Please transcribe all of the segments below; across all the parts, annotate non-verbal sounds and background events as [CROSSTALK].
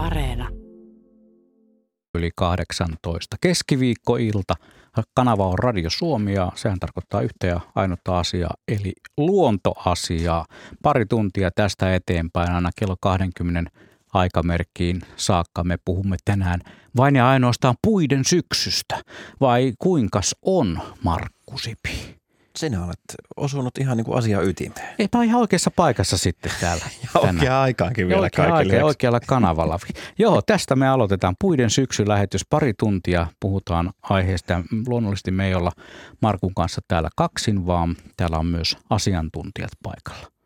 Areena. Yli 18. Keskiviikkoilta. Kanava on Radio Suomi ja sehän tarkoittaa yhtä ja ainutta asiaa, eli luontoasiaa. Pari tuntia tästä eteenpäin aina kello 20 aikamerkkiin saakka me puhumme tänään vain ja ainoastaan puiden syksystä. Vai kuinkas on, Markku Sipi? Sinä olet osunut ihan niin kuin asia ytimeen. Eipä ihan oikeassa paikassa sitten täällä. [LAUGHS] Ja oikeaan aikaankin vielä oikea kaikille. aika, oikealla kanavalla. Joo, tästä me aloitetaan puiden syksylähetys. Pari tuntia puhutaan aiheesta. Luonnollisesti me ei olla Markun kanssa täällä kaksin, vaan täällä on myös asiantuntijat paikalla.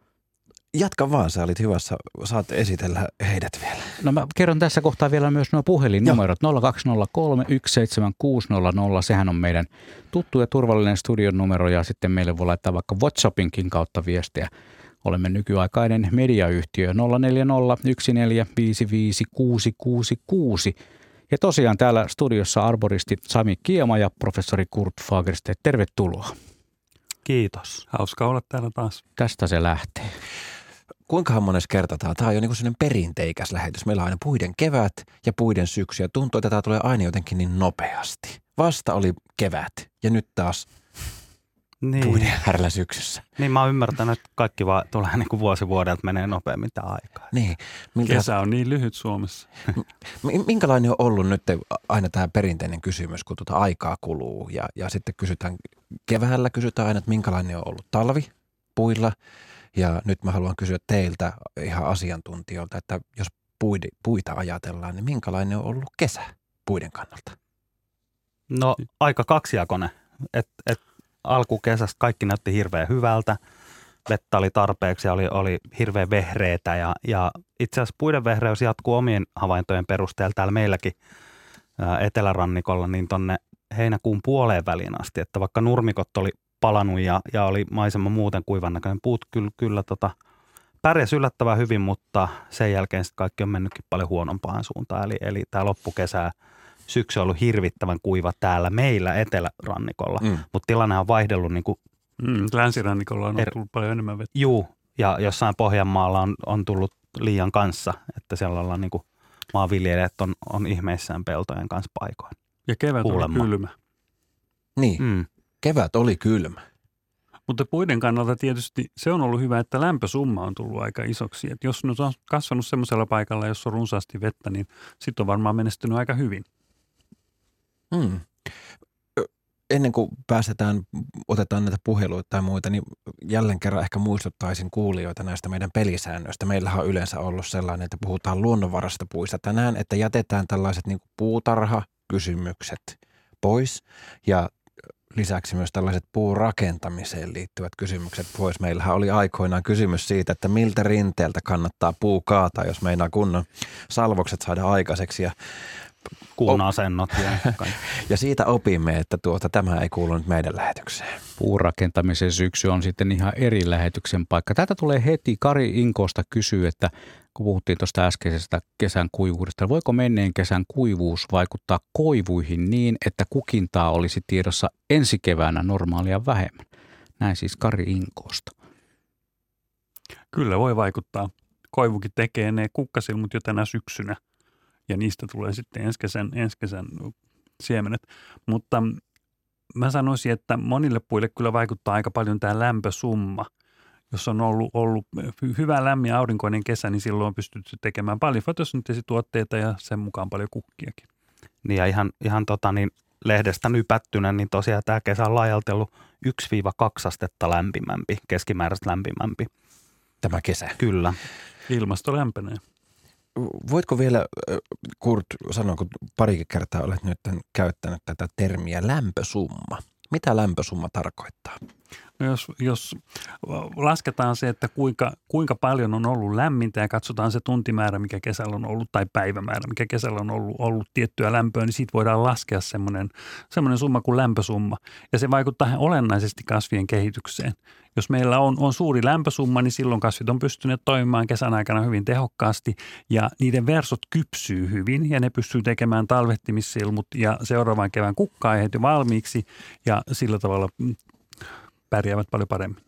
Jatka vaan, sä olit hyvässä. Saat esitellä heidät vielä. No mä kerron tässä kohtaa vielä myös nuo puhelinnumerot 0203 17600. Sehän on meidän tuttu ja turvallinen studion numero ja sitten meille voi laittaa vaikka WhatsAppinkin kautta viestiä. Olemme nykyaikainen mediayhtiö 0401455666. Ja tosiaan täällä studiossa arboristi Sami Kiema ja professori Kurt Fagerstedt. Tervetuloa. Kiitos. Hauska olla täällä taas. Tästä se lähtee. Kuinka monessa kerta tämä? Tämä on jo niin sellainen perinteikäs lähetys. Meillä on aina puiden kevät ja puiden syksy ja tuntuu, että tämä tulee aina jotenkin niin nopeasti. Vasta oli kevät ja nyt taas Niin, puiden härllä syksyssä. niin mä oon ymmärtänyt, että kaikki vaan tulee niin kuin vuosi vuodelta menee nopeammin tämä aikaa. Niin. Miltä, Kesä on niin lyhyt Suomessa. mi- minkälainen on ollut nyt aina tämä perinteinen kysymys, kun tuota aikaa kuluu ja, ja sitten kysytään, keväällä kysytään aina, että minkälainen on ollut talvi puilla ja nyt mä haluan kysyä teiltä ihan asiantuntijoilta, että jos puidi, puita ajatellaan, niin minkälainen on ollut kesä puiden kannalta? No aika kaksijakoinen. Et, et alkukesästä kaikki näytti hirveän hyvältä. Vettä oli tarpeeksi ja oli, oli hirveän vehreitä ja, ja itse asiassa puiden vehreys jatkuu omien havaintojen perusteella täällä meilläkin ää, etelärannikolla niin tonne heinäkuun puoleen väliin asti, että vaikka nurmikot oli palanut ja, ja oli maisema muuten kuivan näköinen, puut kyllä, kyllä tota, pärjäs yllättävän hyvin, mutta sen jälkeen sitten kaikki on mennytkin paljon huonompaan suuntaan. Eli, eli tämä loppukesä syksy on ollut hirvittävän kuiva täällä meillä etelärannikolla, Mm. mutta tilanne on vaihdellut niin kuin Mm, länsirannikolla on Er- tullut paljon enemmän vettä. juu, ja jossain Pohjanmaalla on, on tullut liian kanssa, että siellä ollaan niin kuin maanviljelijät on, on ihmeissään peltojen kanssa paikoin. Ja kevät Kuulemma. on kylmä. Niin, Mm. Kevät oli kylmä. Mutta puiden kannalta tietysti se on ollut hyvä, että lämpösumma on tullut aika isoksi. Et jos nyt on kasvanut semmoisella paikalla, jossa on runsaasti vettä, niin sitten on varmaan menestynyt aika hyvin. Mm. Ö, Ennen kuin päästetään, otetaan näitä puheluita tai muita, niin jälleen kerran ehkä muistuttaisin kuulijoita näistä meidän pelisäännöistä. Meillähän on yleensä ollut sellainen, että puhutaan luonnonvarasta puista tänään, että jätetään tällaiset niin puutarha-kysymykset pois ja lisäksi myös tällaiset puurakentamiseen liittyvät kysymykset pois. Meillähän oli aikoinaan kysymys siitä, että miltä rinteeltä kannattaa puu kaataa, jos meinaa kunnon salvokset saada aikaiseksi. Ja Kuun asennot ja [LAUGHS] ja siitä opimme, että tuota, tämä ei kuulu nyt meidän lähetykseen. puurakentamisen syksy on sitten ihan eri lähetyksen paikka. Täältä tulee heti Kari Inkosta kysyä, että kun puhuttiin tuosta äskeisestä kesän kuivuudesta, voiko menneen kesän kuivuus vaikuttaa koivuihin niin, että kukintaa olisi tiedossa ensi keväänä normaalia vähemmän? Näin siis Kari Inkosta. Kyllä voi vaikuttaa. Koivukin tekee ne kukkasilmut jo tänä syksynä ja niistä tulee sitten ensi kesän, ensi kesän siemenet. Mutta mä sanoisin, että monille puille kyllä vaikuttaa aika paljon tämä lämpösumma. Jos on ollut, ollut hy- hyvä lämmin aurinkoinen kesä, niin silloin on pystytty tekemään paljon fotosynteesituotteita ja sen mukaan paljon kukkiakin. Niin ja ihan, ihan tota niin, lehdestä nypättynä, niin tosiaan tämä kesä on laajalti ollut 1-2 astetta lämpimämpi, keskimääräistä lämpimämpi. Tämä kesä. Kyllä. Ilmasto lämpenee. Voitko vielä, Kurt, sanoa, kun parikin kertaa olet nyt käyttänyt tätä termiä lämpösumma. Mitä lämpösumma tarkoittaa? No jos, jos lasketaan se, että kuinka, kuinka paljon on ollut lämmintä ja katsotaan se tuntimäärä, mikä kesällä on ollut, tai päivämäärä, mikä kesällä on ollut, ollut tiettyä lämpöä, niin siitä voidaan laskea semmoinen, semmoinen summa kuin lämpösumma. Ja se vaikuttaa olennaisesti kasvien kehitykseen. Jos meillä on, on suuri lämpösumma, niin silloin kasvit on pystyneet toimimaan kesän aikana hyvin tehokkaasti ja niiden versot kypsyy hyvin ja ne pystyy tekemään talvehtimissilmut ja seuraavan kevään kukka-aiheet jo valmiiksi ja sillä tavalla mm, pärjäävät paljon paremmin.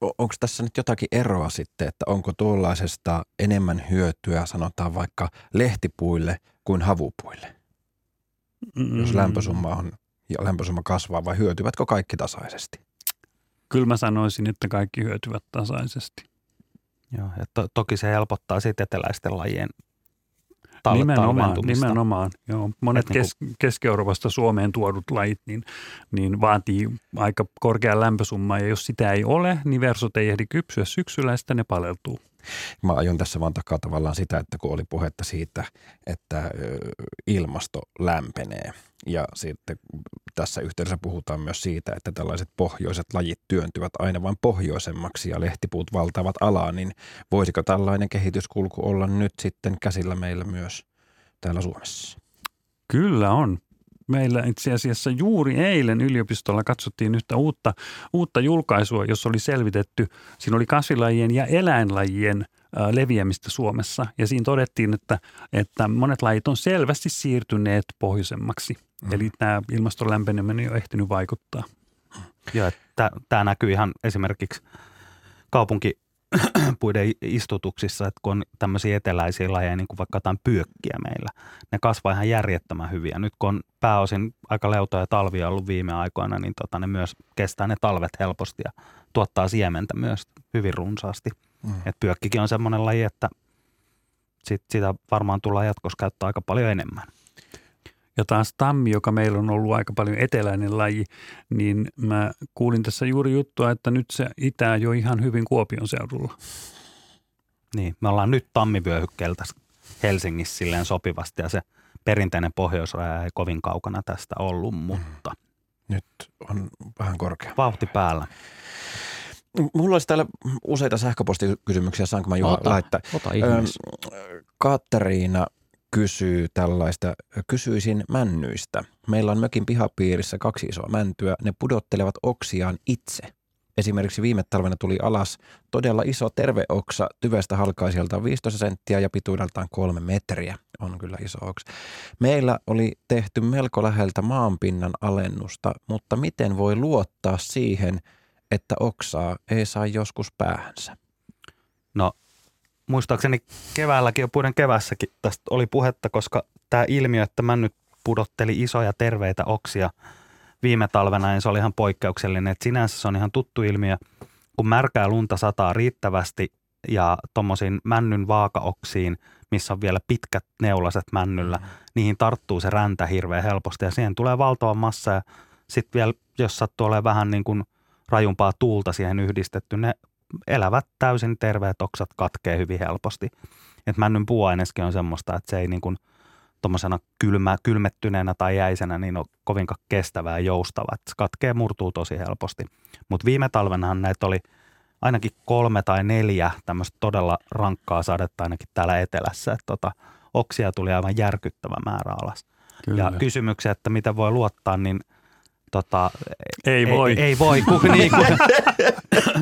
onko tässä nyt jotakin eroa sitten, että onko tuollaisesta enemmän hyötyä sanotaan vaikka lehtipuille kuin havupuille? Mm. Jos lämpösumma on ja lämpösumma kasvaa vai hyötyvätkö kaikki tasaisesti? Kyllä mä sanoisin, että kaikki hyötyvät tasaisesti. Joo, ja to, toki se helpottaa sitten eteläisten lajien tal- nimenomaan, nimenomaan. Joo. Monet niin kes- Keski-Euroopasta Suomeen tuodut lajit niin, niin vaatii aika korkean lämpösummaa ja jos sitä ei ole, niin versot ei ehdi kypsyä syksyllä ja sitten ne paleltuu. Mä aion tässä vaan takaa tavallaan sitä, että kun oli puhetta siitä, että ilmasto lämpenee ja sitten tässä yhteydessä puhutaan myös siitä, että tällaiset pohjoiset lajit työntyvät aina vain pohjoisemmaksi ja lehtipuut valtavat alaa, niin voisiko tällainen kehityskulku olla nyt sitten käsillä meillä myös täällä Suomessa? Kyllä on. Meillä itse asiassa juuri eilen yliopistolla katsottiin yhtä uutta, uutta julkaisua, jossa oli selvitetty, siinä oli kasvilajien ja eläinlajien leviämistä Suomessa. Ja siinä todettiin, että, että monet lajit on selvästi siirtyneet pohjoisemmaksi. Mm. Eli tämä ilmaston lämpeneminen on ehtinyt vaikuttaa. Joo, tämä näkyy ihan esimerkiksi kaupunki [CLEARS THROAT] puiden istutuksissa, että kun on tämmöisiä eteläisiä lajeja, niin kuin vaikka jotain pyökkiä meillä, ne kasvaa ihan järjettömän hyviä. Nyt kun on pääosin aika leutoja talvia ollut viime aikoina, niin tota, ne myös kestää ne talvet helposti ja tuottaa siementä myös hyvin runsaasti. Mm. Et pyökkikin on semmoinen laji, että sit, sitä varmaan tullaan jatkossa käyttää aika paljon enemmän. Ja taas tammi, joka meillä on ollut aika paljon eteläinen laji, niin mä kuulin tässä juuri juttua, että nyt se itää jo ihan hyvin Kuopion seudulla. Niin, me ollaan nyt tammivyöhykkeeltä Helsingissä silleen sopivasti ja se perinteinen pohjoisraja ei kovin kaukana tästä ollut, mutta... Nyt on vähän korkea. Vauhti päällä. Mulla olisi täällä useita sähköpostikysymyksiä, saanko mä Juha ota, laittaa? Ota Kateriina kysyy tällaista, kysyisin männyistä. Meillä on mökin pihapiirissä kaksi isoa mäntyä, ne pudottelevat oksiaan itse. Esimerkiksi viime talvena tuli alas todella iso terveoksa tyvestä halkaisijalta 15 senttiä ja pituudeltaan kolme metriä. On kyllä iso oksa. Meillä oli tehty melko läheltä maanpinnan alennusta, mutta miten voi luottaa siihen, että oksaa ei saa joskus päähänsä? No muistaakseni keväälläkin jo puiden kevässäkin tästä oli puhetta, koska tämä ilmiö, että mä nyt pudotteli isoja terveitä oksia viime talvena, niin se oli ihan poikkeuksellinen. Et sinänsä se on ihan tuttu ilmiö, kun märkää lunta sataa riittävästi ja tuommoisiin männyn vaakaoksiin, missä on vielä pitkät neulaset männyllä, mm. niihin tarttuu se räntä hirveän helposti ja siihen tulee valtava massa ja sitten vielä, jos sattuu olemaan vähän niin kuin rajumpaa tuulta siihen yhdistetty, ne elävät täysin terveet oksat katkee hyvin helposti. Et männyn puuaineskin on semmoista, että se ei niin kuin tuommoisena kylmä, kylmettyneenä tai jäisenä niin on kovinkaan kestävää ja joustavaa. Et se katkee murtuu tosi helposti. Mutta viime talvenahan näitä oli ainakin kolme tai neljä tämmöistä todella rankkaa sadetta ainakin täällä etelässä. Et tota, oksia tuli aivan järkyttävä määrä alas. Kyllä. Ja kysymyksiä, että mitä voi luottaa, niin – tota, ei voi. Ei, ei voi. Ku, [LAUGHS] niin,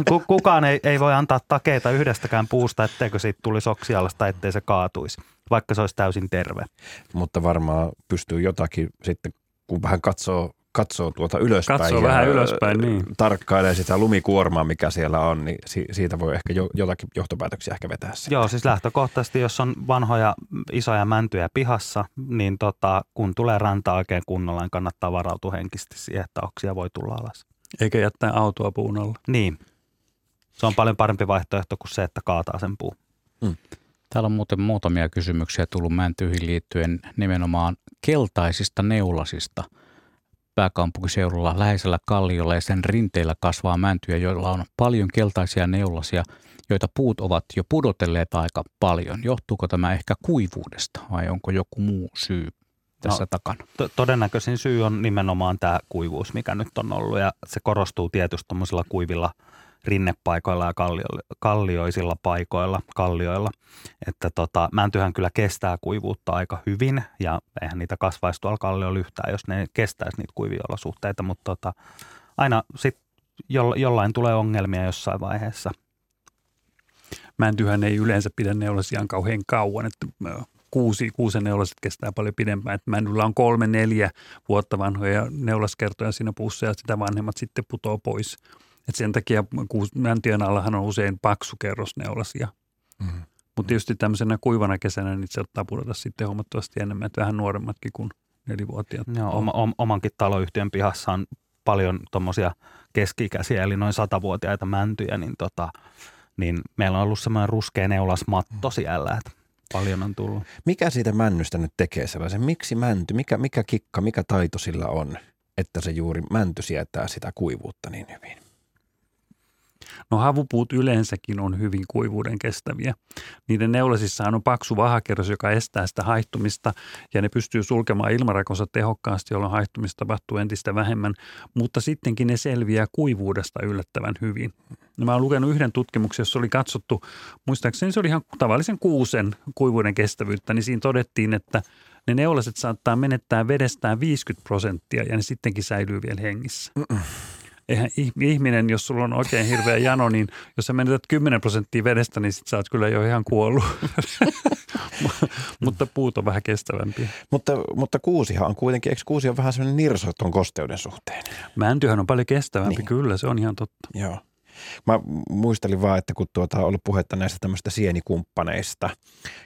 ku, kukaan ei, ei voi antaa takeita yhdestäkään puusta, etteikö siitä tulisi oksialasta, ettei se kaatuisi, vaikka se olisi täysin terve. Mutta varmaan pystyy jotakin sitten, kun vähän katsoo katsoo tuota ylöspäin. Katsoo vähän ylöspäin, niin. Tarkkailee sitä lumikuormaa, mikä siellä on, niin siitä voi ehkä jo, jotakin johtopäätöksiä ehkä vetää. Sitä. Joo, siis lähtökohtaisesti, jos on vanhoja isoja mäntyjä pihassa, niin tota, kun tulee ranta oikein kunnolla, niin kannattaa varautua henkisesti siihen, että oksia voi tulla alas. Eikä jättää autoa puun alla. Niin. Se on paljon parempi vaihtoehto kuin se, että kaataa sen puun. Hmm. Täällä on muuten muutamia kysymyksiä tullut mäntyihin liittyen nimenomaan keltaisista neulasista – pääkaupunkiseudulla läheisellä kalliolla ja sen rinteillä kasvaa mäntyjä, joilla on paljon keltaisia neulasia, joita puut ovat jo pudotelleet aika paljon. Johtuuko tämä ehkä kuivuudesta vai onko joku muu syy tässä no, takana? To- todennäköisin syy on nimenomaan tämä kuivuus, mikä nyt on ollut ja se korostuu tietysti kuivilla – rinnepaikoilla ja kallio, kallioisilla paikoilla, kallioilla. Että tota, mäntyhän kyllä kestää kuivuutta aika hyvin ja eihän niitä kasvaisi tuolla kalliolla yhtään, jos ne kestäisi niitä kuivia olosuhteita, mutta tota, aina sitten jollain tulee ongelmia jossain vaiheessa. Mäntyhän ei yleensä pidä neulasiaan kauhean kauan, että kuusi, kuusen neulaset kestää paljon pidempään. Että männyllä on kolme, neljä vuotta vanhoja neulaskertoja siinä puussa ja sitä vanhemmat sitten putoo pois – Et sen takia mäntyjen allahan on usein paksu kerrosneulasia. Mm. Mutta tietysti tämmöisenä kuivana kesänä niin se ottaa pudota sitten huomattavasti enemmän, että vähän nuoremmatkin kuin nelivuotiaat. Joo, oma, omankin taloyhtiön pihassa on paljon tuommoisia keski-ikäisiä, eli noin satavuotiaita mäntyjä, niin, tota, niin meillä on ollut semmoinen ruskea neulasmatto siellä, että paljon on tullut. Mikä siitä männystä nyt tekee sellaisen? Miksi mänty? Mikä, mikä kikka, mikä taito sillä on, että se juuri mänty sietää sitä kuivuutta niin hyvin? No havupuut yleensäkin on hyvin kuivuuden kestäviä. Niiden neulasissahan on paksu vahakerros, joka estää sitä haihtumista ja ne pystyy sulkemaan ilmarakonsa tehokkaasti, jolloin haihtumista tapahtuu entistä vähemmän, mutta sittenkin ne selviää kuivuudesta yllättävän hyvin. No, mä olen lukenut yhden tutkimuksen, jossa oli katsottu, muistaakseni se oli ihan tavallisen kuusen kuivuuden kestävyyttä, niin siinä todettiin, että ne neulaset saattaa menettää vedestään 50 prosenttia ja ne sittenkin säilyy vielä hengissä. Mm-mm eihän ihminen, jos sulla on oikein hirveä jano, niin jos sä menetät 10 prosenttia vedestä, niin sit sä oot kyllä jo ihan kuollut. [LAUGHS] mutta puut on vähän kestävämpiä. Mutta, mutta kuusihan on kuitenkin, eikö kuusi on vähän sellainen nirso tuon kosteuden suhteen? Mäntyhän on paljon kestävämpi, niin. kyllä se on ihan totta. Joo. Mä muistelin vaan, että kun tuota on ollut puhetta näistä tämmöistä sienikumppaneista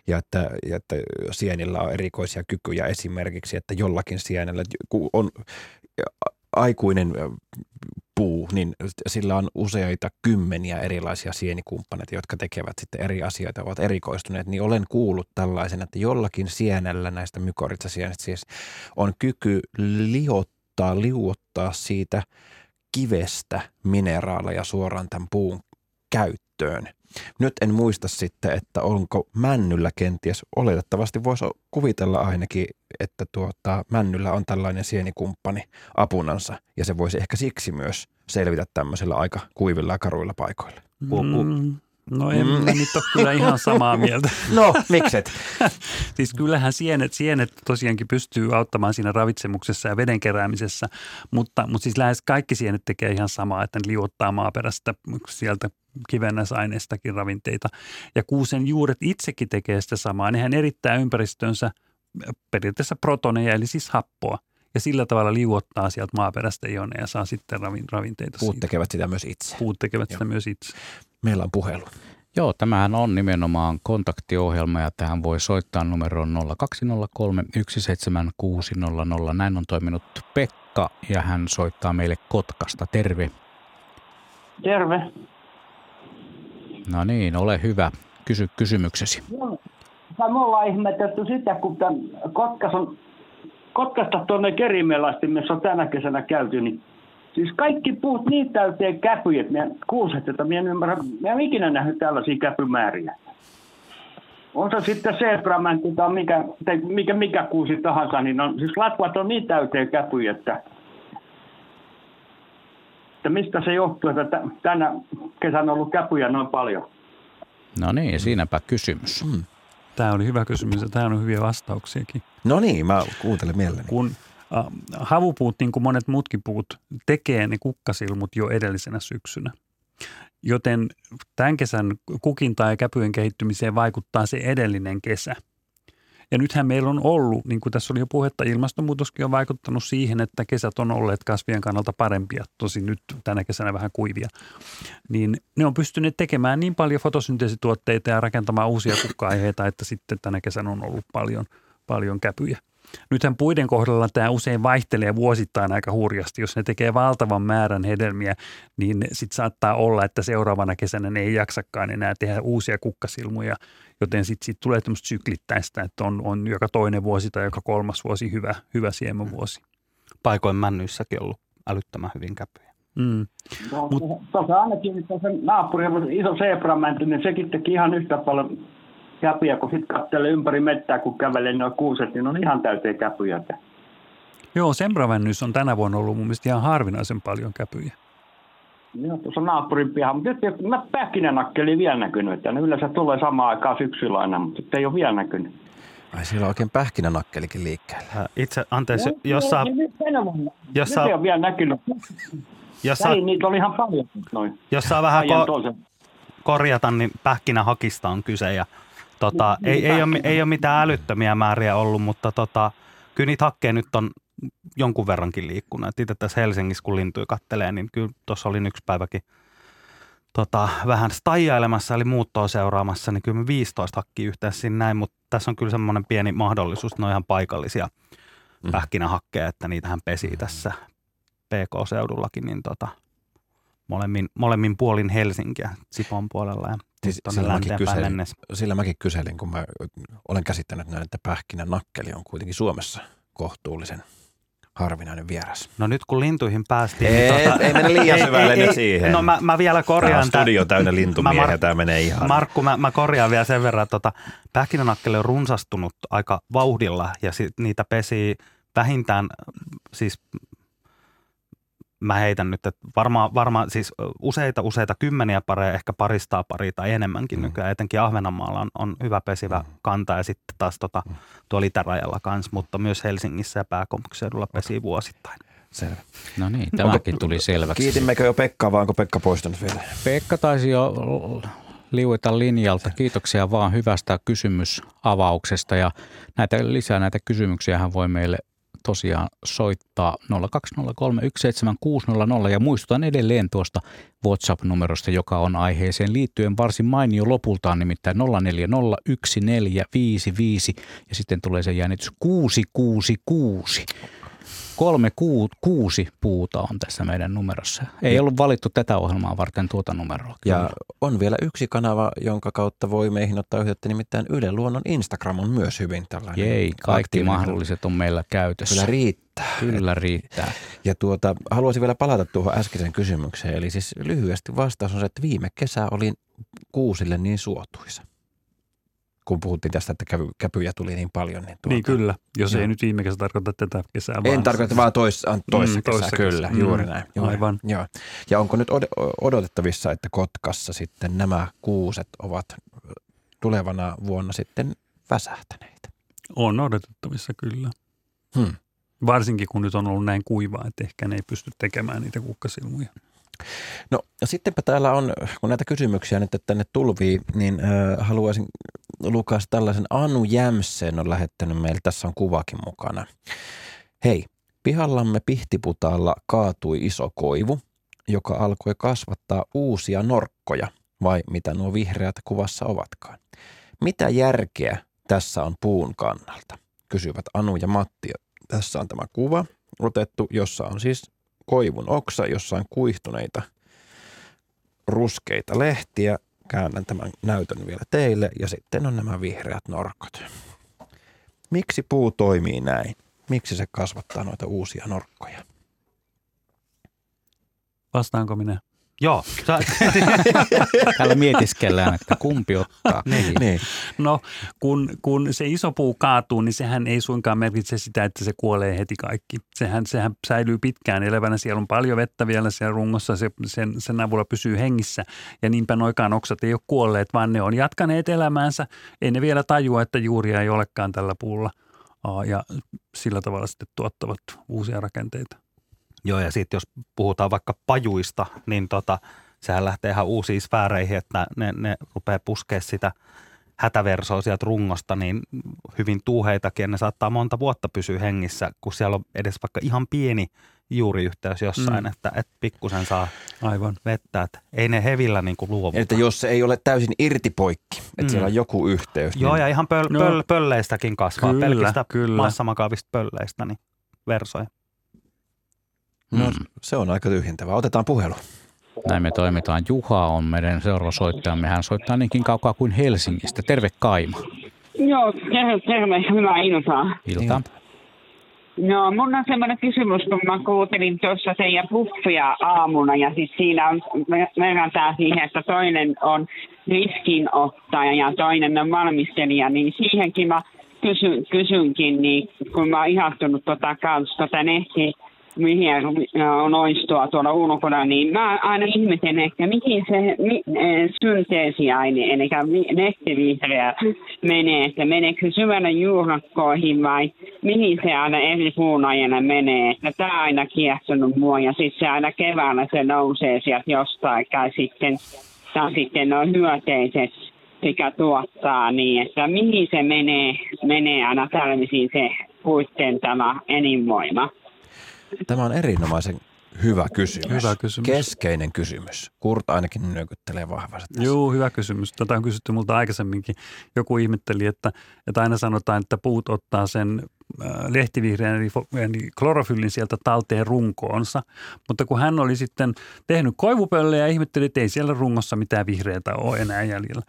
ja että, ja että sienillä on erikoisia kykyjä esimerkiksi, että jollakin sienellä on aikuinen puu, niin sillä on useita kymmeniä erilaisia sienikumppaneita, jotka tekevät sitten eri asioita, ovat erikoistuneet, niin olen kuullut tällaisen, että jollakin sienellä näistä mykoritsasienistä siis on kyky liottaa, liuottaa siitä kivestä mineraaleja suoraan tämän puun käyttöön. Nyt en muista sitten, että onko männyllä kenties, oletettavasti voisi kuvitella ainakin, että tuota, männyllä on tällainen sienikumppani apunansa ja se voisi ehkä siksi myös selvitä tämmöisillä aika kuivilla ja karuilla paikoilla. Mm. No en mm. nyt ole kyllä ihan samaa mieltä. [LAUGHS] no, mikset? [LAUGHS] siis kyllähän sienet, sienet tosiaankin pystyy auttamaan siinä ravitsemuksessa ja veden keräämisessä, mutta, mutta siis lähes kaikki sienet tekee ihan samaa, että ne liuottaa maaperästä sieltä kivennäisaineistakin ravinteita. Ja kuusen juuret itsekin tekee sitä samaa. Nehän erittää ympäristönsä periaatteessa protoneja, eli siis happoa. Ja sillä tavalla liuottaa sieltä maaperästä ioneja ja saa sitten ravinteita Puut siitä. tekevät sitä myös itse. Puut tekevät Joo. sitä myös itse. Meillä on puhelu. Joo, tämähän on nimenomaan kontaktiohjelma ja tähän voi soittaa numeroon 0203 17600. Näin on toiminut Pekka ja hän soittaa meille Kotkasta. Terve. Terve. No niin, ole hyvä. Kysy kysymyksesi. me ollaan ihmetetty sitä, kun Kotkas on, Kotkasta tuonne Kerimelasti, missä on tänä kesänä käyty, niin siis kaikki puut niin täyteen käpyjä, että minä kuuset, että minä en ymmärrä, minä en ikinä nähnyt tällaisia käpymääriä. On se sitten sebramänty tai mikä, tai mikä, mikä kuusi tahansa, niin on, siis latvat on niin täyteen käpyjä, että että mistä se johtuu, että tänä kesänä on ollut käpyjä noin paljon. No niin, siinäpä kysymys. Mm. Tämä oli hyvä kysymys ja tämä on hyviä vastauksiakin. No niin, mä kuuntelen mielelläni. Kun havupuut, niin kuin monet muutkin puut, tekee ne kukkasilmut jo edellisenä syksynä. Joten tämän kesän kukintaa ja käpyjen kehittymiseen vaikuttaa se edellinen kesä – ja nythän meillä on ollut, niin kuin tässä oli jo puhetta, ilmastonmuutoskin on vaikuttanut siihen, että kesät on olleet kasvien kannalta parempia, tosi nyt tänä kesänä vähän kuivia. Niin ne on pystyneet tekemään niin paljon fotosynteesituotteita ja rakentamaan uusia kukka että sitten tänä kesänä on ollut paljon, paljon käpyjä. Nythän puiden kohdalla tämä usein vaihtelee vuosittain aika hurjasti. Jos ne tekee valtavan määrän hedelmiä, niin sitten saattaa olla, että seuraavana kesänä ne ei jaksakaan enää tehdä uusia kukkasilmuja, joten sitten sit tulee tämmöistä syklittäistä, että on, on joka toinen vuosi tai joka kolmas vuosi hyvä, hyvä siemenvuosi. Paikoin männyissäkin ollut älyttömän hyvin käpyjä. Mm. No, Mut, tuossa ainakin tuossa naapuri, iso sebramänty, niin sekin teki ihan yhtä paljon käpyjä, kun sitten katselee ympäri mettää, kun kävelee noin kuuset, niin on ihan täyteen käpyjä. Joo, sembravännys on tänä vuonna ollut mun mielestä ihan harvinaisen paljon käpyjä. Joo, tuossa naapurin piha, mutta nyt mä pähkinänakkeli vielä näkynyt, että ne yleensä tulee samaan aikaan syksyllä aina, mutta sitten ei ole vielä näkynyt. Ai siellä on oikein pähkinänakkelikin liikkeellä. Itse, anteeksi, no, jos saa... Jos saa... ei ole vielä näkynyt. Jos saa... niitä oli ihan paljon. Noin. Jos saa vähän ko- korjata, niin pähkinähakista on kyse ja tota, niin, ei, ei, ole, ei ole mitään älyttömiä määriä ollut, mutta tota, kyllä niitä hakkeja nyt on jonkun verrankin liikkunut. Et itse tässä Helsingissä, kun lintuja kattelee, niin kyllä tuossa olin yksi päiväkin tota, vähän stajailemassa, eli muuttoa seuraamassa, niin kyllä me 15 hakki yhteensä siinä näin, mutta tässä on kyllä semmoinen pieni mahdollisuus, ne on ihan paikallisia mm. pähkinähakkeja, että niitähän pesii tässä PK-seudullakin, niin tota, molemmin, molemmin puolin Helsinkiä, Sipon puolella ja siis sillä, mäkin kyselin, sillä mäkin kyselin, kun mä olen käsittänyt näin, että pähkinän nakkeli on kuitenkin Suomessa kohtuullisen harvinainen vieras. No nyt kun lintuihin päästiin. Ei, niin tota, ei mene liian [LAUGHS] syvälle nyt siihen. No mä, mä vielä korjaan. Tämä studio täynnä lintumiehiä, tämä menee ihan. Markku, mä, mä korjaan vielä sen verran, että tota, pähkinänakkeli on runsastunut aika vauhdilla ja sit niitä pesii vähintään siis mä heitän nyt, että varmaan, varmaan siis useita, useita kymmeniä pareja, ehkä paristaa pari tai enemmänkin mm. nykyään. Etenkin Ahvenanmaalla on, on hyvä pesivä mm. kanta ja sitten taas tota, mm. tuolla itärajalla kanssa, mutta myös Helsingissä ja pääkaupunkiseudulla pesii okay. vuosittain. Selvä. No niin, tämäkin tuli selväksi. Kiitimmekö jo Pekkaa vai onko Pekka poistunut vielä? Pekka taisi jo liueta linjalta. Kiitoksia vaan hyvästä kysymysavauksesta ja näitä lisää näitä kysymyksiä hän voi meille tosiaan soittaa 020317600 ja muistutan edelleen tuosta WhatsApp-numerosta, joka on aiheeseen liittyen varsin mainio lopultaan, nimittäin 04014555 ja sitten tulee se jännitys 666. Kolme kuu, kuusi puuta on tässä meidän numerossa. Ei ollut valittu tätä ohjelmaa varten tuota numeroa. Ja on vielä yksi kanava, jonka kautta voi meihin ottaa yhteyttä, nimittäin Yle Luonnon Instagram on myös hyvin tällainen. Jei, kaikki mahdolliset on meillä käytössä. Kyllä riittää. Kyllä riittää. Ja tuota, haluaisin vielä palata tuohon äskeiseen kysymykseen. Eli siis lyhyesti vastaus on se, että viime kesä oli kuusille niin suotuisa kun puhuttiin tästä, että käpy, käpyjä tuli niin paljon. Niin, tuota, niin kyllä, jos joo. ei nyt viime kesä tarkoita tätä kesää. En vaan tarkoita vaan tois, toissa mm, kesää, kyllä, kesä. juuri mm, näin. Juuri. Aivan. Joo. Ja onko nyt odotettavissa, että Kotkassa sitten nämä kuuset ovat tulevana vuonna sitten väsähtäneitä? On odotettavissa kyllä. Hmm. Varsinkin kun nyt on ollut näin kuivaa, että ehkä ne ei pysty tekemään niitä kukkasilmuja. No sittenpä täällä on, kun näitä kysymyksiä nyt tänne tulvii, niin äh, haluaisin Lukas tällaisen Anu Jämseen on lähettänyt meille. Tässä on kuvakin mukana. Hei, pihallamme Pihtiputaalla kaatui iso koivu, joka alkoi kasvattaa uusia norkkoja, vai mitä nuo vihreät kuvassa ovatkaan. Mitä järkeä tässä on puun kannalta? Kysyvät Anu ja Matti. Tässä on tämä kuva otettu, jossa on siis koivun oksa, jossa on kuihtuneita ruskeita lehtiä. Käännän tämän näytön vielä teille ja sitten on nämä vihreät norkot. Miksi puu toimii näin? Miksi se kasvattaa noita uusia norkkoja? Vastaanko minä? Joo. Sä... [LAUGHS] Täällä mietiskellään, että kumpi ottaa. niin. niin. No, kun, kun se iso puu kaatuu, niin sehän ei suinkaan merkitse sitä, että se kuolee heti kaikki. Sehän, sehän säilyy pitkään elävänä. Siellä on paljon vettä vielä siellä rungossa. Se, sen, sen avulla pysyy hengissä. Ja niinpä noikaan oksat ei ole kuolleet, vaan ne on jatkaneet elämäänsä. Ei ne vielä tajua, että juuria ei olekaan tällä puulla. Ja sillä tavalla sitten tuottavat uusia rakenteita. Joo, ja sitten jos puhutaan vaikka pajuista, niin tota, sehän lähtee ihan uusiin sfääreihin, että ne, ne rupeaa puskea sitä hätäversoa sieltä rungosta, niin hyvin tuuheitakin, ja ne saattaa monta vuotta pysyä hengissä, kun siellä on edes vaikka ihan pieni juuriyhteys jossain, mm. että, että pikkusen saa Aivan. vettä. Että ei ne hevillä niin kuin luovuta. Että jos se ei ole täysin irti poikki, että mm. siellä on joku yhteys. Joo, niin... ja ihan pöl, pöl, no. pölleistäkin kasvaa, kyllä, pelkistä kyllä. massamakaavista pölleistä, niin versoja. No mm. se on aika tyhjentävää. Otetaan puhelu. Näin me toimitaan. Juha on meidän seuraava soittajamme. Hän soittaa niinkin kaukaa kuin Helsingistä. Terve Kaima. Joo, terve, terve. Hyvää iltaa. Ilta. No, mun on semmoinen kysymys, kun mä kuuntelin tuossa teidän buffia aamuna ja siis siinä on, verrataan siihen, että toinen on riskinottaja ja toinen on valmistelija, niin siihenkin mä kysyn, kysynkin, niin kun mä oon ihastunut tota kanssa tota mihin on oistoa tuolla ulkona, niin mä aina ihmeten, että mihin se mi, e, synteesiaine, eli nettivihreä menee, että meneekö syvänä juurakkoihin vai mihin se aina eri puunajana menee. Että tämä aina kiehtonut mua ja sitten se aina keväällä se nousee sieltä jostain ja sitten, tai sitten on hyöteiset mikä tuottaa niin, että mihin se menee, menee aina tällaisiin se puitten tämä elinvoima? [LAUGHS] Tämä on erinomaisen hyvä kysymys. Hyvä kysymys. Keskeinen kysymys. Kurt ainakin nyökyttelee vahvasti tässä. Joo, hyvä kysymys. Tätä on kysytty multa aikaisemminkin. Joku ihmetteli, että, että aina sanotaan, että puut ottaa sen lehtivihreän eli, eli klorofyllin sieltä talteen runkoonsa. Mutta kun hän oli sitten tehnyt koivupölle ja ihmetteli, että ei siellä rungossa mitään vihreätä ole enää jäljellä,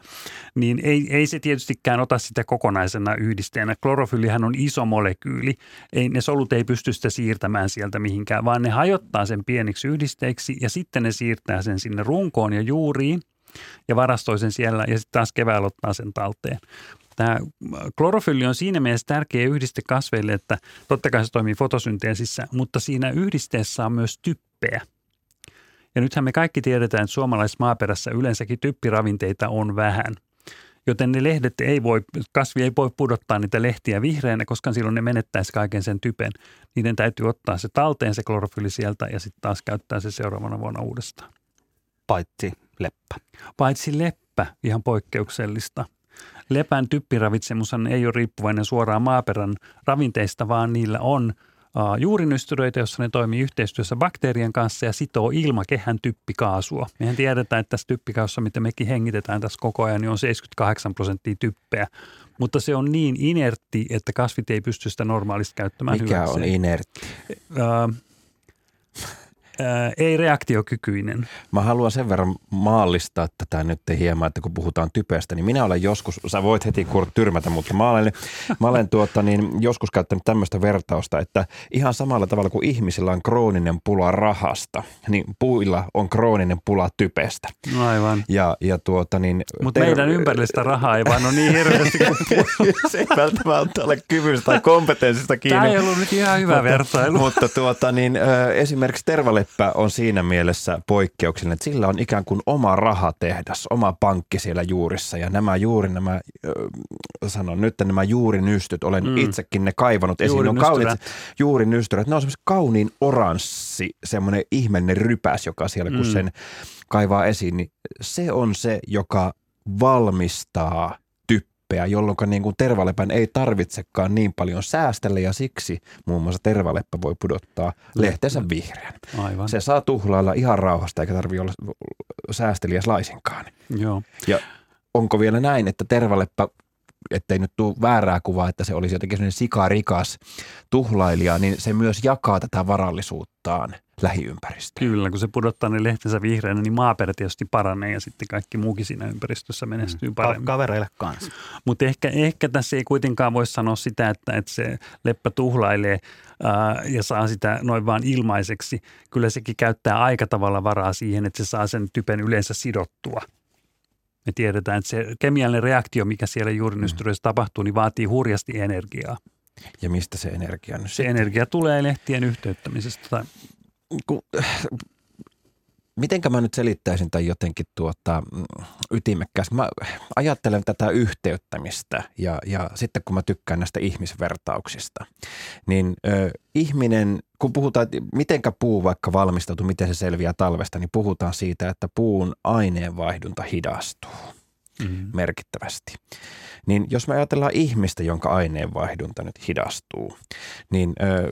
niin ei, ei se tietystikään ota sitä kokonaisena yhdisteenä. Klorofyllihän on iso molekyyli. Ei, ne solut ei pysty sitä siirtämään sieltä mihinkään, vaan ne hajottaa sen pieniksi yhdisteiksi ja sitten ne siirtää sen sinne runkoon ja juuriin ja varastoi sen siellä ja sitten taas keväällä ottaa sen talteen. Tämä klorofylli on siinä mielessä tärkeä yhdiste kasveille, että totta kai se toimii fotosynteesissä, mutta siinä yhdisteessä on myös typpeä. Ja nythän me kaikki tiedetään, että suomalaisessa maaperässä yleensäkin typpiravinteita on vähän. Joten ne lehdet ei voi, kasvi ei voi pudottaa niitä lehtiä vihreänä, koska silloin ne menettäisi kaiken sen typen. Niiden täytyy ottaa se talteen se klorofylli sieltä ja sitten taas käyttää se seuraavana vuonna uudestaan. Paitsi leppä. Paitsi leppä, ihan poikkeuksellista. Lepän typpiravitsemus ei ole riippuvainen suoraan maaperän ravinteista, vaan niillä on juurinystyröitä, jossa ne toimii yhteistyössä bakteerien kanssa ja sitoo ilmakehän typpikaasua. Mehän tiedetään, että tässä typpikaasussa, mitä mekin hengitetään tässä koko ajan, niin on 78 prosenttia typpeä. Mutta se on niin inertti, että kasvit ei pysty sitä normaalisti käyttämään Mikä hyväkseen. on inertti? Ää, ei reaktiokykyinen. Mä haluan sen verran maallistaa tätä nyt hieman, että kun puhutaan typestä, niin minä olen joskus, sä voit heti Kurt tyrmätä, mutta mä olen, mä olen tuota, niin joskus käyttänyt tämmöistä vertausta, että ihan samalla tavalla kuin ihmisillä on krooninen pula rahasta, niin puilla on krooninen pula typestä. No aivan. Ja, ja tuota niin... Mutta ter- meidän ympärillistä rahaa ei vaan ole niin hirveästi kuin [LAUGHS] Se ei välttämättä ole kyvystä tai kompetenssista kiinni. Tämä ei ollut nyt ihan hyvä mutta, vertailu. Mutta tuota, niin, esimerkiksi tervaleppä on siinä mielessä poikkeuksellinen, että sillä on ikään kuin oma rahatehdas, oma pankki siellä juurissa. Ja nämä juuri nämä, sanon nyt, että nämä juurinystyt, olen mm. itsekin ne kaivannut esiin. Ne on kauniit juurinystyrät. Ne on semmoinen kauniin oranssi, semmoinen ihmeellinen rypäs, joka siellä kun mm. sen kaivaa esiin, niin se on se, joka valmistaa typpeä, jolloin niin kuin tervalepän ei tarvitsekaan niin paljon säästellä ja siksi muun muassa tervaleppä voi pudottaa lehtensä vihreän. Aivan. Se saa tuhlailla ihan rauhasta eikä tarvitse olla säästeliäs laisinkaan. Joo. Ja onko vielä näin, että tervaleppä ettei nyt tule väärää kuvaa, että se olisi jotenkin sellainen sikarikas tuhlailija, niin se myös jakaa tätä varallisuuttaan lähiympäristöön. Kyllä, kun se pudottaa ne lehtensä vihreänä, niin maaperä tietysti paranee ja sitten kaikki muukin siinä ympäristössä menestyy mm. paremmin. Kavereille kanssa. Mutta ehkä, ehkä tässä ei kuitenkaan voi sanoa sitä, että, että se leppä tuhlailee ää, ja saa sitä noin vaan ilmaiseksi. Kyllä sekin käyttää aika tavalla varaa siihen, että se saa sen typen yleensä sidottua. Me tiedetään, että se kemiallinen reaktio, mikä siellä juurinystyröissä mm. tapahtuu, niin vaatii hurjasti energiaa. Ja mistä se energia nyt Se sitten? energia tulee lehtien yhteyttämisestä. Tai... Kun, mitenkä mä nyt selittäisin tai jotenkin tuota, ytimekkäästi? Mä ajattelen tätä yhteyttämistä ja, ja sitten kun mä tykkään näistä ihmisvertauksista, niin ö, ihminen, kun puhutaan, että mitenkä puu vaikka valmistautuu, miten se selviää talvesta, niin puhutaan siitä, että puun aineenvaihdunta hidastuu mm-hmm. merkittävästi. Niin jos me ajatellaan ihmistä, jonka aineenvaihdunta nyt hidastuu, niin ö,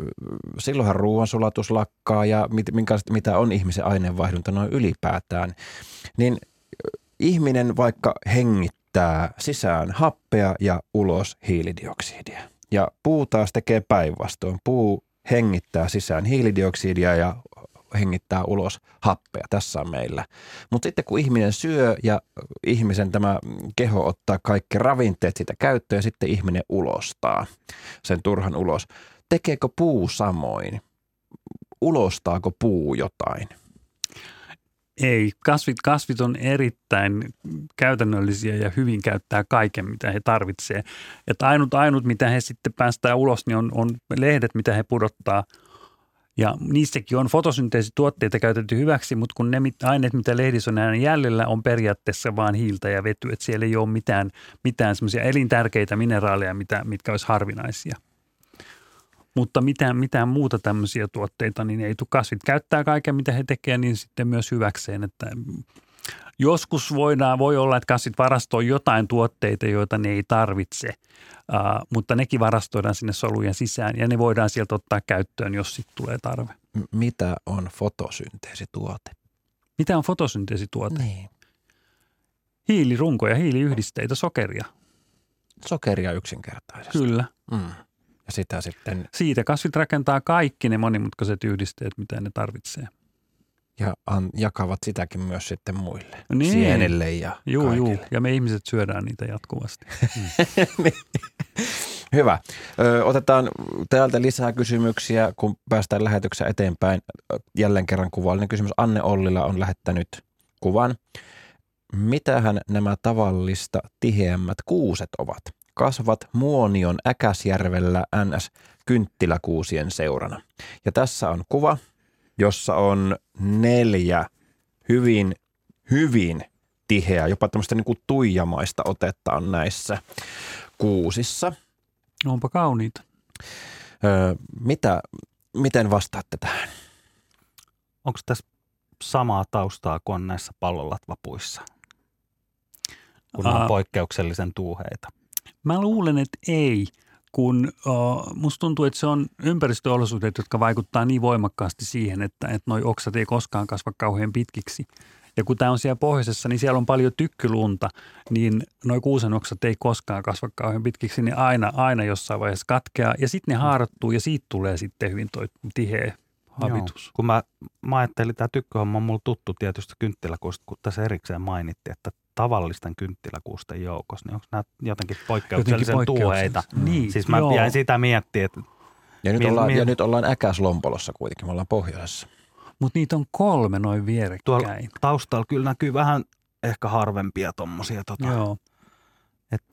silloinhan ruoansulatus lakkaa ja mit, minkä, mitä on ihmisen aineenvaihdunta noin ylipäätään, niin ihminen vaikka hengittää sisään happea ja ulos hiilidioksidia. Ja puu taas tekee päinvastoin. Puu hengittää sisään hiilidioksidia ja hengittää ulos happea. Tässä on meillä. Mutta sitten kun ihminen syö ja ihmisen tämä keho ottaa kaikki ravinteet siitä käyttöön ja sitten ihminen ulostaa sen turhan ulos. Tekeekö puu samoin? Ulostaako puu jotain? Ei, kasvit, kasvit on erittäin käytännöllisiä ja hyvin käyttää kaiken, mitä he tarvitsevat. Ainut, ainut, mitä he sitten päästää ulos, niin on, on lehdet, mitä he pudottaa – ja niissäkin on fotosynteesituotteita käytetty hyväksi, mutta kun ne aineet, mitä lehdissä on enää jäljellä, on periaatteessa vain hiiltä ja vetyä. Että siellä ei ole mitään, mitään semmoisia elintärkeitä mineraaleja, mitä, mitkä olisi harvinaisia. Mutta mitään, mitään muuta tämmöisiä tuotteita, niin ei tule kasvit. Käyttää kaiken, mitä he tekevät, niin sitten myös hyväkseen. Että Joskus voidaan, voi olla, että kasvit varastoi jotain tuotteita, joita ne ei tarvitse, uh, mutta nekin varastoidaan sinne solujen sisään ja ne voidaan sieltä ottaa käyttöön, jos sitten tulee tarve. M- mitä on fotosynteesituote? Mitä on fotosynteesituote? Niin. Hiilirunkoja, hiiliyhdisteitä, sokeria. Sokeria yksinkertaisesti. Kyllä. Mm. Ja sitä sitten, Siitä kasvit rakentaa kaikki ne monimutkaiset yhdisteet, mitä ne tarvitsee. Ja an, jakavat sitäkin myös sitten muille. Niin. Sienille ja Juu, kaikille. juu. Ja me ihmiset syödään niitä jatkuvasti. [LAUGHS] Hyvä. Ö, otetaan täältä lisää kysymyksiä, kun päästään lähetyksen eteenpäin. Jälleen kerran kuvallinen kysymys. Anne Ollila on lähettänyt kuvan. Mitähän nämä tavallista tiheämmät kuuset ovat? Kasvavat Muonion Äkäsjärvellä NS kynttiläkuusien seurana. Ja tässä on kuva, jossa on neljä hyvin, hyvin tiheää, jopa tämmöistä niin kuin tuijamaista otetta on näissä kuusissa. Onpa kauniita. Öö, mitä, miten vastaatte tähän? Onko tässä samaa taustaa kuin on näissä pallonlatvapuissa? Kun ne Aa. on poikkeuksellisen tuuheita. Mä luulen, että ei, kun uh, musta tuntuu, että se on ympäristöolosuhteet, jotka vaikuttaa niin voimakkaasti siihen, että, että noi oksat ei koskaan kasva kauhean pitkiksi. Ja kun tämä on siellä pohjoisessa, niin siellä on paljon tykkylunta, niin noi kuusen oksat ei koskaan kasva kauhean pitkiksi, niin aina, aina jossain vaiheessa katkeaa. Ja sitten ne haarottuu ja siitä tulee sitten hyvin toi tiheä habitus. Joo. Kun mä, mä ajattelin, tämä tykköhomma on mulla tuttu tietysti kynttiläkuusta, kun tässä erikseen mainittiin, että tavallisten kynttiläkuusten joukossa, niin onko nämä jotenkin poikkeuksellisen tuuheita? Niin, Siis mä joo. jäin sitä miettimään, että Ja nyt, Mil- ollaan, mil- ja nyt ollaan Äkäslompolossa kuitenkin, me ollaan pohjoisessa. Mutta niitä on kolme noin vierekkäin. tuolla taustalla kyllä näkyy vähän ehkä harvempia tuommoisia. Tota. Joo. Et-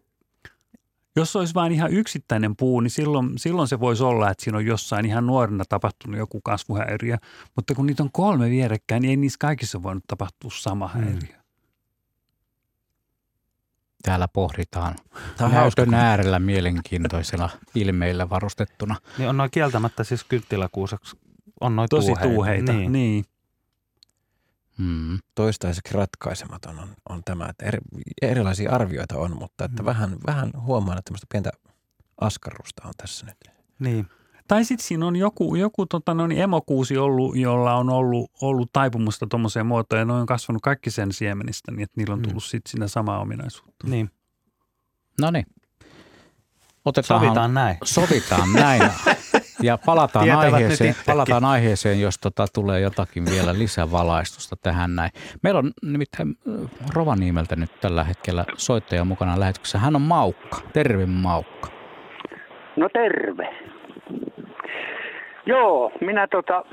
Jos olisi vain ihan yksittäinen puu, niin silloin, silloin se voisi olla, että siinä on jossain ihan nuorena tapahtunut joku kasvuhäiriö. Mutta kun niitä on kolme vierekkäin, niin ei niissä kaikissa voinut tapahtua sama Mm. Täällä pohditaan Tämä on hauska, näytön äärellä mielenkiintoisella [LAUGHS] ilmeillä varustettuna. Niin on noin kieltämättä siis kynttiläkuuseksi, on noin Tosi tuuheita. tuuheita. Niin. niin. Mm. toistaiseksi ratkaisematon on, on tämä, että eri, erilaisia arvioita on, mutta että Mm. vähän, vähän huomaan, että tämmöistä pientä askarrusta on tässä nyt. Niin. Tai sitten siinä on joku, joku tota, noin emokuusi ollut, jolla on ollut, ollut taipumusta tuommoiseen muotoon ja ne on kasvanut kaikki sen siemenistä, niin että niillä on Mm. tullut sitten siinä samaa ominaisuutta. niin. No niin. Otetaan Sovitaan näin. Sovitaan näin. Ja palataan Tietävät aiheeseen, palataan aiheeseen, jos tota tulee jotakin vielä lisävalaistusta tähän näin. Meillä on nimittäin äh, Rovaniemeltä nyt tällä hetkellä soittaja mukana lähetyksessä. Hän on Maukka. Terve Maukka. No terve. Joo, minä tota,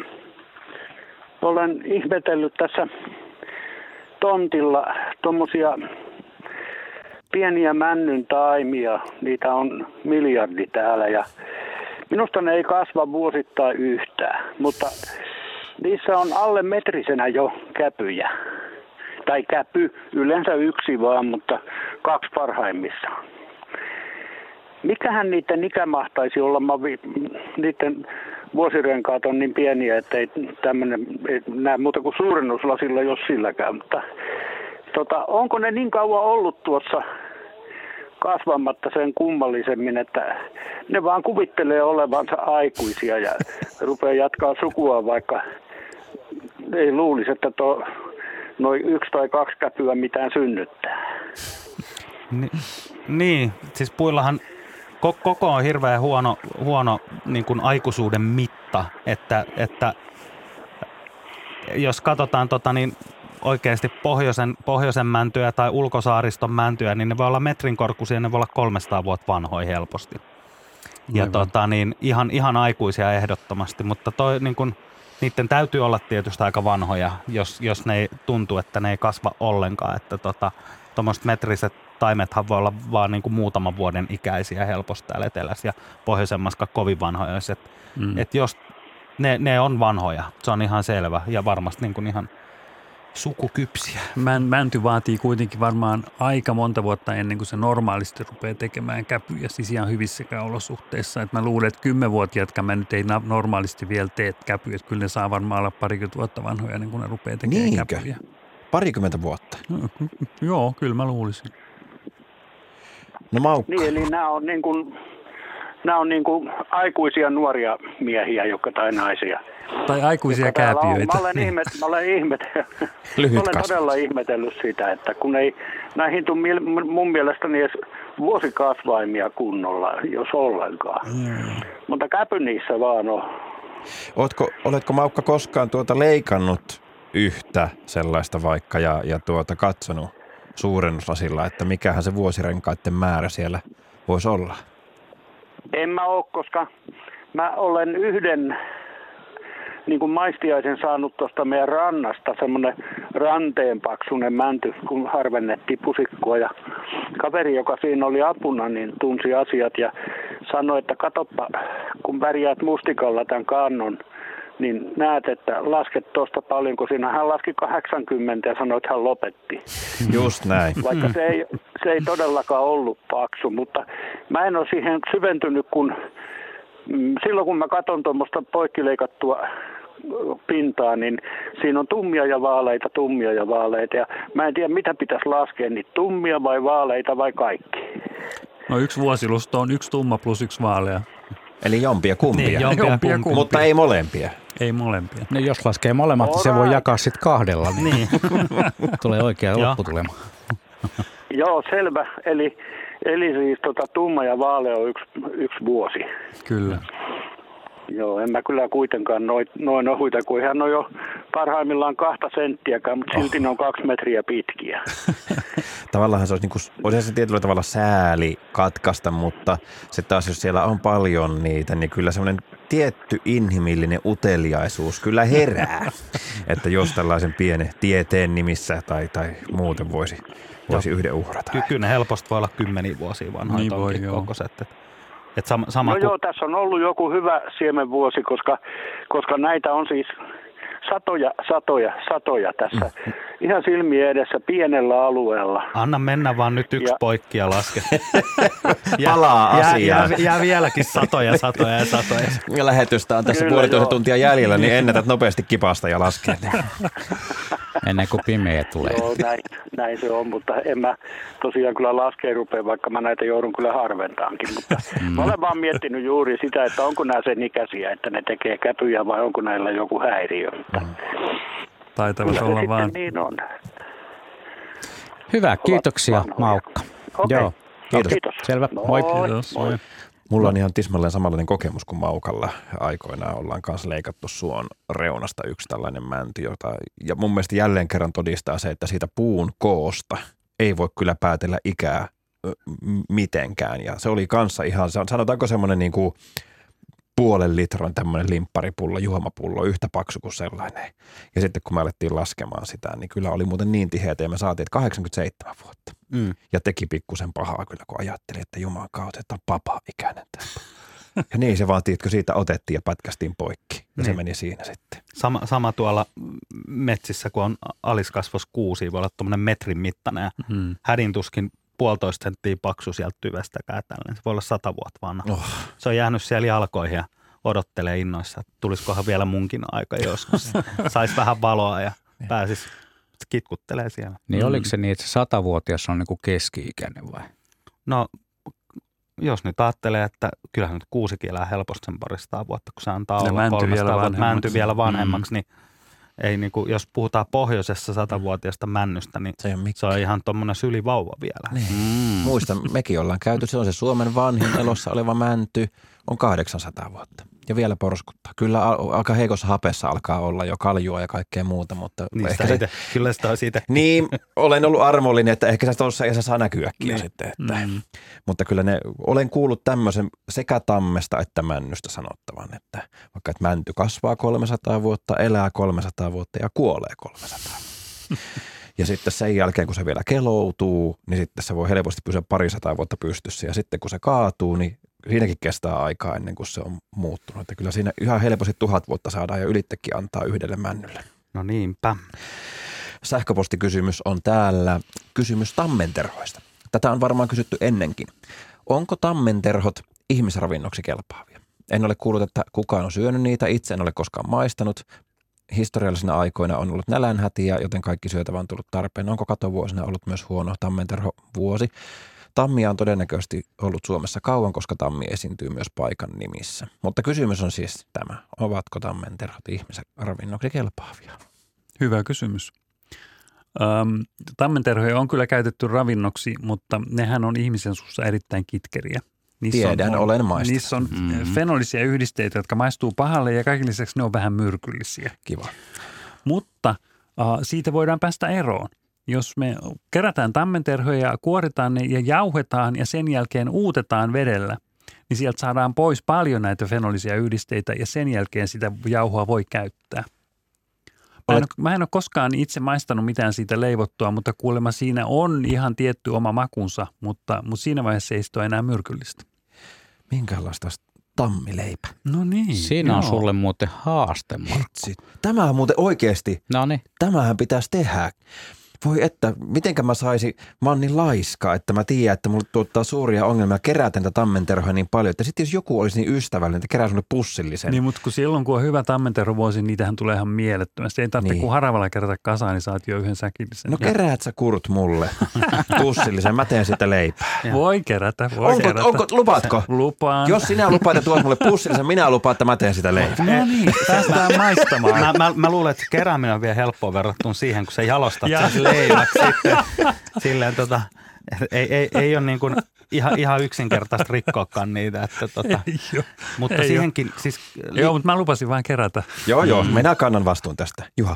olen ihmetellyt tässä tontilla tuommoisia pieniä männyn taimia. Niitä on miljardi täällä ja minusta ne ei kasva vuosittain yhtään, mutta niissä on alle metrisenä jo käpyjä. Tai käpy, yleensä yksi vaan, mutta kaksi parhaimmissaan. Mikähän niiden ikä mahtaisi olla? Mä vi, niiden vuosirenkaat on niin pieniä, että ei tämmöinen näe muuta kuin suurennuslasilla, jos silläkään. Mutta tota, onko ne niin kauan ollut tuossa kasvamatta sen kummallisemmin, että ne vaan kuvittelee olevansa aikuisia ja rupeaa jatkaa sukua, vaikka ei luulisi, että tuo noin yksi tai kaksi käpyä mitään synnyttää. Ni, niin, siis puillahan koko on hirveän huono, huono niin kuin aikuisuuden mitta, että, että jos katsotaan tota, niin oikeasti pohjoisen, pohjoisen mäntyä tai ulkosaariston mäntyä, niin ne voi olla metrin korkuisia, ne voi olla 300 vuotta vanhoja helposti. Ja Aivan. tota, niin ihan, ihan aikuisia ehdottomasti, mutta toi, niin kun, niiden täytyy olla tietysti aika vanhoja, jos, jos ne ei tuntuu, että ne ei kasva ollenkaan. Että tota, tuommoiset metriset taimethan voi olla vaan niin kuin muutaman vuoden ikäisiä helposti täällä etelässä ja pohjoisemmassa kovin vanhoja. Jos Et, Mm. et jos ne, ne on vanhoja, se on ihan selvä ja varmasti niin kuin ihan sukukypsiä. Män, mänty vaatii kuitenkin varmaan aika monta vuotta ennen kuin se normaalisti rupeaa tekemään käpyjä, siis ihan hyvissäkään olosuhteissa. Et mä luulen, että kymmenvuotiaatkaan mä nyt ei normaalisti vielä tee käpyjä, että kyllä ne saa varmaan olla parikymmentä vuotta vanhoja ennen kuin ne rupeaa tekemään Niinkö? käpyjä. Parikymmentä vuotta. Joo, kyllä mä luulisin. No Maukka. Niin, eli nämä on niin kuin, nämä on niin kuin aikuisia nuoria miehiä jotka, tai naisia. Tai aikuisia jotka täällä on. kääpiöitä. Mä olen, Niin. ihmet, mä olen, ihmet, [LAUGHS] Lyhyt olen todella ihmetellyt sitä, että kun ei näihin tule mun mielestäni edes vuosikasvaimia kunnolla, jos ollenkaan. Mutta käpy niissä vaan on. Ootko, oletko Maukka koskaan tuota leikannut yhtä sellaista vaikka ja, ja tuota katsonut suurennuslasilla, että mikähän se vuosirenkaiden määrä siellä voisi olla? En mä ole, koska mä olen yhden niin kuin maistiaisen saanut tuosta meidän rannasta, semmoinen ranteenpaksunen mänty, kun harvennettiin pusikkoa. Ja kaveri, joka siinä oli apuna, niin tunsi asiat ja sanoi, että katoppa, kun värjäät mustikalla tämän kannon, niin näet, että lasket tuosta paljon, kun siinä hän laski 80 ja sanoi, että hän lopetti. Just näin. Vaikka se ei, se ei todellakaan ollut paksu, mutta mä en ole siihen syventynyt, kun mm, silloin kun mä katson tuommoista poikkileikattua pintaa, niin siinä on tummia ja vaaleita, tummia ja vaaleita. Ja mä en tiedä, mitä pitäisi laskea, niin tummia vai vaaleita vai kaikki. No yksi vuosilusto on yksi tumma plus yksi vaalea. Eli jompia kumpia, Niin, jompia Jompia kumpia. kumpia. mutta ei molempia. Ei molempia. No jos laskee molemmat, niin se voi jakaa sitten kahdella, niin, Niin. [LAUGHS] tulee oikea Joo. lopputulema. [LAUGHS] Joo, selvä. Eli, eli siis tota, tumma ja vaalea on yksi, yksi vuosi. Kyllä. Joo, en mä kyllä kuitenkaan noin, noin ohuita, kun ihan on jo parhaimmillaan kahta senttiäkään, mutta silti ne on kaksi metriä pitkiä. [LAUGHS] Tavallaan se olisi, niin kuin, olisi se tietyllä tavalla sääli katkaista, mutta sitten taas jos siellä on paljon niitä, niin kyllä semmoinen tietty inhimillinen uteliaisuus kyllä herää, [LAUGHS] että jos tällaisen pienen tieteen nimissä tai, tai muuten voisi, voisi yhden uhrata. Ky- kyllä ne helposti voi olla kymmeniä vuosia vanhoja Niin voi, kokoiset. Et, et sama, sama No kuin, joo, tässä on ollut joku hyvä siemenvuosi, koska, koska näitä on siis satoja, satoja, satoja tässä ihan silmien edessä pienellä alueella. anna mennä vaan nyt yksi Ja- poikki ja laske. [LAUGHS] Palaa jää, asiaan. jää, jää, vieläkin satoja, satoja ja satoja. Ja lähetystä on tässä puolitoista tuntia jäljellä, niin ennätät nopeasti kipasta ja laskee. [LAUGHS] Ennen kuin pimeä tulee. Joo, näin, näin se on, mutta en mä tosiaan kyllä laskeen rupea, vaikka mä näitä joudun kyllä harventaankin. Mutta mä olen vaan miettinyt juuri sitä, että onko nämä sen ikäisiä, että ne tekee käpyjä vai onko näillä joku häiriö. Mutta Taitavat kyllä olla vaan. niin on. Hyvä, kiitoksia vanhoja. Maukka. Okei. Joo, Kiitos. Kiitos. selvä. Moi. Kiitos. moi. Mulla on ihan tismalleen samanlainen kokemus kuin Maukalla. Aikoinaan ollaan kanssa leikattu suon reunasta yksi tällainen mänty, jota, ja mun mielestä jälleen kerran todistaa se, että siitä puun koosta ei voi kyllä päätellä ikää mitenkään. Ja se oli kanssa ihan, sanotaanko semmoinen niin kuin puolen litran tämmöinen limpparipullo, juomapullo, yhtä paksu kuin sellainen. Ja sitten kun me alettiin laskemaan sitä, niin kyllä oli muuten niin tiheä, ja me saatiin, että 87 vuotta. Mm. Ja teki pikkusen pahaa kyllä, kun ajatteli, että Jumalan kautta, että on papa-ikäinen tämä. [LAUGHS] Ja niin se vaan, tiedätkö, siitä otettiin ja pätkästiin poikki. Ja se Niin. meni siinä sitten. Sama, sama tuolla metsissä, kun on aliskasvos kuusi, voi olla tuommoinen metrin mittainen Mm. hädintuskin puolitoista senttiä paksu sieltä tyvestäkään tällainen. Se voi olla sata vuotta vanha. Oh. Se on jäänyt siellä jalkoihin ja odottelee innoissa, että tulisikohan vielä munkin aika joskus. [LAUGHS] Saisi vähän valoa ja pääsis kitkuttelee siellä. Niin Mm. oliko se niin, että se satavuotias on niin keski-ikäinen vai? No, jos nyt ajattelee, että kyllähän nyt kuusikin elää helposti sen paristaa vuotta, kun se antaa Ja olla mänty 300 vielä vuotta, vanhemmaksi. mänty vielä vanhemmaksi, niin ei niin kuin, jos puhutaan pohjoisessa satavuotiaasta männystä, niin Se mikään. se on ihan tuommoinen sylivauva vielä. Niin. Mm. Muistan, mekin ollaan käyty, se on se Suomen vanhin [CLEARS THROAT] elossa oleva mänty, on 800 vuotta. Ja vielä porskuttaa. Kyllä al- aika heikossa hapessa alkaa olla jo kaljua ja kaikkea muuta, mutta Niin ehkä sitä se, kyllä sitä on siitä. niin, [LAUGHS] olen ollut armollinen, että ehkä se tuossa se saa näkyäkin niin. sitten. Että, Mm. Mutta kyllä ne, olen kuullut tämmöisen sekä tammesta että männystä sanottavan, että vaikka että mänty kasvaa 300 vuotta, elää 300 vuotta ja kuolee 300 Ja sitten sen jälkeen, kun se vielä keloutuu, niin sitten se voi helposti pysyä parisataa vuotta pystyssä. Ja sitten kun se kaatuu, niin siinäkin kestää aikaa ennen kuin se on muuttunut. Että kyllä siinä ihan helposti tuhat vuotta saadaan jo ylittekin antaa yhdelle männylle. No niinpä. Sähköpostikysymys on täällä. Kysymys tammenterhoista. Tätä on varmaan kysytty ennenkin. Onko tammenterhot ihmisravinnoksi kelpaavia? En ole kuullut, että kukaan on syönyt niitä. Itse en ole koskaan maistanut. historiallisina aikoina on ollut nälänhätiä, joten kaikki syötävä on tullut tarpeen. Onko katovuosina ollut myös huono tammenterho vuosi? Tammia on todennäköisesti ollut Suomessa kauan, koska tammi esiintyy myös paikan nimissä. Mutta kysymys on siis tämä. Ovatko tammenterhot ihmisen ravinnoksi kelpaavia? Hyvä kysymys. Ähm, tammenterhoja on kyllä käytetty ravinnoksi, mutta nehän on ihmisen suussa erittäin kitkeriä. Niissä Tiedän, on, olen maistanut. Niissä on mm-hmm. fenolisia yhdisteitä, jotka maistuu pahalle ja kaiken lisäksi ne on vähän myrkyllisiä. Kiva. Mutta äh, siitä voidaan päästä eroon. Jos me kerätään tammenterhoja, kuoritaan ne ja jauhetaan ja sen jälkeen uutetaan vedellä, niin sieltä saadaan pois paljon näitä fenolisia yhdisteitä ja sen jälkeen sitä jauhoa voi käyttää. Mä en, ole, mä en ole koskaan itse maistanut mitään siitä leivottua, mutta kuulemma siinä on ihan tietty oma makunsa, mutta, mutta siinä vaiheessa ei sitä ole enää myrkyllistä. Minkälaista tammileipä? No niin. Siinä joo. on sulle muuten haaste, Markku. Tämä on muuten oikeasti, no niin. tämähän pitäisi tehdä voi että, mitenkä mä saisin, mä oon niin laiska, että mä tiedän, että mulle tuottaa suuria ongelmia kerätä tätä tammenterhoa niin paljon, että sitten jos joku olisi niin ystävällinen, että kerää sulle pussillisen. Niin, mutta kun silloin kun on hyvä tammenterhovuosi, niin niitähän tulee ihan mielettömästi. Ei tarvitse niin. kun haravalla kerätä kasaan, niin saat jo yhden säkillisen. No keräät sä kurt mulle [LAUGHS] pussillisen, mä teen sitä leipää. [LAUGHS] Voi kerätä, voi onko, kerätä. Onko, lupaatko? Lupaan. Jos sinä lupaat, että tuot mulle pussillisen, minä lupaan, että mä teen sitä leipää. No niin, päästään maistamaan. Mä, mä, mä luulen, että kerääminen on vielä helppoa verrattuna siihen, kun se jalostat sen leiväksi sitten silleen tota, ei, ei, ei ole niin kuin ihan, ihan yksinkertaista rikkoakaan niitä. Että tota, ei jo, mutta ei siihenkin siis... Li- joo, mutta mä lupasin vain kerätä. Joo, joo, mm. minä kannan vastuun tästä. Juha.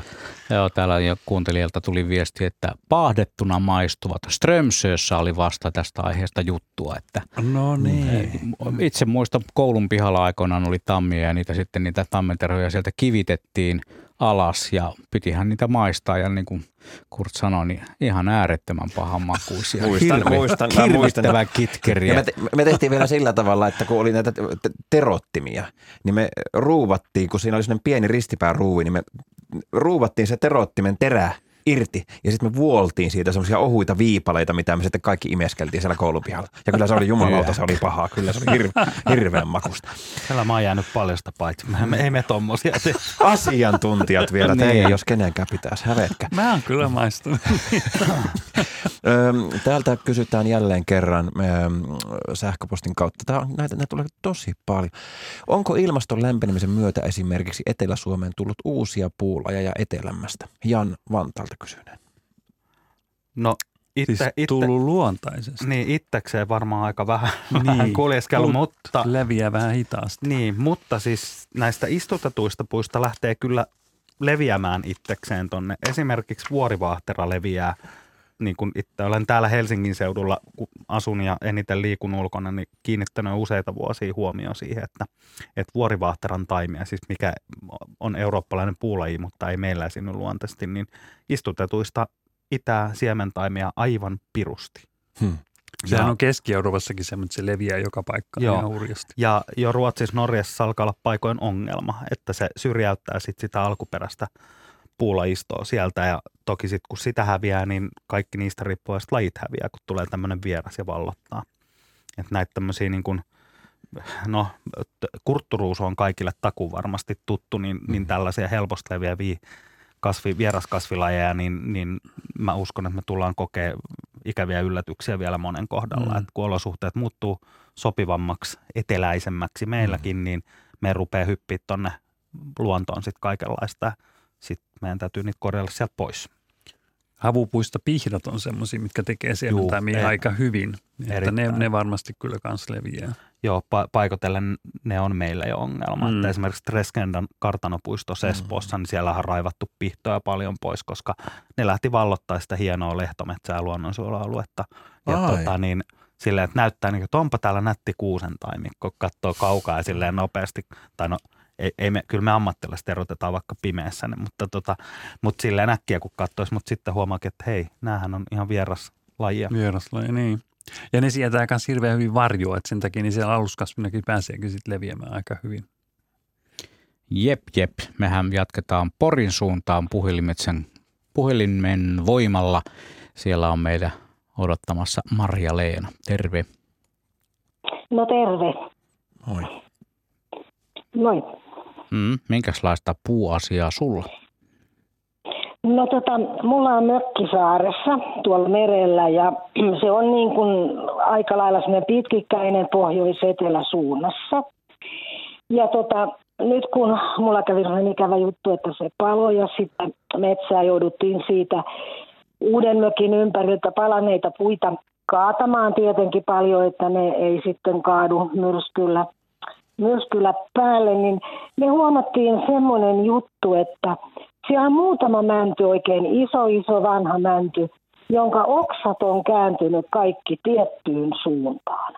Joo, täällä jo kuuntelijalta tuli viesti, että pahdettuna maistuvat. Strömsössä oli vasta tästä aiheesta juttua. Että no niin. Itse muistan koulun pihalla aikoinaan oli tammia ja niitä sitten niitä tammenterhoja sieltä kivitettiin alas ja pitihän niitä maistaa ja niin kuin Kurt sanoi, niin ihan äärettömän pahan makuisia. Muistan, muistan. Hirvittävän kitkeriä. me, te, me tehtiin vielä sillä tavalla, että kun oli näitä terottimia, niin me ruuvattiin, kun siinä oli sellainen pieni ristipääruuvi, niin me ruuvattiin se terottimen terä – irti ja sitten me vuoltiin siitä semmoisia ohuita viipaleita, mitä me sitten kaikki imeskeltiin siellä koulupihalla. Ja kyllä se oli jumalauta, se oli pahaa. Kyllä se oli hir- hirveän makusta. Siellä mä oon jäänyt paljosta paitsi. Me ei me tommosia te. Asiantuntijat vielä, niin. teidän jos kenenkään pitäisi hävetkä. Mä oon kyllä maistunut. Täältä kysytään jälleen kerran sähköpostin kautta. Tämä on, näitä, näitä tulee tosi paljon. Onko ilmaston lämpenemisen myötä esimerkiksi Etelä-Suomeen tullut uusia puulajeja etelämästä? Jan Vantalta kysyneen. No itse, siis itse, tullut luontaisesti. Niin, itsekseen varmaan aika vähän, [LAUGHS] niin, vähän kuljeskellut, mutta... Leviää vähän hitaasti. Niin, mutta siis näistä istutetuista puista lähtee kyllä leviämään itsekseen tonne. Esimerkiksi vuorivaahtera leviää niin kun itse olen täällä Helsingin seudulla, kun asun ja eniten liikun ulkona, niin kiinnittänyt useita vuosia huomioon siihen, että, että vuorivahteran taimia, siis mikä on eurooppalainen puulaji, mutta ei meillä esiinny luontaisesti, niin istutetuista itää siementaimia aivan pirusti. Hmm. Sehän ja, on Keski-Euroopassakin se, että se leviää joka paikkaan joo, ihan hurjasti. Ja jo Ruotsissa, Norjassa alkaa olla paikoin ongelma, että se syrjäyttää sit sitä alkuperäistä puulajistoa sieltä ja toki sitten kun sitä häviää, niin kaikki niistä riippuvaiset lajit häviää, kun tulee tämmöinen vieras ja vallottaa. Että näitä tämmöisiä niin kuin, no kurtturuus on kaikille taku varmasti tuttu, niin, mm. niin tällaisia helposti leviäviä kasvi, vieraskasvilajeja, niin, niin mä uskon, että me tullaan kokea ikäviä yllätyksiä vielä monen kohdalla. Mm. Että kun olosuhteet muuttuu sopivammaksi, eteläisemmäksi meilläkin, mm. niin me rupeaa hyppiä tuonne luontoon sitten kaikenlaista meidän täytyy niitä korjalla sieltä pois. Havupuista pihdat on semmoisia, mitkä tekee siementämiä aika hyvin. Että ne, ne varmasti kyllä kans leviää. Joo, pa- paikotellen ne on meillä jo ongelma. Mm. Että esimerkiksi Treskendan kartanopuisto Espoossa, mm. niin siellä on raivattu pihtoja paljon pois, koska ne lähti vallottaa sitä hienoa lehtometsää ja luonnonsuojelualuetta. Ja tota, niin, silleen, että näyttää, niin, että onpa täällä nätti kuusen taimikko, katsoo kaukaa ja silleen nopeasti, tai no ei, ei me, kyllä me ammattilaiset erotetaan vaikka pimeässä, mutta, tota, mutta silleen äkkiä kun katsoisi, mutta sitten huomaakin, että hei, näähän on ihan vieras lajia. Vieras laji, niin. Ja ne sietää myös hirveän hyvin varjoa, että sen takia niin siellä aluskasvinakin pääseekin sitten leviämään aika hyvin. Jep, jep. Mehän jatketaan Porin suuntaan puhelimetsen, puhelimen voimalla. Siellä on meidän odottamassa Marja-Leena. Terve. No terve. Moi. Moi. Mm, minkälaista puuasiaa sulla? No tota, mulla on mökkisaaressa tuolla merellä ja se on niin kuin aika lailla semmoinen pitkikkäinen pohjois-etelä suunnassa. Ja tota, nyt kun mulla kävi sellainen ikävä juttu, että se palo ja sitten metsää jouduttiin siitä uuden mökin ympäriltä palaneita puita kaatamaan tietenkin paljon, että ne ei sitten kaadu myrskyllä, myrskyllä päälle, niin me huomattiin semmoinen juttu, että siellä on muutama mänty, oikein iso, iso vanha mänty, jonka oksat on kääntynyt kaikki tiettyyn suuntaan.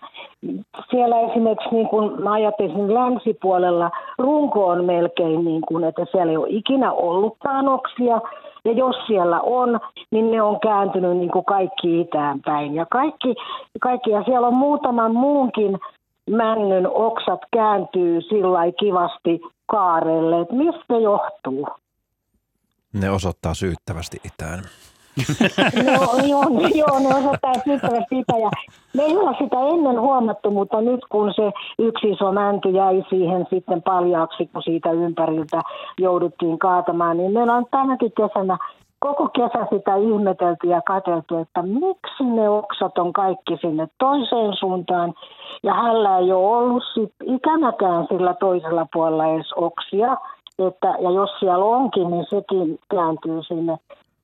Siellä esimerkiksi, niin kuin mä ajattelin länsipuolella, runko on melkein niin kuin, että siellä ei ole ikinä ollutkaan oksia, ja jos siellä on, niin ne on kääntynyt niin kuin kaikki itään päin. Ja, kaikki, kaikki, ja siellä on muutaman muunkin männyn oksat kääntyy sillä kivasti kaarelle. Että mistä johtuu? Ne osoittaa syyttävästi itään. [LAUGHS] joo, joo, joo, ne osoittaa syyttävästi sitä. Ja me ei ole sitä ennen huomattu, mutta nyt kun se yksi iso mänty jäi siihen sitten paljaaksi, kun siitä ympäriltä jouduttiin kaatamaan, niin meillä on tänäkin kesänä koko kesä sitä ihmetelty ja katseltu, että miksi ne oksat on kaikki sinne toiseen suuntaan. Ja hänellä ei ole ollut sit ikänäkään sillä toisella puolella edes oksia. Että, ja jos siellä onkin, niin sekin kääntyy sinne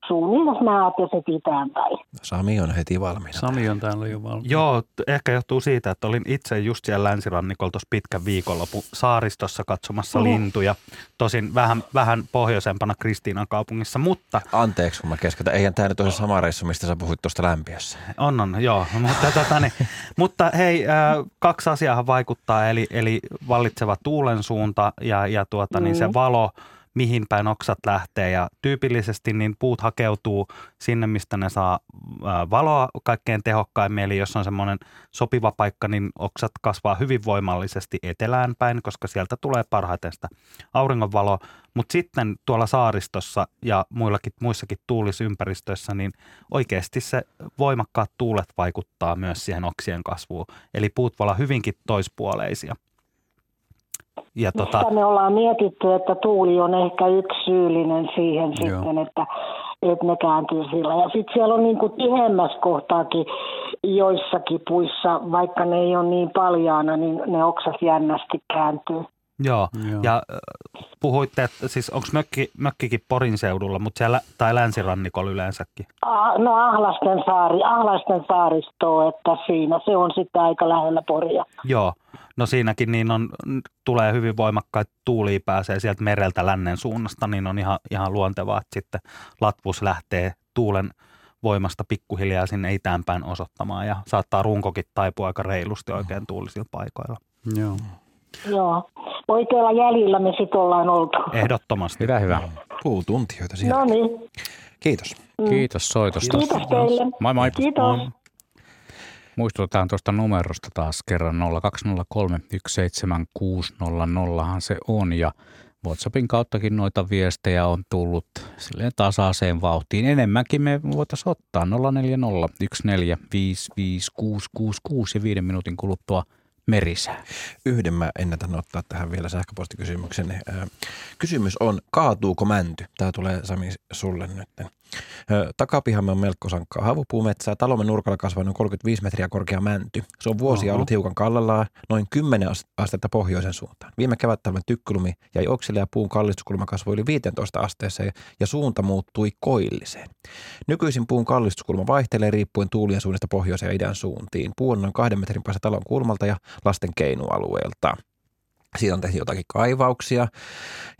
suunnin, jos mä ajattelisin pitään päin. Sami on heti valmiina. Sami on täällä jo valmiina. Joo, ehkä johtuu siitä, että olin itse just siellä länsirannikolla tuossa pitkän viikonlopun saaristossa katsomassa mm. lintuja. Tosin vähän, vähän pohjoisempana Kristiinan kaupungissa, mutta... Anteeksi, kun mä keskeytän. Eihän tämä nyt ole se sama reissu, mistä sä puhuit tuosta lämpiössä. On, on, joo. mutta, tota, niin, mutta hei, äh, kaksi asiaa vaikuttaa, eli, eli vallitseva tuulen suunta ja, ja tuota, mm. niin se mm. valo – mihin päin oksat lähtee. Ja tyypillisesti niin puut hakeutuu sinne, mistä ne saa valoa kaikkein tehokkaimmin, eli jos on semmoinen sopiva paikka, niin oksat kasvaa hyvin voimallisesti etelään päin, koska sieltä tulee parhaiten sitä auringonvaloa, mutta sitten tuolla saaristossa ja muillakin, muissakin tuulisympäristöissä, niin oikeasti se voimakkaat tuulet vaikuttaa myös siihen oksien kasvuun, eli puut voi olla hyvinkin toispuoleisia. Ja tota... me ollaan mietitty, että tuuli on ehkä yksi syyllinen siihen Joo. sitten, että, että ne kääntyy sillä. Ja sitten siellä on niin kuin tihemmässä kohtaakin joissakin puissa, vaikka ne ei ole niin paljaana, niin ne oksat jännästi kääntyy. Joo, Joo. ja puhuitte, että siis onko mökki, mökkikin Porin seudulla, mutta siellä, tai länsirannikolla yleensäkin? no Ahlasten saari, Ahlasten saaristo, että siinä se on sitten aika lähellä Poria. Joo, no siinäkin niin on, tulee hyvin voimakkaita tuulia pääsee sieltä mereltä lännen suunnasta, niin on ihan, ihan luontevaa, että sitten Latvus lähtee tuulen voimasta pikkuhiljaa sinne itäänpäin osoittamaan ja saattaa runkokin taipua aika reilusti oikein tuulisilla paikoilla. Joo. Joo. Oikealla jäljellä me sitten ollaan oltu. Ehdottomasti. Hyvä, hyvä. Puutuntijoita siellä. No niin. Kiitos. Mm. Kiitos soitosta. Kiitos teille. Moi moi. Kiitos. Moi. Muistutetaan tuosta numerosta taas kerran 0203 17600 se on ja WhatsAppin kauttakin noita viestejä on tullut silleen tasaiseen vauhtiin. Enemmänkin me voitaisiin ottaa 040 ja viiden minuutin kuluttua – merisää. Yhden mä ennätän ottaa tähän vielä sähköpostikysymyksen. Kysymys on, kaatuuko mänty? Tämä tulee Sami sulle nyt. Takapihamme on melko sankkaa havupuumetsää. Talomme nurkalla kasvaa noin 35 metriä korkea mänty. Se on vuosia Oho. ollut hiukan kallellaan, noin 10 astetta pohjoisen suuntaan. Viime kevättalven tykkylumi jäi oksille ja puun kallistuskulma kasvoi yli 15 asteeseen ja suunta muuttui koilliseen. Nykyisin puun kallistuskulma vaihtelee riippuen tuulien suunnista pohjoisen ja idän suuntiin. Puu on noin kahden metrin päässä talon kulmalta ja lasten keinualueelta. Siitä on tehty jotakin kaivauksia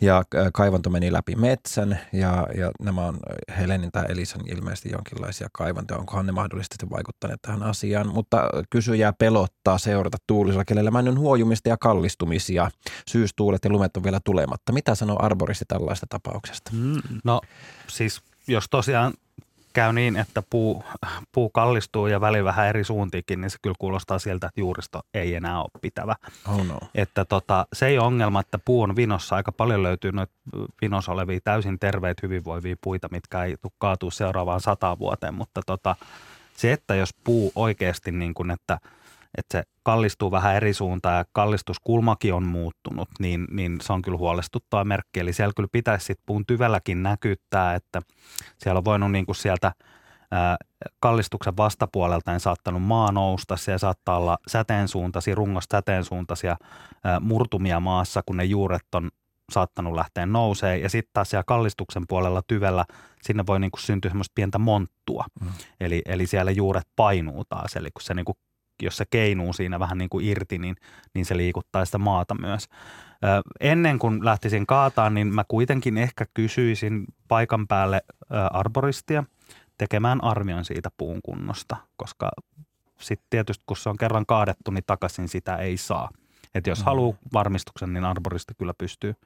ja kaivanto meni läpi metsän ja, ja nämä on Helenin tai Elisan ilmeisesti jonkinlaisia kaivantoja. Onkohan ne mahdollisesti vaikuttaneet tähän asiaan, mutta kysyjää pelottaa seurata tuulisella, kelellä männyn huojumista ja kallistumisia. Syystuulet ja lumet on vielä tulematta. Mitä sanoo arboristi tällaista tapauksesta? Mm, no siis jos tosiaan käy niin, että puu, puu kallistuu ja väli vähän eri suuntiinkin, niin se kyllä kuulostaa sieltä, että juuristo ei enää ole pitävä. Oh no. Että tota, se ei ole ongelma, että puu on vinossa. Aika paljon löytyy noita vinossa olevia täysin terveitä hyvinvoivia puita, mitkä ei tule kaatua seuraavaan sataan vuoteen, mutta tota, se, että jos puu oikeasti niin kuin, että että se kallistuu vähän eri suuntaan ja kallistuskulmakin on muuttunut, niin, niin se on kyllä huolestuttava merkki. Eli siellä kyllä pitäisi sitten puun tyvälläkin näkyttää, että siellä on voinut niin kuin sieltä kallistuksen vastapuolelta niin saattanut maa nousta. Siellä saattaa olla säteensuuntaisia, rungosta säteensuuntaisia murtumia maassa, kun ne juuret on saattanut lähteä nousee ja sitten taas siellä kallistuksen puolella tyvellä sinne voi niin kuin syntyä semmoista pientä monttua. Mm. Eli, eli siellä juuret painuu taas, eli kun se niin kuin, jos se keinuu siinä vähän niin kuin irti, niin, niin se liikuttaa sitä maata myös. Ö, ennen kuin lähtisin kaataan, niin mä kuitenkin ehkä kysyisin paikan päälle ö, arboristia tekemään arvion siitä puun kunnosta, koska sitten tietysti kun se on kerran kaadettu, niin takaisin sitä ei saa. Että jos mm. haluaa varmistuksen, niin arboristi kyllä pystyy –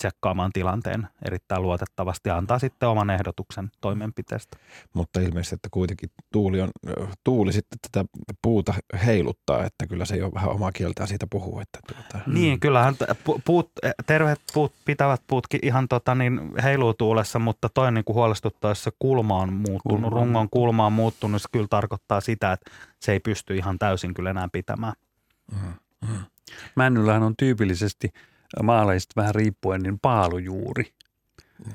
tsekkaamaan tilanteen erittäin luotettavasti ja antaa sitten oman ehdotuksen toimenpiteestä. Mutta ilmeisesti, että kuitenkin tuuli, on, tuuli sitten tätä puuta heiluttaa, että kyllä se jo vähän omaa kieltään siitä puhuu. Että tuota. Niin, kyllähän puut, terveet puut, pitävät puutkin ihan tota, niin heiluu tuulessa, mutta toinen niin kuin huolestuttaa, jos se kulma on muuttunut, kulma. rungon kulma on muuttunut, se kyllä tarkoittaa sitä, että se ei pysty ihan täysin kyllä enää pitämään. Mm. Mm. Männyllähän on tyypillisesti – maalaisista vähän riippuen, niin paalujuuri.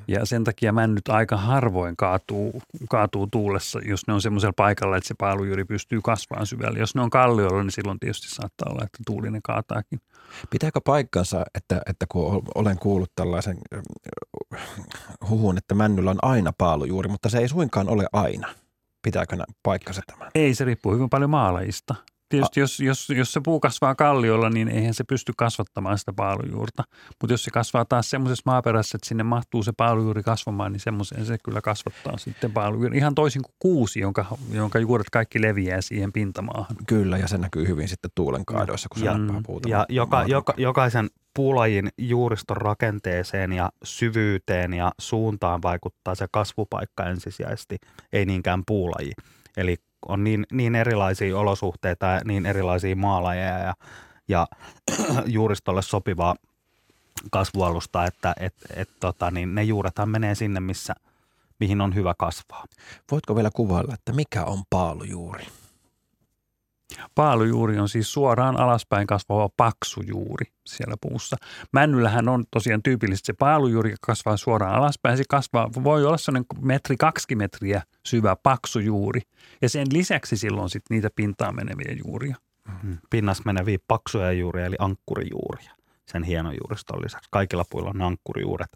Ja sen takia männyt aika harvoin kaatuu, kaatuu tuulessa, jos ne on semmoisella paikalla, että se paalujuuri pystyy kasvamaan syvälle. Jos ne on kalliolla, niin silloin tietysti saattaa olla, että tuulinen kaataakin. Pitääkö paikkansa, että, että kun olen kuullut tällaisen huhun, että männyllä on aina paalujuuri, mutta se ei suinkaan ole aina. Pitääkö paikkansa tämän? Ei, se riippuu hyvin paljon maalajista. Tietysti jos, jos, jos se puu kasvaa kalliolla, niin eihän se pysty kasvattamaan sitä paalujuurta. Mutta jos se kasvaa taas semmoisessa maaperässä, että sinne mahtuu se paalujuuri kasvamaan, niin semmoiseen se kyllä kasvattaa sitten paalujuuri. Ihan toisin kuin kuusi, jonka, jonka juuret kaikki leviää siihen pintamaahan. Kyllä, ja se näkyy hyvin sitten tuulen kaadoissa, kun se ja, puuta. Ja joka, joka, jokaisen puulajin juuriston rakenteeseen ja syvyyteen ja suuntaan vaikuttaa se kasvupaikka ensisijaisesti, ei niinkään puulaji. Eli on niin, niin erilaisia olosuhteita ja niin erilaisia maalajeja ja, ja [CLEARS THROAT] juuristolle sopivaa kasvualusta, että et, et, tota, niin ne juurethan menee sinne, missä, mihin on hyvä kasvaa. Voitko vielä kuvailla, että mikä on paalujuuri? Paalujuuri on siis suoraan alaspäin kasvava paksu juuri siellä puussa. Männyllähän on tosiaan tyypillisesti se paalujuuri, joka kasvaa suoraan alaspäin. Se kasvaa, voi olla sellainen metri, kaksi metriä syvä paksu juuri. Ja sen lisäksi silloin sitten niitä pintaan meneviä juuria. Mm-hmm. Pinnas meneviä paksuja juuria, eli ankkurijuuria. Sen hieno juuriston lisäksi. Kaikilla puilla on ankkurijuuret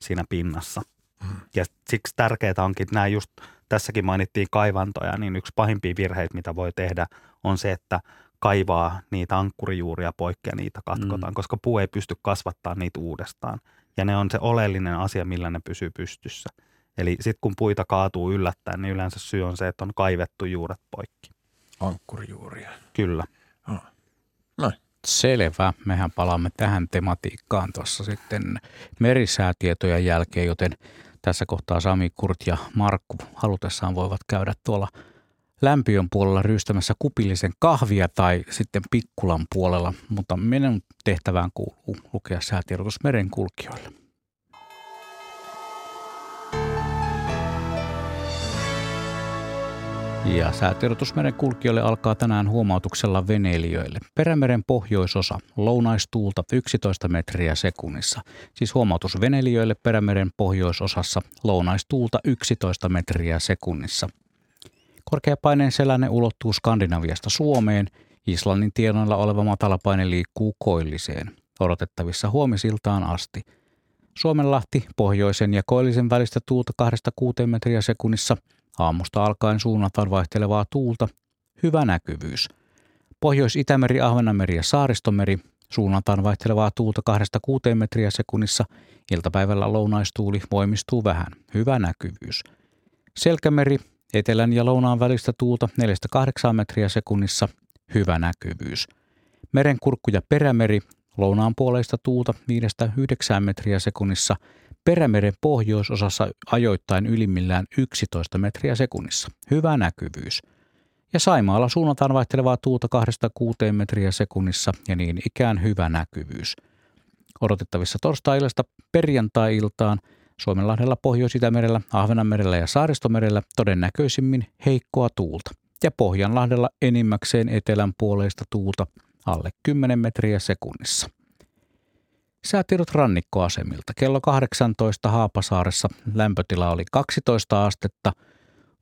siinä pinnassa. Mm-hmm. Ja siksi tärkeää onkin, että nämä just tässäkin mainittiin kaivantoja, niin yksi pahimpia virheitä, mitä voi tehdä, on se, että kaivaa niitä ankkurijuuria poikki ja niitä katkotaan, mm. koska puu ei pysty kasvattaa niitä uudestaan. Ja ne on se oleellinen asia, millä ne pysyy pystyssä. Eli sitten kun puita kaatuu yllättäen, niin yleensä syy on se, että on kaivettu juuret poikki. Ankkurijuuria. Kyllä. Oh. No. Selvä. Mehän palaamme tähän tematiikkaan tuossa sitten merisäätietojen jälkeen, joten tässä kohtaa Sami, Kurt ja Markku halutessaan voivat käydä tuolla lämpiön puolella ryystämässä kupillisen kahvia tai sitten pikkulan puolella, mutta minun tehtävään kuuluu lukea säätiedotus merenkulkijoille. Ja säätiedotusmeren kulkijoille alkaa tänään huomautuksella veneilijöille. Perämeren pohjoisosa, lounaistuulta 11 metriä sekunnissa. Siis huomautus veneilijöille Perämeren pohjoisosassa, lounaistuulta 11 metriä sekunnissa. Korkeapaineen selänne ulottuu Skandinaviasta Suomeen. Islannin tienoilla oleva matalapaine liikkuu koilliseen. Odotettavissa huomisiltaan asti. Suomenlahti pohjoisen ja koillisen välistä tuulta 2-6 metriä sekunnissa – Aamusta alkaen suunnataan vaihtelevaa tuulta, hyvä näkyvyys. Pohjois-Itämeri, Ahvenanmeri ja Saaristomeri suunnataan vaihtelevaa tuulta 2-6 metriä sekunnissa. Iltapäivällä lounaistuuli voimistuu vähän, hyvä näkyvyys. Selkämeri, etelän ja lounaan välistä tuulta 4-8 metriä sekunnissa, hyvä näkyvyys. Merenkurkku ja perämeri, lounaan puoleista tuulta 5-9 metriä sekunnissa – Perämeren pohjoisosassa ajoittain ylimmillään 11 metriä sekunnissa. Hyvä näkyvyys. Ja Saimaalla suunnataan vaihtelevaa tuulta 2-6 metriä sekunnissa ja niin ikään hyvä näkyvyys. Odotettavissa torstai-illasta perjantai-iltaan Suomenlahdella, Pohjois-Itämerellä, Ahvenanmerellä ja Saaristomerellä todennäköisimmin heikkoa tuulta. ja Pohjanlahdella enimmäkseen etelän puoleista tuulta alle 10 metriä sekunnissa. Säätiedot rannikkoasemilta. Kello 18 Haapasaaressa lämpötila oli 12 astetta,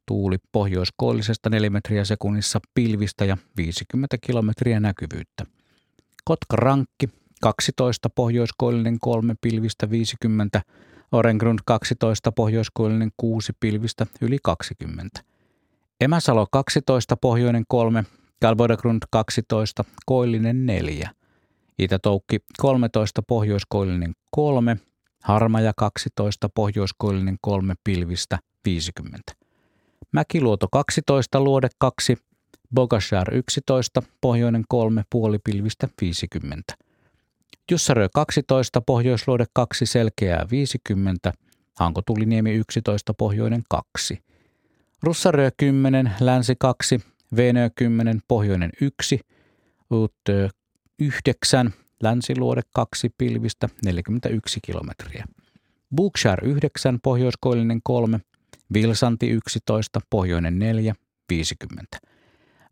tuuli pohjoiskoillisesta 4 metriä sekunnissa pilvistä ja 50 kilometriä näkyvyyttä. Kotka Rankki 12 pohjoiskoillinen 3 pilvistä 50, Orengrund 12 pohjoiskoillinen 6 pilvistä yli 20. Emäsalo 12 pohjoinen 3, Kalvodagrund 12 koillinen 4. Itä-Toukki 13 pohjoiskoillinen 3, Harmaja 12 pohjoiskoillinen 3 pilvistä 50. Mäkiluoto 12 luode 2, Bogashar 11 pohjoinen 3 puolipilvistä 50. Jussarö 12, Pohjoisluode 2, Selkeää 50, Hanko Tuliniemi 11, Pohjoinen 2. Russarö 10, Länsi 2, Venö 10, Pohjoinen 1, Uttö 9, Länsiluode 2, Pilvistä 41 kilometriä. Bookshare 9, Pohjoiskoillinen 3, Vilsanti 11, Pohjoinen 4, 50.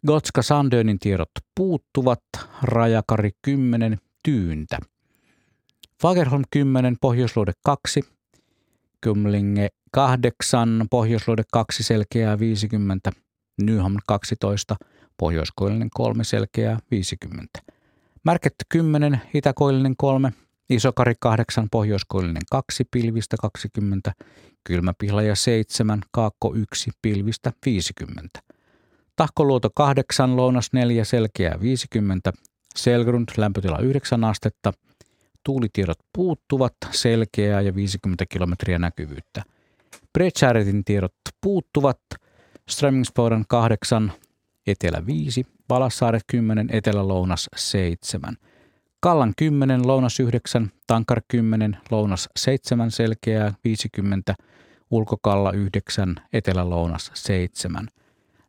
Gotska Sandönin tiedot puuttuvat, Rajakari 10, tyyntä. Fagerholm 10, Pohjoisluode 2, Kymlinge 8, Pohjoisluode 2, selkeää 50, Nyham 12, Pohjoiskoillinen 3, selkeää 50. Märketty 10, Itäkoillinen 3, Isokari 8, Pohjoiskoillinen 2, pilvistä 20, Kylmäpihlaja 7, Kaakko 1, pilvistä 50. Tahkoluoto 8, Lounas 4, selkeää 50, Selgrund lämpötila 9 astetta, tuulitiedot puuttuvat, selkeää ja 50 kilometriä näkyvyyttä. Brechartin tiedot puuttuvat, Strömingsporen 8, etelä 5, Palassaaret 10, etelä-lounas 7. Kallan 10, lounas 9, Tankar 10, lounas 7, selkeää 50, Ulkokalla 9, etelä-lounas 7.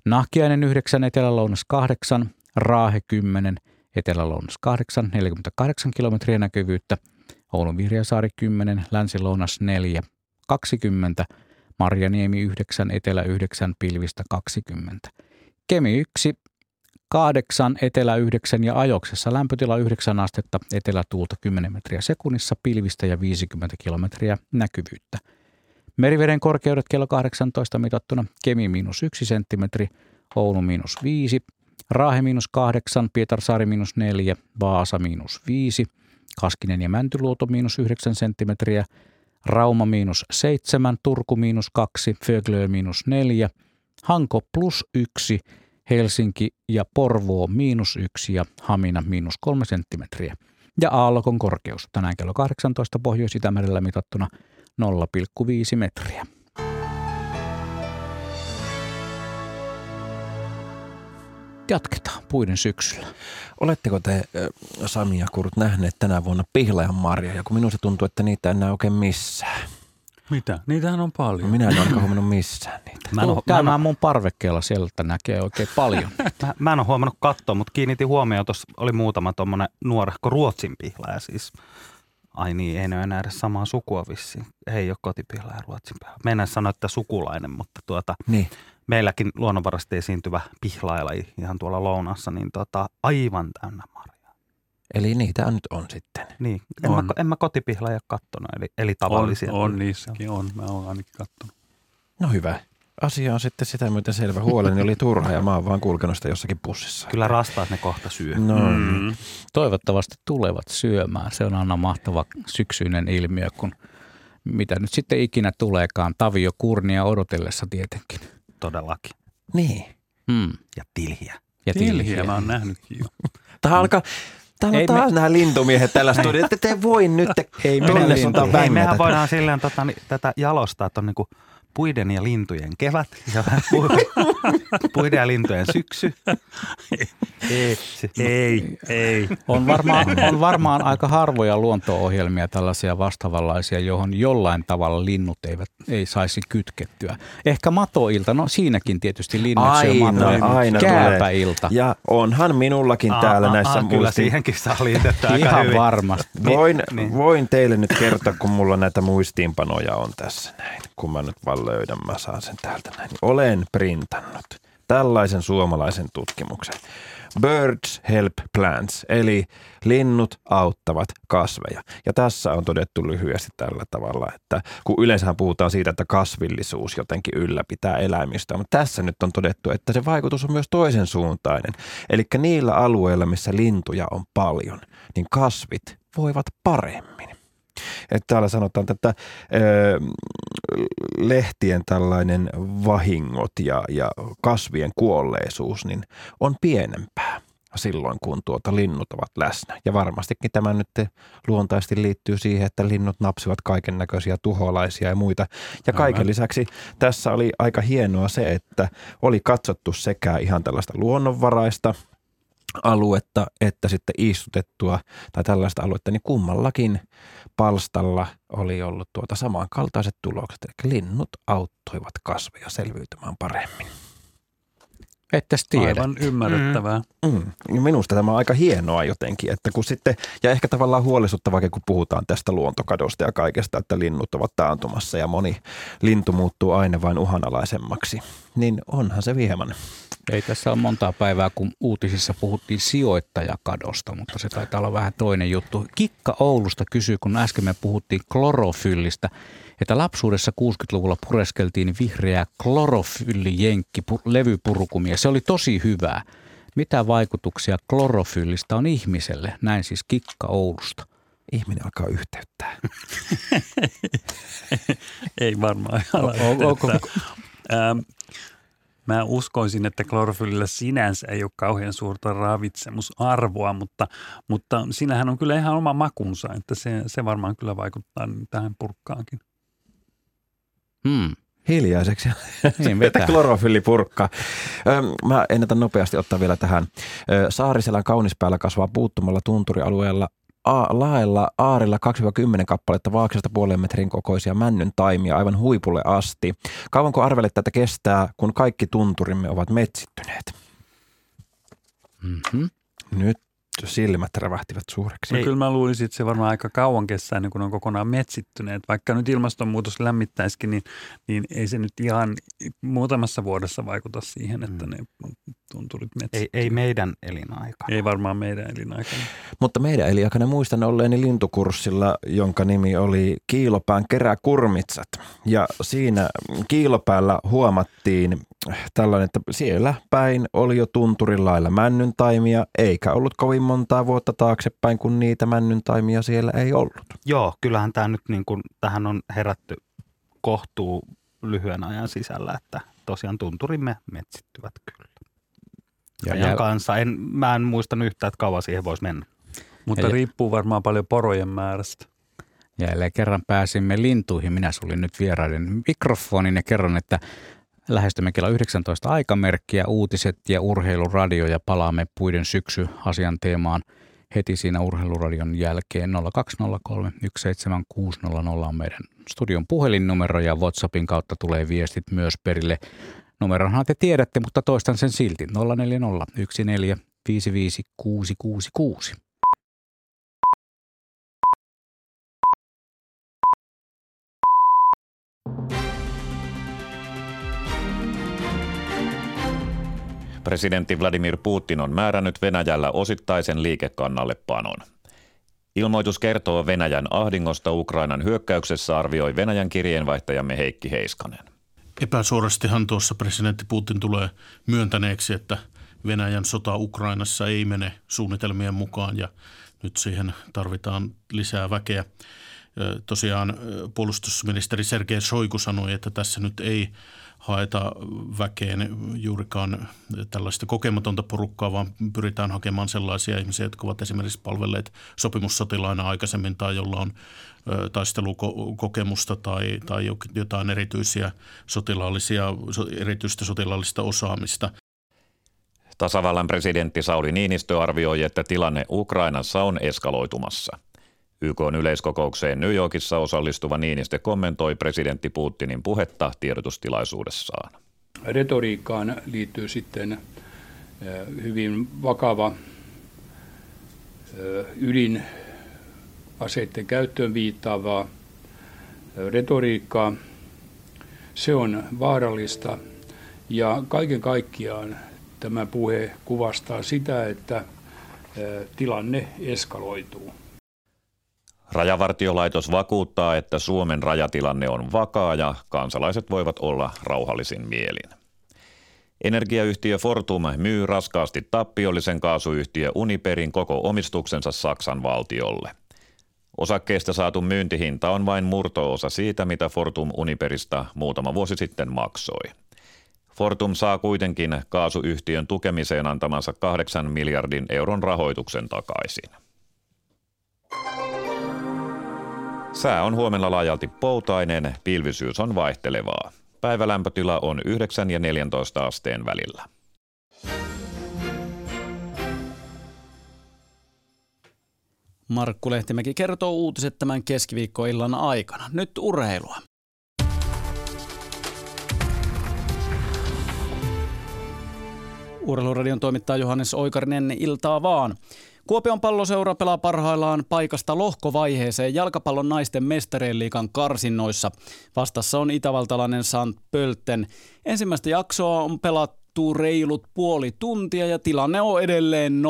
Nahkiainen 9, etelä-lounas 8, Raahe 10, Etelä-Lounas 8, 48 kilometriä näkyvyyttä, Oulun Vihreäsaari 10, Länsi-Lounas 4, 20, Marjaniemi 9, Etelä 9, Pilvistä 20. Kemi 1, 8, Etelä 9 ja Ajoksessa lämpötila 9 astetta, etelätuulta 10 metriä sekunnissa, pilvistä ja 50 kilometriä näkyvyyttä. Meriveden korkeudet kello 18 mitattuna Kemi miinus 1 senttimetri, Oulu miinus 5, Raahe miinus 8, Pietarsaari miinus 4, Vaasa miinus 5, Kaskinen ja Mäntyluoto miinus 9 senttimetriä, Rauma miinus 7, Turku miinus 2, Föglö miinus 4, Hanko plus 1, Helsinki ja Porvoo miinus 1 ja Hamina miinus 3 senttimetriä. Ja Aallokon korkeus tänään kello 18 Pohjois-Itämerellä mitattuna 0,5 metriä. Jatketaan puiden syksyllä. Oletteko te, Sami ja Kurt, nähneet tänä vuonna pihlajan marjoja, kun minusta tuntuu, että niitä ei näy oikein missään. Mitä? Niitähän on paljon. Minä en ole huomannut missään niitä. Mä en ole, käymään mun parvekkeella, sieltä näkee oikein paljon. [LAUGHS] mä, mä en ole huomannut katsoa, mutta kiinnitin huomioon, tuossa oli muutama tuommoinen nuorehko Ruotsin pihlaja siis. Ai niin, ei ne enää edes samaa sukua vissiin. Ei ole kotipihla ja Ruotsin pihlaja. Mennään sanoa, että sukulainen, mutta tuota, niin meilläkin luonnonvarasti esiintyvä pihlaajalaji ihan tuolla lounassa, niin tota, aivan täynnä marjaa. Eli niitä nyt on sitten. Niin, en, on. Mä, en mä kotipihlaajia kattonut, eli, eli tavallisia. On, on niissäkin, on. Mä oon ainakin kattonut. No hyvä. Asia on sitten sitä myöten selvä. Huoleni oli turha ja mä oon vaan kulkenut sitä jossakin pussissa. Kyllä rastaat ne kohta syö. No. Mm. Toivottavasti tulevat syömään. Se on aina mahtava syksyinen ilmiö, kun mitä nyt sitten ikinä tuleekaan. Tavio kurnia odotellessa tietenkin todellakin. Niin. Mm. Ja tilhiä. Ja tilhiä. tilhiä mä oon nähnytkin jo. Tämä alkaa, Täällä on taas me... nämä lintumiehet tällä studiolla, että te voi nyt ei tonne Ei, mehän voidaan silleen tota, niin, tätä jalostaa, että on niin kuin puiden ja lintujen kevät ja [LAUGHS] puiden ja lintujen syksy. Ei, ei, ei. On varmaan, on varmaan aika harvoja luonto-ohjelmia tällaisia vastaavanlaisia, johon jollain tavalla linnut eivät, ei saisi kytkettyä. Ehkä matoilta, no siinäkin tietysti linnut aina, matoja. Aina Kääpäilta. Ja onhan minullakin aa, täällä aa, näissä aa, Kyllä siihenkin saa liitettyä Ihan hyvin. varmasti. Voin, niin. voin teille nyt kertoa, kun mulla näitä muistiinpanoja on tässä näin. Kun mä nyt vaan löydän, mä saan sen täältä näin. Olen printannut tällaisen suomalaisen tutkimuksen. Birds help plants, eli linnut auttavat kasveja. Ja tässä on todettu lyhyesti tällä tavalla, että kun yleensähän puhutaan siitä, että kasvillisuus jotenkin ylläpitää eläimistä, mutta tässä nyt on todettu, että se vaikutus on myös toisen suuntainen. Eli niillä alueilla, missä lintuja on paljon, niin kasvit voivat paremmin. Että täällä sanotaan, että ö, lehtien tällainen vahingot ja, ja kasvien kuolleisuus niin on pienempää silloin, kun tuota linnut ovat läsnä. Ja varmastikin tämä nyt luontaisesti liittyy siihen, että linnut napsivat kaiken näköisiä tuholaisia ja muita. Ja kaiken lisäksi tässä oli aika hienoa se, että oli katsottu sekä ihan tällaista luonnonvaraista – aluetta että sitten istutettua tai tällaista aluetta, niin kummallakin palstalla oli ollut tuota samankaltaiset tulokset. Eli linnut auttoivat kasveja selviytymään paremmin. Että tiedä. Aivan ymmärrettävää. Mm. Mm. Minusta tämä on aika hienoa jotenkin, että kun sitten, ja ehkä tavallaan huolestuttavaa, kun puhutaan tästä luontokadosta ja kaikesta, että linnut ovat taantumassa ja moni lintu muuttuu aina vain uhanalaisemmaksi, niin onhan se hieman ei tässä ole montaa päivää, kun uutisissa puhuttiin sijoittajakadosta, mutta se taitaa olla vähän toinen juttu. Kikka Oulusta kysyy, kun äsken me puhuttiin klorofyllistä, että lapsuudessa 60-luvulla pureskeltiin vihreää klorofyllijenkki levypurkumia. Se oli tosi hyvää. Mitä vaikutuksia klorofyllistä on ihmiselle? Näin siis Kikka Oulusta. Ihminen alkaa yhteyttää. [LAUGHS] Ei varmaan ala Mä uskoisin, että klorofyllillä sinänsä ei ole kauhean suurta ravitsemusarvoa, mutta, mutta sinähän on kyllä ihan oma makunsa, että se, se varmaan kyllä vaikuttaa tähän purkkaankin. Hmm. Hiljaiseksi. [LAUGHS] Niin, vetää. klorofyllipurkka. Mä ennätän nopeasti ottaa vielä tähän. Saariselän kaunispäällä kasvaa puuttumalla tunturialueella a- laella aarilla 2-10 kappaletta vaaksesta puolen metrin kokoisia männyn taimia aivan huipulle asti. Kauanko arvelet tätä kestää, kun kaikki tunturimme ovat metsittyneet? Mm-hmm. Nyt silmät rävähtivät suureksi. No, kyllä mä luulisin, että se varmaan aika kauan kestää ennen kuin on kokonaan metsittyneet. Vaikka nyt ilmastonmuutos lämmittäisikin, niin, niin ei se nyt ihan muutamassa vuodessa vaikuta siihen, että mm. ne tunturit metsittyneet. Ei, ei meidän elinaikana. Ei varmaan meidän elinaikana. Mutta meidän elinaikana muistan olleeni lintukurssilla, jonka nimi oli Kiilopään keräkurmitsat. Ja siinä Kiilopäällä huomattiin tällainen, että siellä päin oli jo tunturin lailla männyntaimia, eikä ollut kovin montaa vuotta taaksepäin, kun niitä männyntaimia siellä ei ollut. Joo, kyllähän tämä nyt niin kuin, tähän on herätty kohtuu lyhyen ajan sisällä, että tosiaan tunturimme metsittyvät kyllä. Ja, ja kanssa. En, mä en muista yhtään, että kauan siihen voisi mennä. Mutta ja riippuu varmaan paljon porojen määrästä. Jälleen kerran pääsimme lintuihin. Minä sulin nyt vieraiden mikrofonin ja kerron, että Lähestymme kello 19 aikamerkkiä, uutiset ja urheiluradio ja palaamme puiden syksy asian teemaan heti siinä urheiluradion jälkeen. 0203 17600 on meidän studion puhelinnumero ja WhatsAppin kautta tulee viestit myös perille. Numeronhan te tiedätte, mutta toistan sen silti. 040 14 55 Presidentti Vladimir Putin on määrännyt Venäjällä osittaisen liikekannallepanon. Ilmoitus kertoo Venäjän ahdingosta Ukrainan hyökkäyksessä, arvioi Venäjän kirjeenvaihtajamme Heikki Heiskanen. Epäsuorastihan tuossa presidentti Putin tulee myöntäneeksi, että Venäjän sota Ukrainassa ei mene suunnitelmien mukaan ja nyt siihen tarvitaan lisää väkeä. Tosiaan puolustusministeri Sergei Shoigu sanoi, että tässä nyt ei haeta väkeen juurikaan tällaista kokematonta porukkaa, vaan pyritään hakemaan sellaisia ihmisiä, jotka ovat esimerkiksi palvelleet sopimussotilaina aikaisemmin tai jolla on taistelukokemusta tai, tai jotain erityisiä sotilaallisia, erityistä sotilaallista osaamista. Tasavallan presidentti Sauli Niinistö arvioi, että tilanne Ukrainassa on eskaloitumassa – YK on yleiskokoukseen New Yorkissa osallistuva Niinistö kommentoi presidentti Putinin puhetta tiedotustilaisuudessaan. Retoriikkaan liittyy sitten hyvin vakava ydinaseiden käyttöön viittaavaa retoriikkaa. Se on vaarallista Ja kaiken kaikkiaan tämä puhe kuvastaa sitä, että tilanne eskaloituu. Rajavartiolaitos vakuuttaa, että Suomen rajatilanne on vakaa ja kansalaiset voivat olla rauhallisin mielin. Energiayhtiö Fortum myy raskaasti tappiollisen kaasuyhtiö Uniperin koko omistuksensa Saksan valtiolle. Osakkeesta saatu myyntihinta on vain murtoosa siitä, mitä Fortum Uniperista muutama vuosi sitten maksoi. Fortum saa kuitenkin kaasuyhtiön tukemiseen antamansa 8 miljardin euron rahoituksen takaisin. Sää on huomenna laajalti poutainen, pilvisyys on vaihtelevaa. Päivälämpötila on 9 ja 14 asteen välillä. Markku Lehtimäki kertoo uutiset tämän keskiviikkoillan aikana. Nyt urheilua. Urheiluradion toimittaja Johannes Oikarinen, iltaa vaan. Kuopion palloseura pelaa parhaillaan paikasta lohkovaiheeseen jalkapallon naisten mestarien liikan karsinnoissa. Vastassa on itävaltalainen Sant Pölten. Ensimmäistä jaksoa on pelattu reilut puoli tuntia ja tilanne on edelleen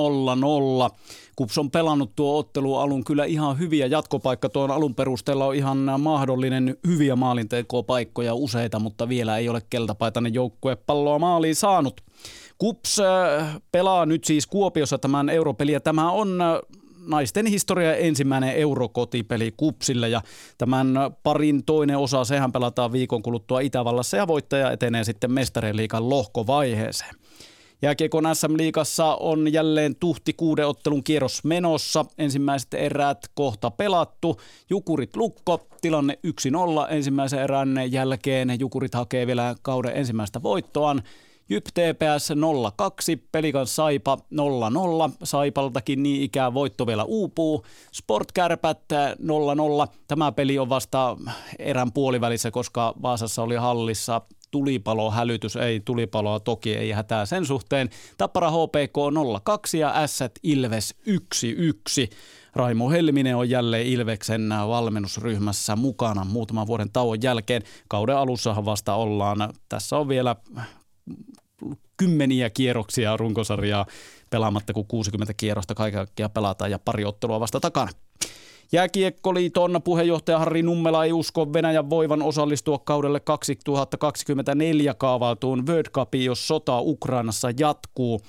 0-0. Kups on pelannut tuo ottelu alun kyllä ihan hyviä. Jatkopaikka tuon alun perusteella on ihan mahdollinen hyviä maalintekopaikkoja useita, mutta vielä ei ole keltapaitainen joukkue palloa maaliin saanut. Kups äh, pelaa nyt siis Kuopiossa tämän europeliä. Tämä on äh, naisten historia ensimmäinen eurokotipeli Kupsille ja tämän parin toinen osa, sehän pelataan viikon kuluttua Itävallassa ja voittaja etenee sitten mestarien liikan lohkovaiheeseen. Jääkiekon SM-liigassa on jälleen tuhti kuuden ottelun kierros menossa. Ensimmäiset erät kohta pelattu. Jukurit lukko, tilanne 1-0 ensimmäisen erän jälkeen. Jukurit hakee vielä kauden ensimmäistä voittoaan. Jyp TPS 0-2, Pelikan Saipa 0-0, Saipaltakin niin ikään voitto vielä uupuu. Sport Kärpät 0-0, tämä peli on vasta erän puolivälissä, koska Vaasassa oli hallissa tulipalo-hälytys, ei tulipaloa toki, ei hätää sen suhteen. Tappara HPK 0-2 ja Ässät Ilves 1-1. Raimo Helminen on jälleen Ilveksen valmennusryhmässä mukana muutaman vuoden tauon jälkeen. Kauden alussahan vasta ollaan. Tässä on vielä kymmeniä kierroksia runkosarjaa pelaamatta, kun 60 kierrosta kaiken kaikkiaan pelataan ja pari ottelua vasta takana. Jääkiekkoliiton puheenjohtaja Harri Nummela ei usko Venäjän voivan osallistua kaudelle 2024 kaavailtuun World Cupiin, jos sota Ukrainassa jatkuu.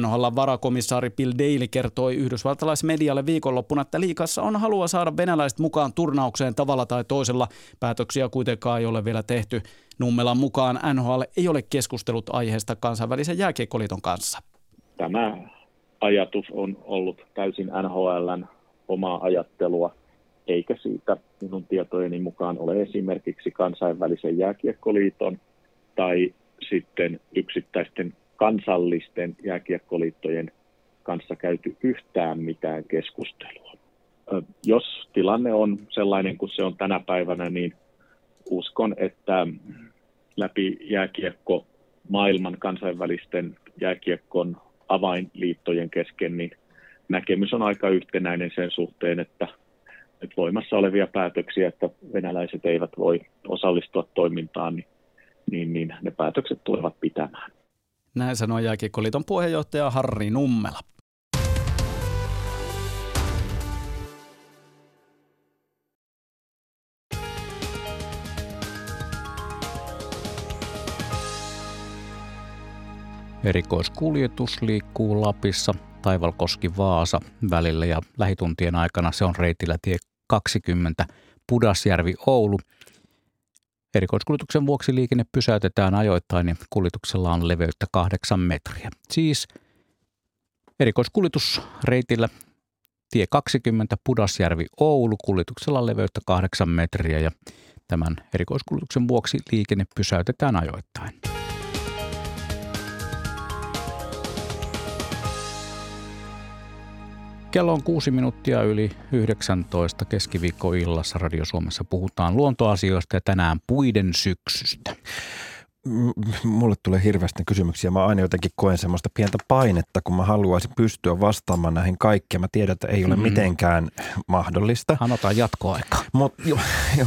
NHL varakomissaari Bill Daly kertoi yhdysvaltalaismedialle viikonloppuna, että liikassa on halua saada venäläiset mukaan turnaukseen tavalla tai toisella. Päätöksiä kuitenkaan ei ole vielä tehty. Nummelan mukaan NHL ei ole keskustellut aiheesta kansainvälisen jääkiekkoliiton kanssa. Tämä ajatus on ollut täysin NHLn omaa ajattelua, eikä siitä minun tietojeni mukaan ole esimerkiksi kansainvälisen jääkiekkoliiton tai sitten yksittäisten kansallisten jääkiekkoliittojen kanssa käyty yhtään mitään keskustelua. Jos tilanne on sellainen kuin se on tänä päivänä, niin uskon, että läpi jääkiekko maailman kansainvälisten jääkiekkon avainliittojen kesken, niin näkemys on aika yhtenäinen sen suhteen, että nyt voimassa olevia päätöksiä, että venäläiset eivät voi osallistua toimintaan, niin, niin, niin ne päätökset tulevat pitämään. Näin sanoi Jääkiekkoliiton puheenjohtaja Harri Nummela. Erikoiskuljetus liikkuu Lapissa Taivalkoski-Vaasa välillä ja lähituntien aikana se on reitillä tie 20 Pudasjärvi-Oulu. Erikoiskuljetuksen vuoksi liikenne pysäytetään ajoittain ja kuljetuksella on leveyttä kahdeksan metriä. Siis erikoiskuljetusreitillä tie 20 Pudasjärvi-Oulu kuljetuksella leveyttä kahdeksan metriä ja tämän erikoiskuljetuksen vuoksi liikenne pysäytetään ajoittain. Kello on kuusi minuuttia yli 19 keskiviikkoillassa Radio Suomessa puhutaan luontoasioista ja tänään puiden syksystä. Mulle tulee hirveästi kysymyksiä. Mä aina jotenkin koen semmoista pientä painetta, kun mä haluaisin pystyä vastaamaan näihin kaikkiin. Mä tiedän, että ei ole mm. mitenkään mahdollista. Anotaan jatkoaika. Mutta jo,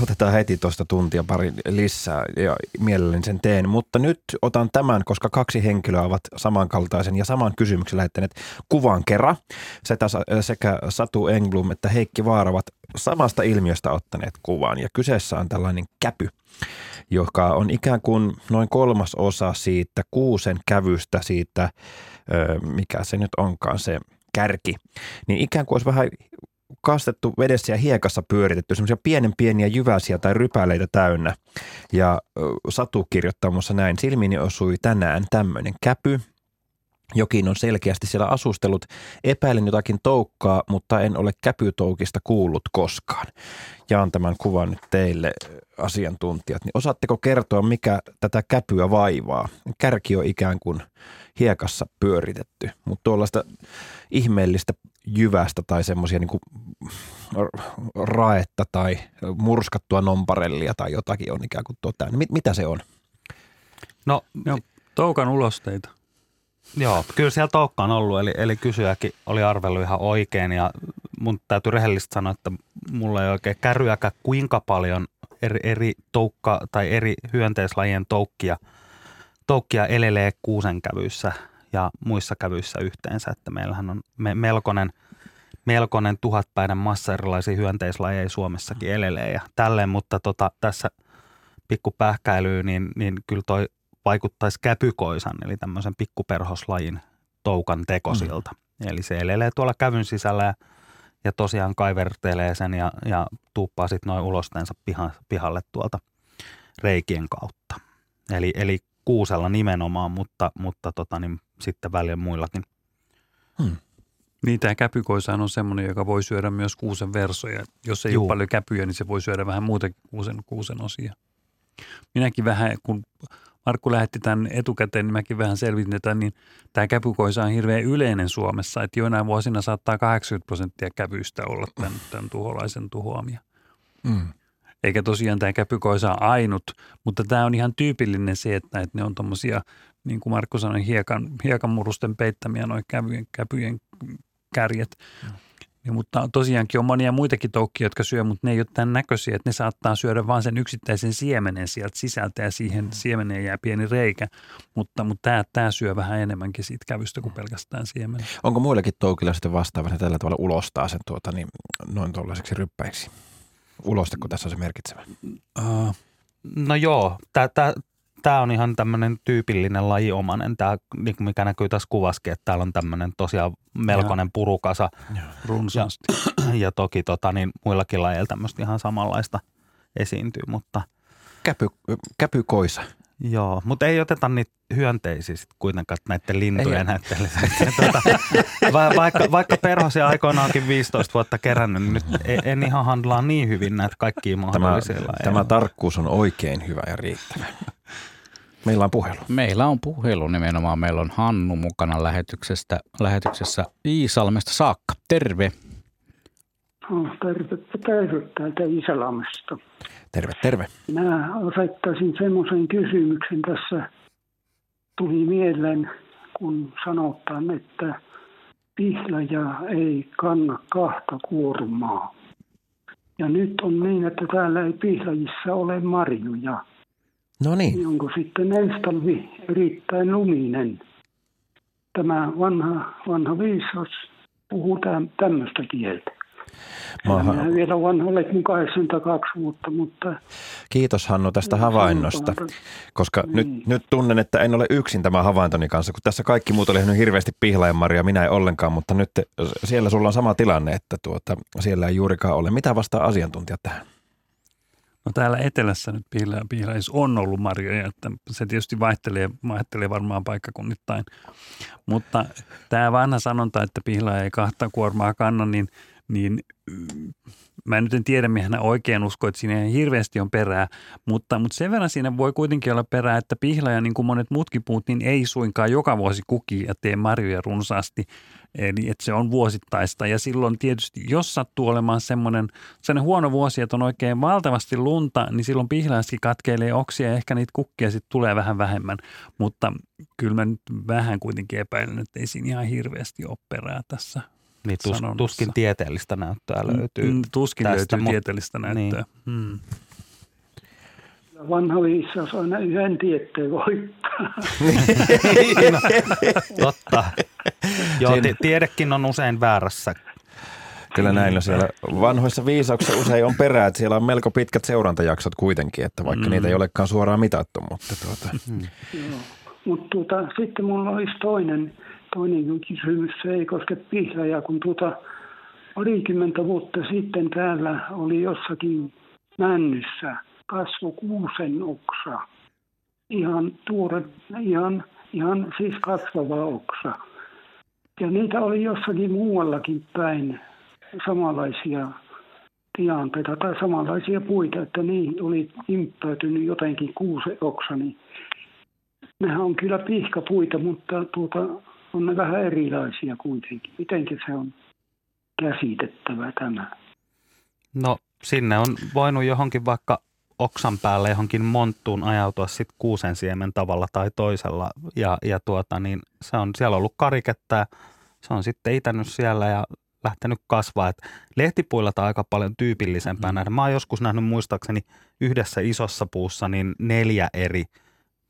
otetaan heti tuosta tuntia pari lisää ja mielelläni sen teen. Mutta nyt otan tämän, koska kaksi henkilöä ovat samankaltaisen ja saman kysymyksen lähettäneet kuvan kerran. Sekä, sekä Satu Engblom että Heikki Vaara ovat samasta ilmiöstä ottaneet kuvan. Ja kyseessä on tällainen käpy joka on ikään kuin noin kolmas osa siitä kuusen kävystä siitä, mikä se nyt onkaan se kärki, niin ikään kuin olisi vähän kastettu vedessä ja hiekassa pyöritetty semmoisia pienen pieniä jyväsiä tai rypäleitä täynnä. Ja Satu kirjoittaa muassa näin, silmiini osui tänään tämmöinen käpy, jokin on selkeästi siellä asustellut. Epäilen jotakin toukkaa, mutta en ole käpytoukista kuullut koskaan. Jaan tämän kuvan nyt teille asiantuntijat. Niin osaatteko kertoa, mikä tätä käpyä vaivaa? Kärki on ikään kuin hiekassa pyöritetty, mutta tuollaista ihmeellistä jyvästä tai semmoisia niin raetta tai murskattua nomparellia tai jotakin on ikään kuin tota. Mit, mitä se on? No, no toukan ulosteita. Joo, kyllä siellä toukka on ollut, eli, eli kysyjäkin oli arvellut ihan oikein ja mun täytyy rehellisesti sanoa, että mulla ei oikein kärryäkään kuinka paljon eri, eri toukka tai eri hyönteislajien toukkia, toukkia elelee kuusen kävyissä ja muissa kävyissä yhteensä, että meillähän on me, melkoinen, melkoinen tuhatpäinen massa erilaisia hyönteislajeja Suomessakin elelee ja tälleen, mutta tota, tässä pikku pähkäilyyn, niin, niin kyllä toi vaikuttaisi käpykoisan, eli tämmöisen pikkuperhoslajin toukan tekosilta. Mm. Eli se elelee tuolla kävyn sisällä ja, ja tosiaan kaivertelee sen ja, ja tuuppaa sitten noin ulosteensa piha, pihalle tuolta reikien kautta. Eli, eli kuusella nimenomaan, mutta, mutta tota, niin sitten välillä muillakin. Hmm. Niin, tämä käpykoisahan on semmoinen, joka voi syödä myös kuusen versoja. Jos ei Juu. ole paljon käpyjä, niin se voi syödä vähän muutenkin kuusen, kuusen osia. Minäkin vähän, kun Markku lähetti tämän etukäteen, niin mäkin vähän selvitetään, niin tämä käpykoisa on hirveän yleinen Suomessa, että joinain vuosina saattaa 80 prosenttia kävyistä olla tämän, tämän tuholaisen tuhoamia. Mm. Eikä tosiaan tämä käpykoisa ainut, mutta tämä on ihan tyypillinen se, että, että ne on tuommoisia, niin kuin Markku sanoi, hiekan, hiekanmurusten peittämiä noin käpyjen, käpyjen kärjet. Mm. Ja, mutta tosiaankin on monia muitakin toukkia, jotka syö, mutta ne ei ole tämän näköisiä, että ne saattaa syödä vain sen yksittäisen siemenen sieltä sisältä ja siihen siemeneen jää pieni reikä. Mutta, mutta tämä, tämä syö vähän enemmänkin siitä kävystä kuin pelkästään siemen. Onko muillekin toukilla sitten vastaavasti tällä tavalla ulostaa sen tuota, niin, noin tuollaiseksi ryppäiksi? Ulosteko tässä on se merkitsevä? Uh, no joo, tämä tämä on ihan tämmöinen tyypillinen lajiomainen, tämä, niin mikä näkyy tässä kuvaskin, että täällä on tämmöinen tosiaan melkoinen purukasa. Runsaasti. Ja, [CLEARS THROAT] ja toki tota, niin muillakin lajeilla tämmöistä ihan samanlaista esiintyy, mutta... Käpy, käpykoisa. Joo, mutta ei oteta niitä hyönteisiä sit kuitenkaan näiden lintujen näiden lisäksi. [LAUGHS] tuota, va, vaikka, vaikka perhosia aikoinaankin 15 vuotta kerännyt, niin nyt en ihan handlaa niin hyvin näitä kaikkia mahdollisia tämä, Tämä tarkkuus on oikein hyvä ja riittävä. [LAUGHS] Meillä on puhelu. Meillä on puhelu nimenomaan. Meillä on Hannu mukana lähetyksestä, lähetyksessä Iisalmesta saakka. Terve. Oh, terve, terve täältä Iisalmesta. Terve, terve. Mä osoittaisin semmoisen kysymyksen tässä. Tuli mieleen, kun sanotaan, että pihlaja ei kanna kahta kuormaa. Ja nyt on niin, että täällä ei pihlajissa ole marjuja No niin. Onko sitten ensi talvi erittäin luminen? Tämä vanha, vanha viisas puhuu tämmöistä kieltä. Maha... Minä vielä vanha olet mun 82 vuotta, mutta... Kiitos Hannu tästä havainnosta, koska niin. nyt, nyt tunnen, että en ole yksin tämän havaintoni kanssa, kun tässä kaikki muut oli nyt hirveästi pihlajanmaria, minä en ollenkaan, mutta nyt siellä sulla on sama tilanne, että tuota, siellä ei juurikaan ole. Mitä vastaa asiantuntijat tähän? No täällä etelässä nyt pihlä, pihlais on ollut marjoja, että se tietysti vaihtelee, vaihtelee varmaan paikkakunnittain. Mutta tämä vanha sanonta, että pihla ei kahta kuormaa kanna, niin, niin mä nyt en tiedä, mihin hän oikein uskoo, että siinä hirveästi on perää, mutta, mutta sen verran siinä voi kuitenkin olla perää, että pihlaja, niin kuin monet muutkin puut, niin ei suinkaan joka vuosi kuki ja tee marjoja runsaasti. Eli että se on vuosittaista ja silloin tietysti, jos sattuu olemaan semmoinen, semmoinen huono vuosi, että on oikein valtavasti lunta, niin silloin pihlajaski katkeilee oksia ja ehkä niitä kukkia sitten tulee vähän vähemmän. Mutta kyllä mä nyt vähän kuitenkin epäilen, että ei siinä ihan hirveästi ole perää tässä niin tus, tuskin tieteellistä näyttöä mm, löytyy. Mm, tuskin tästä, löytyy mutta, tieteellistä näyttöä. Niin. Mm. Vanha viisaus aina yhden tietteen voittaa. no, [LAUGHS] totta. Joo, t- tiedekin on usein väärässä. Kyllä näin on siellä vanhoissa viisauksissa usein on perää, että siellä on melko pitkät seurantajaksot kuitenkin, että vaikka mm. niitä ei olekaan suoraan mitattu. Mutta tuota. Mm. Joo. Mutta tuota, sitten mulla olisi toinen toinen kysymys, se ei koske pihlajaa, kun tuota parikymmentä vuotta sitten täällä oli jossakin männyssä kasvu kuusen oksa. Ihan tuore, ihan, ihan siis kasvava oksa. Ja niitä oli jossakin muuallakin päin samanlaisia tilanteita tai samanlaisia puita, että niin oli imppäätynyt jotenkin kuusen oksa. Niin nehän on kyllä pihkapuita, mutta tuota, on ne vähän erilaisia kuitenkin. Miten se on käsitettävä tämä? No sinne on voinut johonkin vaikka oksan päälle johonkin monttuun ajautua sitten kuusen siemen tavalla tai toisella. Ja, ja tuota, niin se on, siellä on ollut kariketta se on sitten itänyt siellä ja lähtenyt kasvaa. Et lehtipuilla tämä on aika paljon tyypillisempää mm. nähdä. Mä oon joskus nähnyt muistaakseni yhdessä isossa puussa niin neljä eri –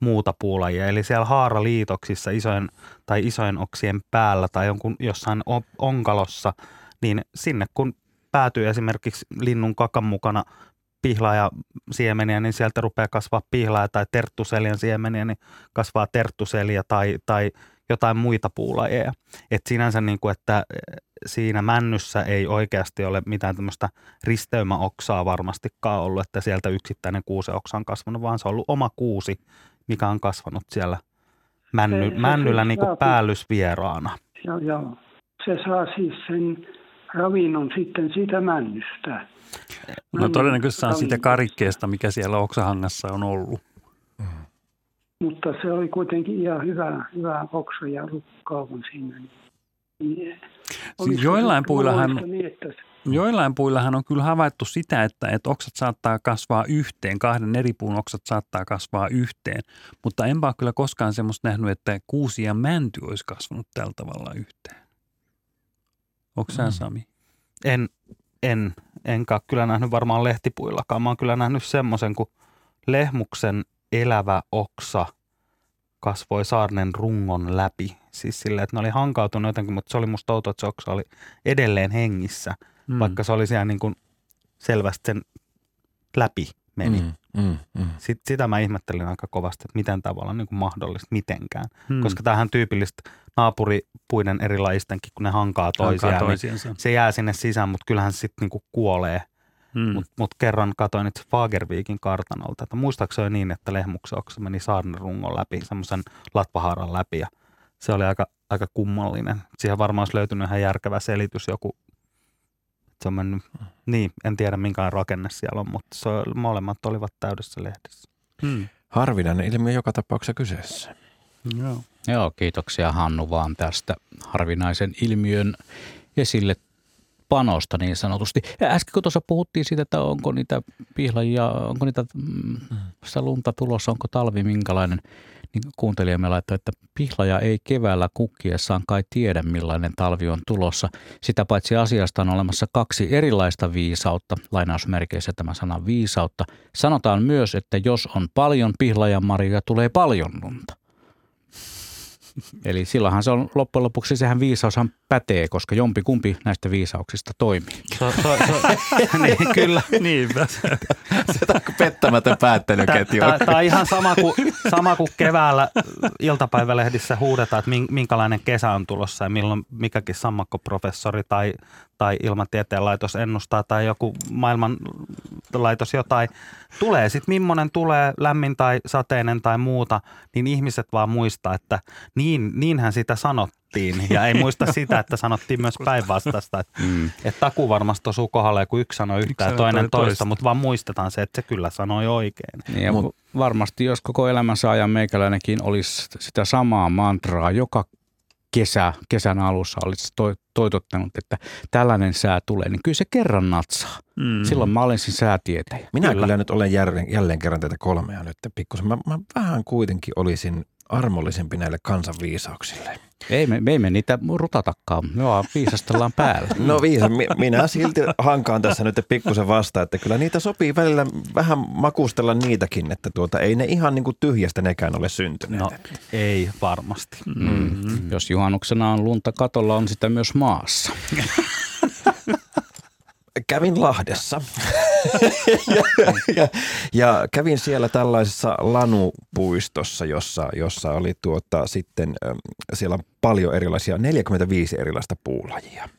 muuta puulajia. Eli siellä haaraliitoksissa isojen tai isojen oksien päällä tai jonkun jossain onkalossa, niin sinne kun päätyy esimerkiksi linnun kakan mukana pihlaaja siemeniä, niin sieltä rupeaa kasvaa pihlaaja tai terttuselien siemeniä, niin kasvaa terttuselia tai, tai jotain muita puulajeja. Et sinänsä niin kuin, että siinä männyssä ei oikeasti ole mitään tämmöistä risteymäoksaa varmastikaan ollut, että sieltä yksittäinen kuuseoksa on kasvanut, vaan se on ollut oma kuusi, mikä on kasvanut siellä männy, se, männyllä se, niin kuin päällysvieraana. Joo, joo. Se saa siis sen ravinnon sitten siitä männystä. No todennäköisesti saa siitä karikkeesta, mikä siellä oksahangassa on ollut. Mutta se oli kuitenkin ihan hyvä, hyvä oksa ja kauan siinä. Niin, siis joillain puillahan, niin, että Joillain puillahan on kyllä havaittu sitä, että, että oksat saattaa kasvaa yhteen, kahden eri puun oksat saattaa kasvaa yhteen, mutta enpä ole kyllä koskaan semmoista nähnyt, että kuusi ja mänty olisi kasvanut tällä tavalla yhteen. Onko mm. Sami? En, en, enkä kyllä nähnyt varmaan lehtipuillakaan. Mä oon kyllä nähnyt semmoisen, kun lehmuksen elävä oksa kasvoi saarnen rungon läpi. Siis silleen, että ne oli hankautunut jotenkin, mutta se oli musta outo, että se oksa oli edelleen hengissä – mm. vaikka se oli siellä niin kuin selvästi sen läpi meni. Mm, mm, mm. Sit, sitä mä ihmettelin aika kovasti, että miten tavalla niin kuin mahdollista mitenkään. Mm. Koska tämähän tyypillistä naapuripuiden eri lajistenkin, kun ne hankaa toisiaan, hankaa niin se jää sinne sisään, mutta kyllähän se sitten niin kuolee. Mm. Mutta mut kerran katsoin nyt Fagerviikin kartanolta, että muistaakseni niin, että lehmuksen meni saarnarungon läpi, semmoisen latvahaaran läpi ja se oli aika, aika kummallinen. Siihen varmaan olisi löytynyt ihan järkevä selitys, joku se on mennyt, niin, en tiedä minkälainen rakenne siellä on, mutta se, molemmat olivat täydessä lehdessä. Hmm. Harvinainen ilmiö joka tapauksessa kyseessä. Joo. Joo, kiitoksia Hannu vaan tästä harvinaisen ilmiön esille panosta niin sanotusti. Ja äsken kun tuossa puhuttiin siitä, että onko niitä pihlajia, onko niitä mm, sitä lunta tulossa, onko talvi minkälainen, niin kuuntelijamme laittoi, että pihlaja ei keväällä kukkiessaan kai tiedä millainen talvi on tulossa. Sitä paitsi asiasta on olemassa kaksi erilaista viisautta, lainausmerkeissä tämä sana viisautta. Sanotaan myös, että jos on paljon pihlajanmarjoja, tulee paljon lunta. Eli silloinhan se on loppujen lopuksi sehän viisaushan pätee, koska jompi kumpi näistä viisauksista toimii. So, so, so, niin, kyllä. Niinpä. se on pettämätön päättelyketju. Tämä on ihan sama kuin, sama kuin keväällä iltapäivälehdissä huudetaan, että minkälainen kesä on tulossa ja milloin mikäkin sammakkoprofessori tai, tai ilmatieteen laitos ennustaa tai joku maailman laitos jotain. Tulee sitten millainen tulee, lämmin tai sateinen tai muuta, niin ihmiset vaan muistaa, että niin, niinhän sitä sanottiin. Ja ei muista [LAUGHS] sitä, että sanottiin myös päinvastaista. Että, mm. että taku varmasti osuu kohdalle, kun yksi sanoi yhtä ja toinen toista, toista, mutta vaan muistetaan se, että se kyllä sanoi oikein. Niin, ja Mut, varmasti jos koko elämänsä ajan meikäläinenkin olisi sitä samaa mantraa joka kesä, kesän alussa olisi toi, toitottanut, että tällainen sää tulee, niin kyllä se kerran natsaa. Mm. Silloin mä olen siinä säätietäjä. Minä kyllä, kyllä nyt olen jälleen, jälleen kerran tätä kolmea nyt pikkusen. Mä, mä vähän kuitenkin olisin armollisempi näille kansanviisauksille. Ei me, me emme niitä rutatakaan, me vaan viisastellaan päällä. No viisa, minä silti hankaan tässä nyt pikkusen vasta, että kyllä niitä sopii välillä vähän makustella niitäkin, että tuota, ei ne ihan niin kuin tyhjästä nekään ole syntyneet. No ei varmasti. Mm-hmm. Jos juhannuksena on lunta katolla, on sitä myös maassa. [LAUGHS] kävin Lahdessa ja, [LAUGHS] ja, ja kävin siellä tällaisessa lanupuistossa, jossa, jossa oli tuota, sitten, siellä on paljon erilaisia, 45 erilaista puulajia.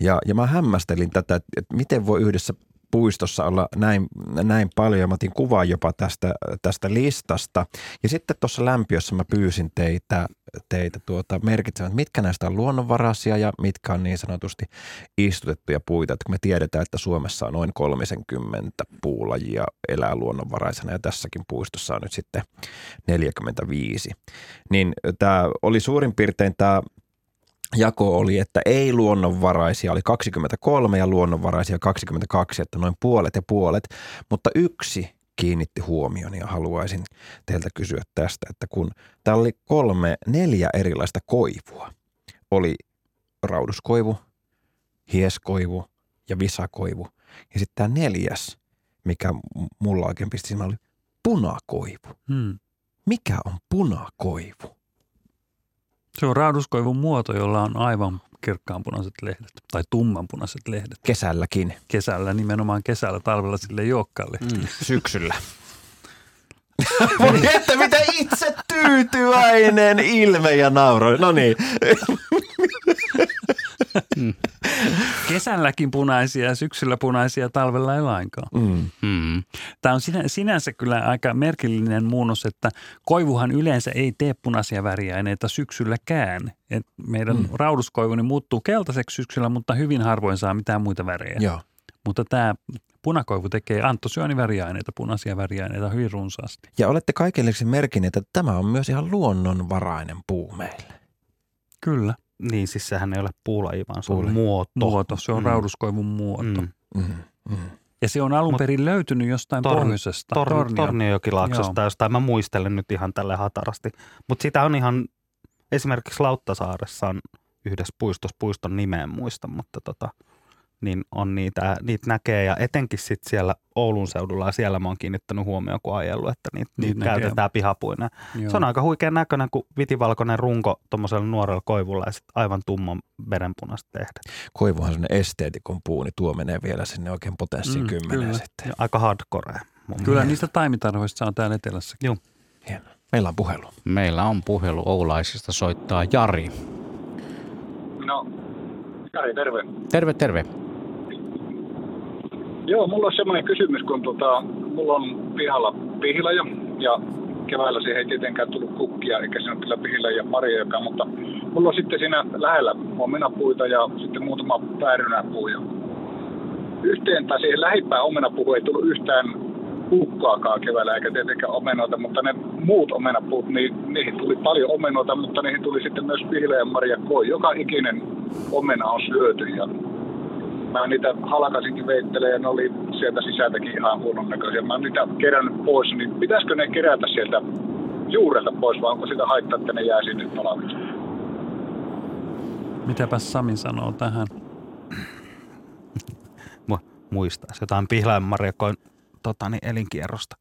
Ja, ja mä hämmästelin tätä, että miten voi yhdessä puistossa olla näin, näin paljon. Mä otin kuvaa jopa tästä, tästä listasta. Ja sitten tuossa lämpiössä mä pyysin teitä, teitä tuota merkitsemään, että mitkä näistä on luonnonvaraisia ja mitkä on niin sanotusti istutettuja puita. Että kun me tiedetään, että Suomessa on noin 30 puulajia elää luonnonvaraisena ja tässäkin puistossa on nyt sitten 45. Niin tämä oli suurin piirtein tämä jako oli, että ei luonnonvaraisia oli 23 ja luonnonvaraisia 22, että noin puolet ja puolet, mutta yksi kiinnitti huomion ja haluaisin teiltä kysyä tästä, että kun täällä oli kolme, neljä erilaista koivua. Oli rauduskoivu, hieskoivu ja visakoivu. Ja sitten tämä neljäs, mikä mulla oikein pisti oli punakoivu. Hmm. Mikä on punakoivu? Se on rauduskoivun muoto, jolla on aivan kirkkaanpunaiset lehdet tai tummanpunaiset lehdet. Kesälläkin. Kesällä, nimenomaan kesällä, talvella sille ei Mm, [LAUGHS] syksyllä. että mitä itse tyytyväinen ilme ja nauro. No niin. Mm. [LAUGHS] Kesälläkin punaisia, syksyllä punaisia, talvella ei lainkaan. Mm. Mm. Tämä on sinä, sinänsä kyllä aika merkillinen muunnos, että koivuhan yleensä ei tee punaisia väriaineita syksylläkään. Et meidän mm. rauduskoivu niin muuttuu keltaiseksi syksyllä, mutta hyvin harvoin saa mitään muita värejä. Joo. Mutta tämä punakoivu tekee antosyaaniväriaineita, punaisia väriaineita hyvin runsaasti. Ja olette kaikille merkineet, että tämä on myös ihan luonnonvarainen puu meille. Kyllä. Niin, siis sehän ei ole puulaji, vaan se on muoto. Muoto, se on mm. rauduskoivun muoto. Mm. Mm. Mm. Ja se on alun perin löytynyt jostain tor- pohjoisesta. Tor- Tornio. Torniojokilaaksosta, jostain mä muistelen nyt ihan tälle hatarasti. Mutta sitä on ihan, esimerkiksi Lauttasaaressa on yhdessä puistossa, puiston nimeen muista, mutta tota – niin on niitä, niitä näkee ja etenkin sit siellä Oulun seudulla ja siellä mä oon kiinnittänyt huomioon, kun ajellut, että niitä, niin niitä käytetään pihapuina. Joo. Se on aika huikean näköinen, kun vitivalkoinen runko tuommoisella nuorella koivulla ja sitten aivan tumman verenpunaiset tehdä. Koivuhan on esteetikon puu, niin tuo menee vielä sinne oikein potenssiin mm, kymmeneen sitten. Ja aika hardcore. Kyllä mielestä. niistä taimitarhoista saa täällä etelässä. Joo. Hienoa. Meillä on puhelu. Meillä on puhelu Oulaisista, soittaa Jari. No, Jari, terve. Terve, terve. Joo, mulla on semmoinen kysymys, kun tota, mulla on pihalla pihlaja ja keväällä siihen ei tietenkään tullut kukkia, eikä siinä ole pihillä ja marjojakaan, mutta mulla on sitten siinä lähellä omenapuita ja sitten muutama päärynäpuu. Ja yhteen tai siihen lähimpään omenapuuhun ei tullut yhtään kukkaakaan keväällä eikä tietenkään omenoita, mutta ne muut omenapuut, niin niihin tuli paljon omenoita, mutta niihin tuli sitten myös pihlejä ja marja koi. Joka ikinen omena on syöty ja mä niitä halkasinkin veittelee ja ne oli sieltä sisältäkin ihan huonon näköisiä. Mä oon niitä kerännyt pois, niin pitäisikö ne kerätä sieltä juurelta pois vai onko sitä haittaa, että ne jää sinne palaviksi? Mitäpä Sami sanoo tähän? Muistaisi jotain pihlajanmarjakon tota, niin elinkierrosta.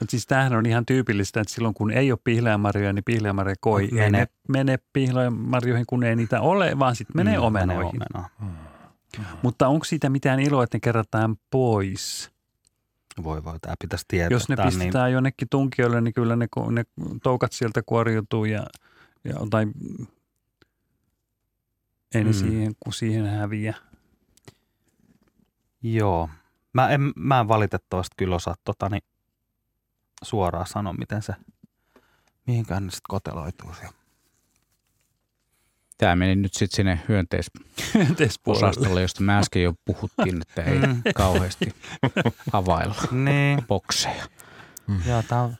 No, siis tämähän on ihan tyypillistä, että silloin kun ei ole pihlajamarjoja, niin pihlajamarja koi mene. ei ne mene pihlajamarjoihin, kun ei niitä ole, vaan sitten menee mm, omenoihin. Menee omena. Mutta onko siitä mitään iloa, että ne kerätään pois? Voi voi, tämä pitäisi tietää. Jos ne niin- pistetään niin... jonnekin tunkijoille, niin kyllä ne, ne toukat sieltä kuoriutuu ja, ja tai ei mm. siihen, kun siihen häviä. Joo. Mä en, mä en valitettavasti kyllä osaa tota, niin suoraan sanoa, miten se, mihinkään ne sitten koteloituu siellä. Tämä meni nyt sitten sinne hyönteis- osastolle, josta me äsken jo puhuttiin, että ei Mm. kauheasti havailla Niin. bokseja. Joo, tää on...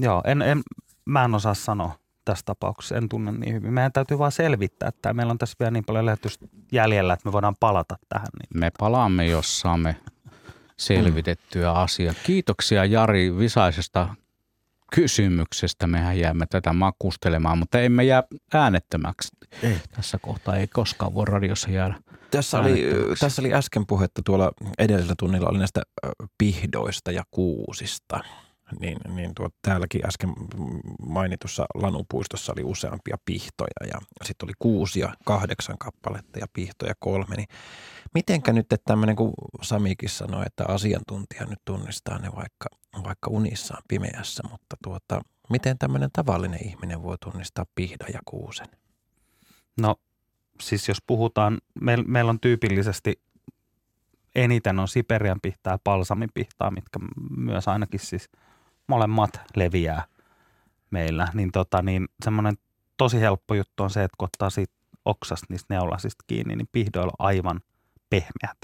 Joo, en, en, mä en osaa sanoa tässä tapauksessa, en tunne niin hyvin. Meidän täytyy vaan selvittää, että meillä on tässä vielä niin paljon lähetystä jäljellä, että me voidaan palata tähän. Niin. Me palaamme, jos saamme selvitettyä asiaa. Kiitoksia Jari Visaisesta kysymyksestä. Mehän jäämme tätä makustelemaan, mutta emme jää äänettömäksi. Ei. Tässä kohtaa ei koskaan voi radiossa jäädä Tässä oli, tässä oli äsken puhetta tuolla edellisellä tunnilla oli näistä pihdoista ja kuusista. Niin, niin tuo, täälläkin äsken mainitussa Lanupuistossa oli useampia pihtoja ja sitten oli kuusi ja kahdeksan kappaletta ja pihtoja kolme. Niin mitenkä nyt että tämmöinen, kun Samikin sanoi, että asiantuntija nyt tunnistaa ne vaikka, vaikka unissaan pimeässä, mutta tuota, miten tämmöinen tavallinen ihminen voi tunnistaa pihdan ja kuusen? No siis jos puhutaan, meil, meillä on tyypillisesti eniten on Siperian pihtaa ja palsamin pihtaa, mitkä myös ainakin siis molemmat leviää meillä. Niin, tota, niin semmoinen tosi helppo juttu on se, että kun ottaa siitä oksasta niistä neulasista kiinni, niin pihdoilla on aivan pehmeät.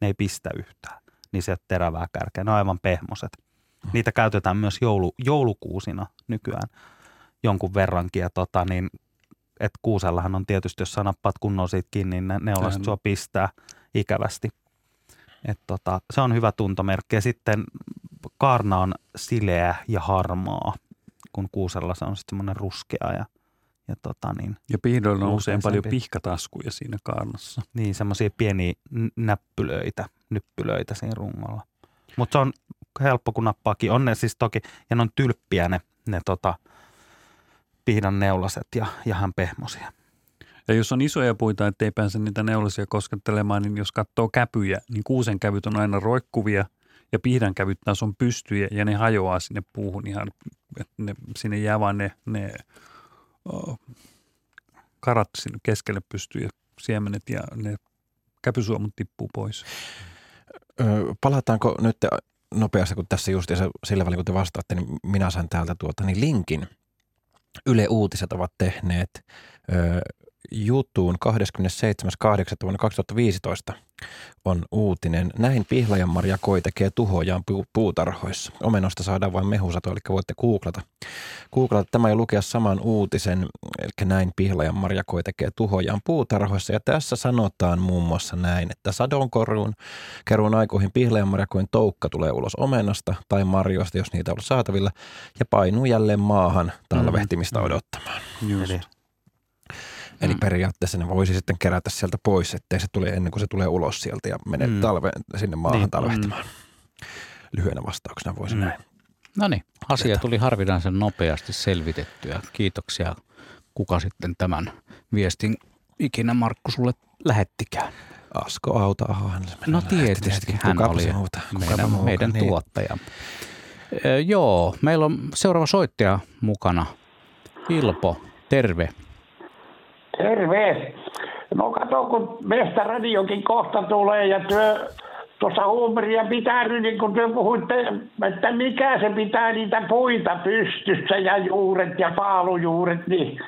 Ne ei pistä yhtään. Niin se terävää kärkeä. Ne on aivan pehmoset. Niitä käytetään myös joulu, joulukuusina nykyään jonkun verrankin. Ja tota, niin, että kuusellahan on tietysti, jos sä nappaat kunnolla siitä kiinni, niin ne neulasit Sehän- sua pistää ikävästi. Et tota, se on hyvä tuntomerkki. Ja sitten kaarna on sileä ja harmaa, kun kuusella se on sitten semmoinen ruskea ja, ja, tota niin, Ja pihdoilla on usein paljon pihkataskuja siinä kaarnassa. Niin, semmoisia pieniä näppylöitä, nyppylöitä siinä rungolla. Mutta se on helppo, kun nappaakin. On ne siis toki, ja ne on tylppiä ne, ne tota, pihdan neulaset ja, ja hän pehmosia. Ja jos on isoja puita, ettei pääse niitä neulasia koskettelemaan, niin jos katsoo käpyjä, niin kuusen kävyt on aina roikkuvia ja pihdan kävyt taas on pystyjä ja ne hajoaa sinne puuhun ihan, ne, sinne jää vaan ne, ne karat sinne keskelle pystyy ja siemenet ja ne käpysuomut tippuu pois. Palataanko nyt nopeasti, kun tässä just sillä välin kun te vastaatte, niin minä sain täältä tuota, niin linkin. Yle Uutiset ovat tehneet ö, juttuun 27.8. vuonna 2015 on uutinen. Näin Pihlajan Maria Koi tekee tuhojaan pu- puutarhoissa. Omenosta saadaan vain mehusato, eli voitte googlata. Googlata tämä ja lukea saman uutisen, eli näin Pihlajan Maria Koi tekee tuhojaan puutarhoissa. Ja tässä sanotaan muun muassa näin, että sadonkorjuun keruun aikoihin Pihlajan Maria Koin toukka tulee ulos omenasta tai marjoista, jos niitä on saatavilla, ja painuu jälleen maahan talvehtimista odottamaan. Just. Eli Eli periaatteessa ne voisi sitten kerätä sieltä pois, ettei se tule ennen kuin se tulee ulos sieltä ja menee Mm. talve, sinne maahan Niin, talvehtimaan. Lyhyenä vastauksena voisi Mm. näin. No niin, asia tuli harvinaisen nopeasti selvitettyä. Kiitoksia, kuka sitten tämän viestin ikinä Markku sulle lähettikään. Asko Auta-ahohan se No tietysti, hän oli meidän, muuta, meidän niin. tuottaja. Ö, joo, meillä on seuraava soittaja mukana. Ilpo, terve. Terve. No kato, kun meistä radiokin kohta tulee ja työ tuossa huumoria pitää nyt, niin kun te puhuitte, että mikä se pitää niitä puita pystyssä ja juuret ja paalujuuret, niin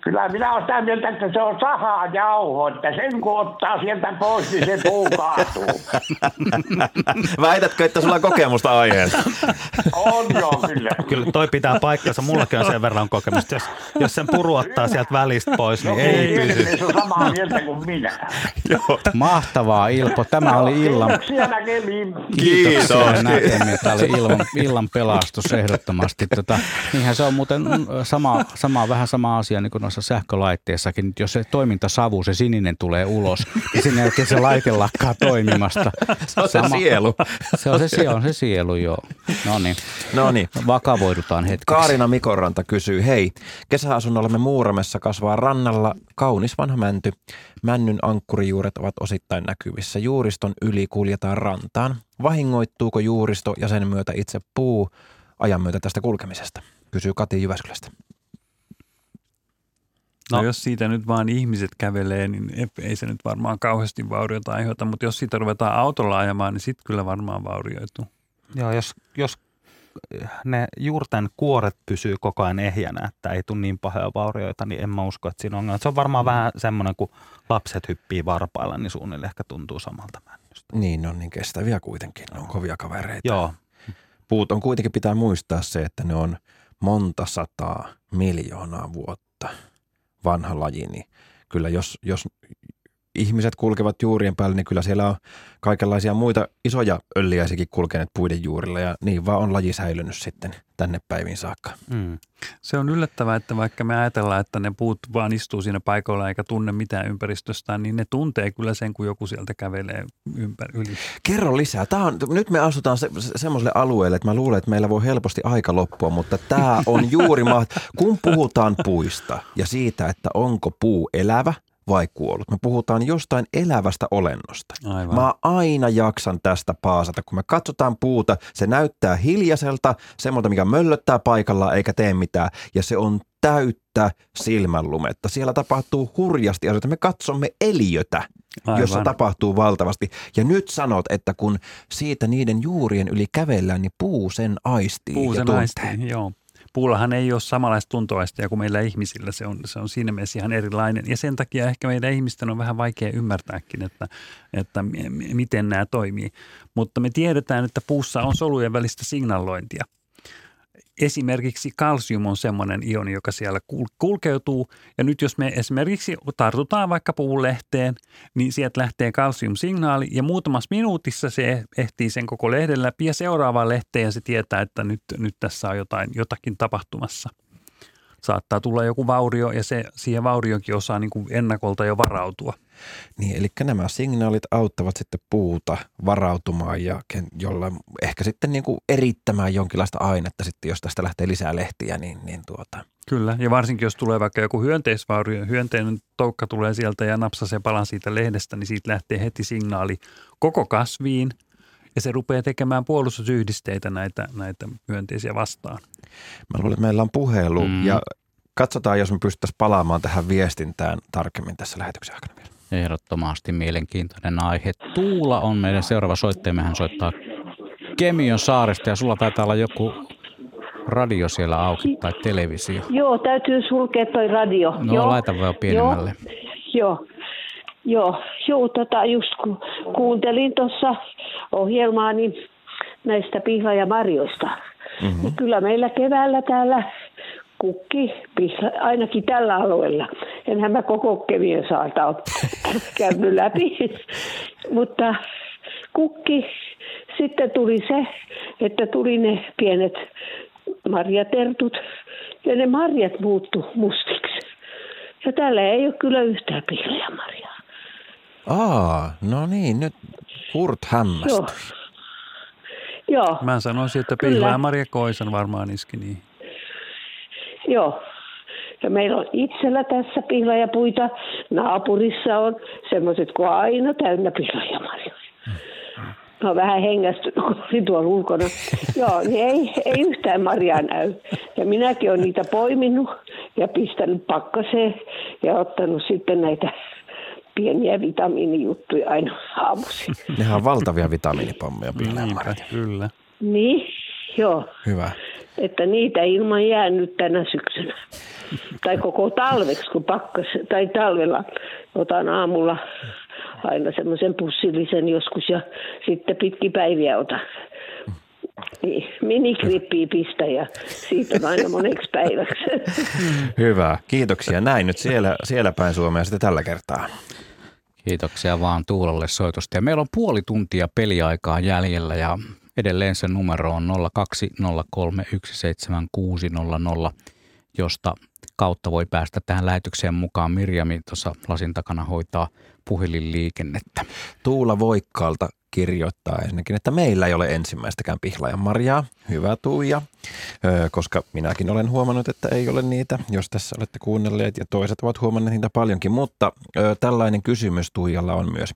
kyllä minä olen sitä mieltä, että se on sahajauho, että sen kun ottaa sieltä pois, niin se puu kaatuu. [LAUGHS] Väitätkö, että sulla on kokemusta aiheesta? On joo, kyllä. kyllä toi pitää paikkansa. Mullakin on sen verran kokemusta. Jos, jos sen puru ottaa sieltä välistä pois, niin ei pysy. Se on samaa mieltä kuin minä. Mahtavaa Ilpo, tämä oli illan, Kiitoksia näkemiin. Kiitoksia näkemiin. Tämä oli illan, illan pelastus ehdottomasti. Tota, niinhän se on muuten mm, sama, sama, vähän sama asia niin kuin noissa sähkölaitteissakin. Nyt Jos se toimintasavu, se sininen tulee ulos, niin sen jälkeen se laite lakkaa toimimasta. Se on se sielu. Se on se, se, on se sielu, joo. No niin, No niin. vakavoidutaan hetkeksi. Kaarina Mikoranta kysyy, hei, kesäasunnollamme Muuramessa kasvaa rannalla kaunis vanha mänty. Männyn ankkurijuuret ovat osittain näkyvissä. Juuriston yli kuljetaan rantaan. Vahingoittuuko juuristo ja sen myötä itse puu ajan myötä tästä kulkemisesta? Kysyy Kati Jyväskylästä. No, No. jos siitä nyt vaan ihmiset kävelee, niin ei- se nyt varmaan kauheasti vauriota aiheuta, mutta jos siitä ruvetaan autolla ajamaan, niin sitten kyllä varmaan vaurioituu. Joo, jos, jos ne juurten kuoret pysyy koko ajan ehjänä, että ei tule niin pahoja vaurioita, niin en mä usko, että siinä on ongelma. Se on varmaan vähän semmoinen, kun lapset hyppii varpailla, niin suunnilleen ehkä tuntuu samalta männystä. Niin, on niin kestäviä kuitenkin, ne on kovia kavereita. Joo. Puut on kuitenkin pitää muistaa se, että ne on monta sataa miljoonaa vuotta vanha laji, niin kyllä jos, jos ihmiset kulkevat juurien päällä, niin kyllä siellä on kaikenlaisia muita isoja ölliäisikin kulkeneet puiden juurilla ja niin vaan on laji säilynyt sitten tänne päiviin saakka. Mm. Se on yllättävää, että vaikka me ajatellaan, että ne puut vaan istuu siinä paikoilla eikä tunne mitään ympäristöstään, niin ne tuntee kyllä sen, kun joku sieltä kävelee ympäri yli. Kerro lisää. Tämä on, nyt me asutaan se, semmoiselle alueelle, että mä luulen, että meillä voi helposti aika loppua, mutta tämä on juuri maht... [LAUGHS] Kun puhutaan puista ja siitä, että onko puu elävä – vai kuollut. Me puhutaan jostain elävästä olennosta. Aivan. Mä aina jaksan tästä paasata. Kun me katsotaan puuta, se näyttää hiljaiselta, semmoista, mikä möllöttää paikalla eikä tee mitään. Ja se on täyttä silmänlumetta. Siellä tapahtuu hurjasti asioita. Me katsomme eliötä, Aivan. jossa tapahtuu valtavasti. Ja nyt sanot, että kun siitä niiden juurien yli kävellään, niin puu sen aistii puu sen aistii, joo puullahan ei ole samanlaista tuntoaistia kuin meillä ihmisillä. Se on, se on siinä mielessä ihan erilainen. Ja sen takia ehkä meidän ihmisten on vähän vaikea ymmärtääkin, että, että miten nämä toimii. Mutta me tiedetään, että puussa on solujen välistä signalointia – esimerkiksi kalsium on semmoinen ioni, joka siellä kulkeutuu. Ja nyt jos me esimerkiksi tartutaan vaikka puulehteen, niin sieltä lähtee kalsiumsignaali ja muutamassa minuutissa se ehtii sen koko lehden läpi ja seuraavaan lehteen ja se tietää, että nyt, nyt tässä on jotain, jotakin tapahtumassa. Saattaa tulla joku vaurio ja se siihen vaurioonkin osaa niin kuin ennakolta jo varautua. Niin, eli nämä signaalit auttavat sitten puuta varautumaan ja jolla ehkä sitten niin kuin erittämään jonkinlaista ainetta sitten, jos tästä lähtee lisää lehtiä, niin, niin tuota. Kyllä, ja varsinkin jos tulee vaikka joku hyönteisvaurio, hyönteinen toukka tulee sieltä ja napsasee palan siitä lehdestä, niin siitä lähtee heti signaali koko kasviin ja se rupeaa tekemään puolustusyhdisteitä näitä, näitä hyönteisiä vastaan. Mä luulen, että meillä on puhelu mm. ja katsotaan, jos me pystyttäisiin palaamaan tähän viestintään tarkemmin tässä lähetyksen aikana vielä. Ehdottomasti mielenkiintoinen aihe. Tuula on meidän seuraava soittaja. Hän soittaa Kemion saaresta ja sulla taitaa olla joku radio siellä auki tai televisio. Joo, täytyy sulkea toi radio. No Joo. laita vaan pienemmälle. Joo, joo, joo tota just ku, kuuntelin tuossa ohjelmaa niin näistä pihla- ja marjoista. Mm-hmm. Ja kyllä meillä keväällä täällä kukki, ainakin tällä alueella. Enhän mä koko Kemiön saarta ole [LAUGHS] käynyt läpi, mutta kukki. Sitten tuli se, että tuli ne pienet marjatertut ja ne marjat muuttu mustiksi. Ja tällä ei ole kyllä yhtään marjaa. Aa, no niin, nyt Kurt hämmästyi. Joo. Joo. Mä sanoisin, että Pihla ja Maria Koisan varmaan iski niin. Joo. Ja meillä on itsellä tässä pihlajapuita. Naapurissa on semmoiset kuin aina täynnä pihlajamarjoja. No vähän hengästynyt, kun olin tuolla ulkona. [LAUGHS] Joo, niin ei, ei yhtään marjaa näy. Ja minäkin olen niitä poiminut ja pistänyt pakkaseen ja ottanut sitten näitä pieniä vitamiinijuttuja aina aamuisin. [LAUGHS] Nehän on valtavia vitamiinipommeja Kyllä. Niin, joo. Hyvä että niitä ilman jää nyt tänä syksynä. tai koko talveksi, kun pakkas, tai talvella otan aamulla aina semmoisen pussillisen joskus ja sitten pitki päiviä otan. Niin, minikrippiä pistä ja siitä on aina moneksi päiväksi. Hyvä, kiitoksia. Näin nyt siellä, siellä päin Suomea sitten tällä kertaa. Kiitoksia vaan Tuulalle soitosta. Ja meillä on puoli tuntia peliaikaa jäljellä ja Edelleen se numero on 020317600, josta kautta voi päästä tähän lähetykseen mukaan. Mirjami tuossa lasin takana hoitaa puhelinliikennettä. Tuula Voikkaalta kirjoittaa ensinnäkin, että meillä ei ole ensimmäistäkään pihlajan marjaa. Hyvä Tuija, koska minäkin olen huomannut, että ei ole niitä, jos tässä olette kuunnelleet ja toiset ovat huomanneet niitä paljonkin. Mutta tällainen kysymys Tuijalla on myös.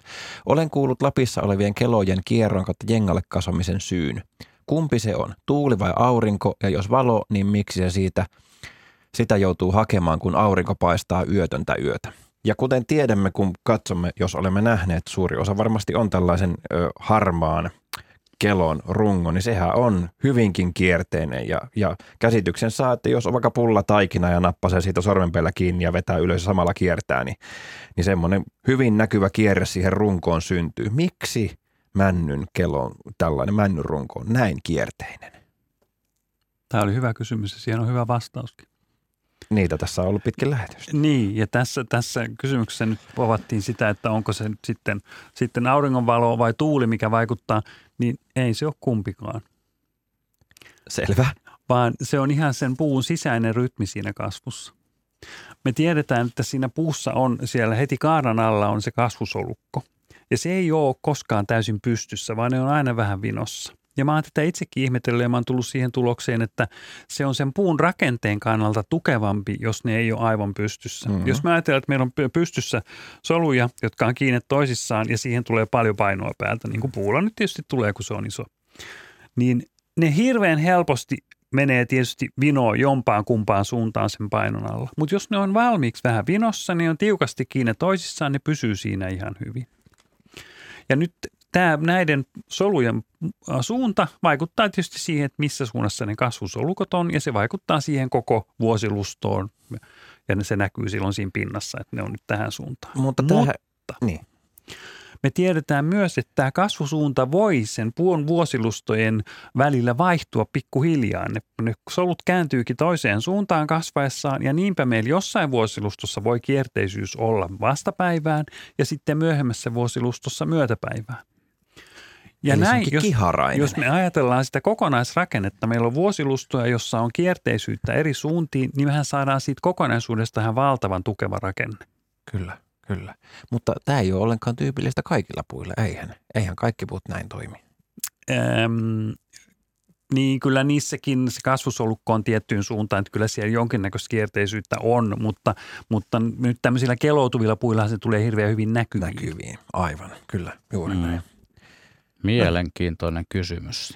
Olen kuullut Lapissa olevien kelojen kierron kautta jengalle kasvamisen syyn. Kumpi se on, tuuli vai aurinko ja jos valo, niin miksi se siitä, sitä joutuu hakemaan, kun aurinko paistaa yötöntä yötä? Ja kuten tiedämme, kun katsomme, jos olemme nähneet, suuri osa varmasti on tällaisen ö, harmaan kelon rungo, niin sehän on hyvinkin kierteinen ja, ja käsityksen saa, että jos on vaikka pulla taikina ja nappasee siitä sormenpeillä kiinni ja vetää ylös ja samalla kiertää, niin, niin semmoinen hyvin näkyvä kierre siihen runkoon syntyy. Miksi männyn kelon tällainen männyn runko on näin kierteinen? Tämä oli hyvä kysymys ja siihen on hyvä vastauskin. Niitä tässä on ollut pitkin lähetys. Niin, ja tässä, tässä kysymyksessä nyt povattiin sitä, että onko se sitten, sitten auringonvalo vai tuuli, mikä vaikuttaa, niin ei se ole kumpikaan. Selvä. Vaan se on ihan sen puun sisäinen rytmi siinä kasvussa. Me tiedetään, että siinä puussa on siellä heti kaaran alla on se kasvusolukko. Ja se ei ole koskaan täysin pystyssä, vaan ne on aina vähän vinossa. Ja mä oon tätä itsekin ihmetellyt ja mä oon tullut siihen tulokseen, että se on sen puun rakenteen kannalta tukevampi, jos ne ei ole aivan pystyssä. Mm-hmm. Jos mä ajattelen, että meillä on pystyssä soluja, jotka on kiinni toisissaan ja siihen tulee paljon painoa päältä, niin kuin puulla nyt tietysti tulee, kun se on iso, niin ne hirveän helposti menee tietysti vinoa jompaan kumpaan suuntaan sen painon alla. Mutta jos ne on valmiiksi vähän vinossa, niin on tiukasti kiinni toisissaan, ne pysyy siinä ihan hyvin. Ja nyt tämä näiden solujen suunta vaikuttaa tietysti siihen, että missä suunnassa ne kasvusolukot on, ja se vaikuttaa siihen koko vuosilustoon, ja se näkyy silloin siinä pinnassa, että ne on nyt tähän suuntaan. Mutta, tämähän, Mutta niin. me tiedetään myös, että tämä kasvusuunta voi sen puun vuosilustojen välillä vaihtua pikkuhiljaa. Ne, ne solut kääntyykin toiseen suuntaan kasvaessaan, ja niinpä meillä jossain vuosilustossa voi kierteisyys olla vastapäivään, ja sitten myöhemmässä vuosilustossa myötäpäivään. Ja Eli näin, jos, kiharainen. jos me ajatellaan sitä kokonaisrakennetta, meillä on vuosilustoja, jossa on kierteisyyttä eri suuntiin, niin mehän saadaan siitä kokonaisuudesta ihan valtavan tukeva rakenne. Kyllä, kyllä. Mutta tämä ei ole ollenkaan tyypillistä kaikilla puilla, eihän. Eihän kaikki puut näin toimi. Öm, niin kyllä niissäkin se kasvusolukko on tiettyyn suuntaan, että kyllä siellä jonkinnäköistä kierteisyyttä on, mutta, mutta nyt tämmöisillä keloutuvilla puilla se tulee hirveän hyvin näkyviin. Näkyviin, aivan, kyllä, juuri mm. näin. Mielenkiintoinen kysymys.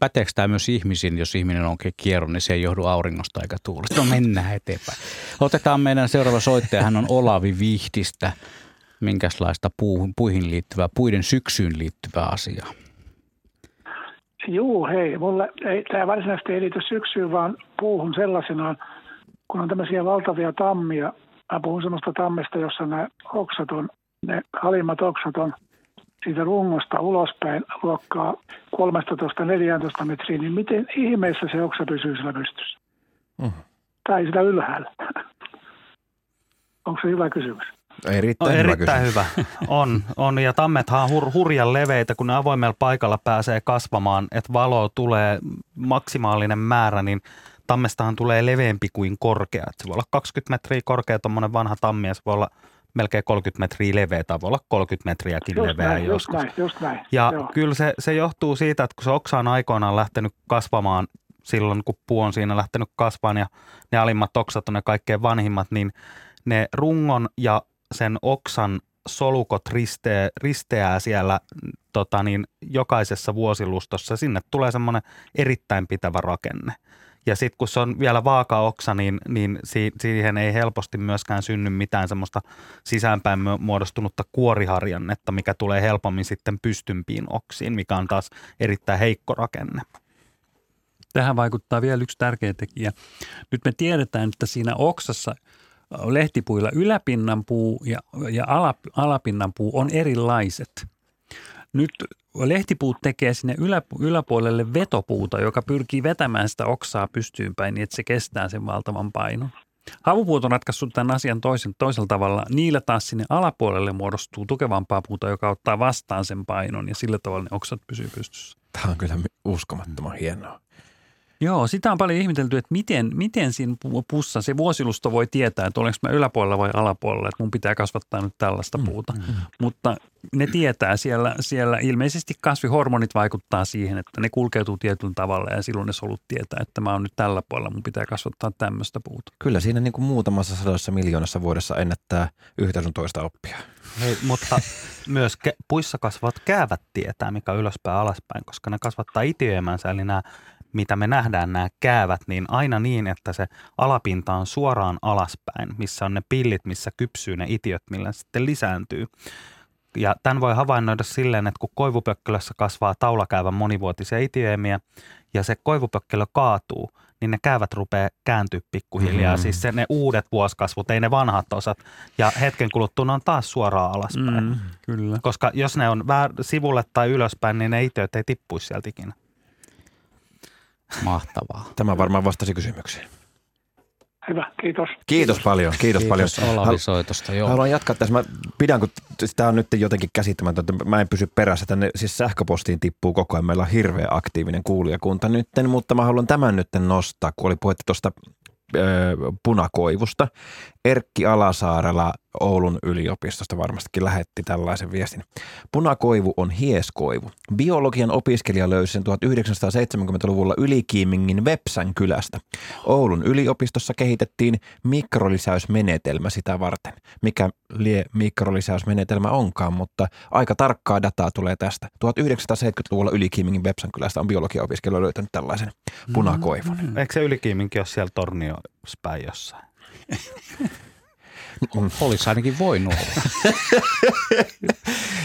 Päteekö tämä myös ihmisiin, jos ihminen on kierron, niin se ei johdu auringosta eikä tuulesta? No mennään eteenpäin. Otetaan meidän seuraava soittaja. Hän on Olavi Vihtistä. Minkälaista puihin liittyvää, puiden syksyyn liittyvää asiaa? Juu, hei. Mulle ei, tämä varsinaisesti ei liity syksyyn, vaan puuhun sellaisenaan, kun on tämmöisiä valtavia tammia. Mä puhun semmoista tammesta, jossa nämä oksat on, ne halimmat oksat on – siitä rungosta ulospäin luokkaa 13-14 metriä, niin miten ihmeessä se oksa pysyy sillä pystyssä? Mm. Tai sitä ylhäällä? Onko se hyvä kysymys? Erittäin, on hyvä, erittäin hyvä. On, on, ja tammethan on hur, hurjan leveitä, kun ne avoimella paikalla pääsee kasvamaan, että valo tulee maksimaalinen määrä, niin tammestahan tulee leveämpi kuin korkea. Et se voi olla 20 metriä korkea tuommoinen vanha tammi, ja se voi olla melkein 30 metriä leveä, tai voi olla 30 metriäkin just leveä näin, joskus. Just näin, just näin. Ja Joo. kyllä se, se johtuu siitä, että kun se oksa on aikoinaan lähtenyt kasvamaan silloin, kun puu on siinä lähtenyt kasvamaan ja ne alimmat oksat on ne kaikkein vanhimmat, niin ne rungon ja sen oksan solukot risteää, risteää siellä tota niin, jokaisessa vuosilustossa. Sinne tulee semmoinen erittäin pitävä rakenne. Ja sitten kun se on vielä vaakaoksa, niin, niin si- siihen ei helposti myöskään synny mitään semmoista sisäänpäin muodostunutta kuoriharjannetta, mikä tulee helpommin sitten pystympiin oksiin, mikä on taas erittäin heikko rakenne. Tähän vaikuttaa vielä yksi tärkeä tekijä. Nyt me tiedetään, että siinä oksassa lehtipuilla yläpinnan puu ja, ja alap, alapinnan puu on erilaiset. Nyt lehtipuut tekee sinne ylä, yläpuolelle vetopuuta, joka pyrkii vetämään sitä oksaa pystyyn päin niin, että se kestää sen valtavan painon. Havupuut on ratkaissut tämän asian toisen, toisella tavalla. Niillä taas sinne alapuolelle muodostuu tukevampaa puuta, joka ottaa vastaan sen painon ja sillä tavalla ne oksat pysyy pystyssä. Tämä on kyllä uskomattoman hienoa. Joo, sitä on paljon ihmetelty, että miten, miten siinä puussa se vuosilusto voi tietää, että olenko mä yläpuolella vai alapuolella, että mun pitää kasvattaa nyt tällaista puuta. Mm, mm. Mutta ne tietää siellä, siellä ilmeisesti kasvihormonit vaikuttaa siihen, että ne kulkeutuu tietyllä tavalla ja silloin ne solut tietää, että mä oon nyt tällä puolella, mun pitää kasvattaa tämmöistä puuta. Kyllä siinä niin kuin muutamassa sadoissa miljoonassa vuodessa ennättää yhtä sun toista oppia. Hei, mutta [LAUGHS] myös ke- puissa kasvavat käävät tietää, mikä on ylöspäin alaspäin, koska ne kasvattaa itiöimänsä, eli nämä mitä me nähdään nämä käävät, niin aina niin, että se alapinta on suoraan alaspäin, missä on ne pillit, missä kypsyy ne itiöt, millä sitten lisääntyy. Ja tämän voi havainnoida silleen, että kun koivupökkölössä kasvaa taulakäyvän monivuotisia itiöimiä ja se koivupökkölö kaatuu, niin ne käyvät rupeaa kääntyä pikkuhiljaa. Mm. Siis se, ne uudet vuosikasvut, ei ne vanhat osat. Ja hetken kuluttua ne on taas suoraan alaspäin. Mm, kyllä. Koska jos ne on väär, sivulle tai ylöspäin, niin ne itiöt ei tippuisi sieltä ikinä. Mahtavaa. Tämä varmaan vastasi kysymykseen. Hyvä, kiitos. Kiitos paljon, kiitos, Kiitos paljon. Olavi soitosta, joo. Haluan jatkaa tässä. Mä pidän, kun tämä on nyt jotenkin käsittämätöntä. Mä en pysy perässä. Tänne siis sähköpostiin tippuu koko ajan. Meillä on hirveä aktiivinen kuulijakunta nytten, mutta mä haluan tämän nyt nostaa, kun oli puhetta tuosta punakoivusta. Erkki Alasaarela Oulun yliopistosta varmastikin lähetti tällaisen viestin. Punakoivu on hieskoivu. Biologian opiskelija löysi sen 1970-luvulla Ylikiimingin Vepsän kylästä. Oulun yliopistossa kehitettiin mikrolisäysmenetelmä sitä varten. Mikä lie mikrolisäysmenetelmä onkaan, mutta aika tarkkaa dataa tulee tästä. 1970-luvulla Ylikiimingin Vepsän kylästä on biologian opiskelija löytänyt tällaisen punakoivun. Mm. Eikö se Ylikiiminkin ole siellä Torniospäin jossain? Olisi ainakin voinut olla. [LAUGHS]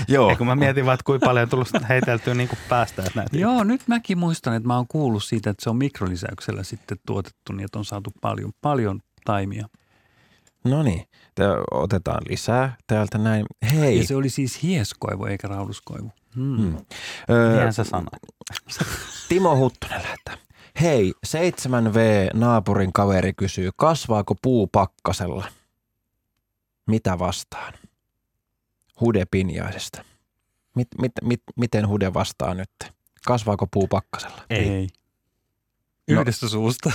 Joo. Ei, kun mä mietin vaan, että kuinka paljon on tullut heiteltyä niin kuin päästä. Että näitä Joo, nyt mäkin muistan, että mä oon kuullut siitä, että se on mikrolisäyksellä sitten tuotettu, niin että on saatu paljon, paljon taimia. No niin, otetaan lisää täältä näin. Hei. Ja se oli siis hieskoivu eikä rauluskoivu. Hmm. Hmm. Niinhän sä sanoit. Timo Huttunen lähettää. Hei, 7V naapurin kaveri kysyy, kasvaako puu pakkasella? Mitä vastaan? Hude Pinjaisesta. Mit, mit, mit, miten Hude vastaa nyt? Kasvaako puu pakkasella? Ei. Ei. Yhdestä no, suusta.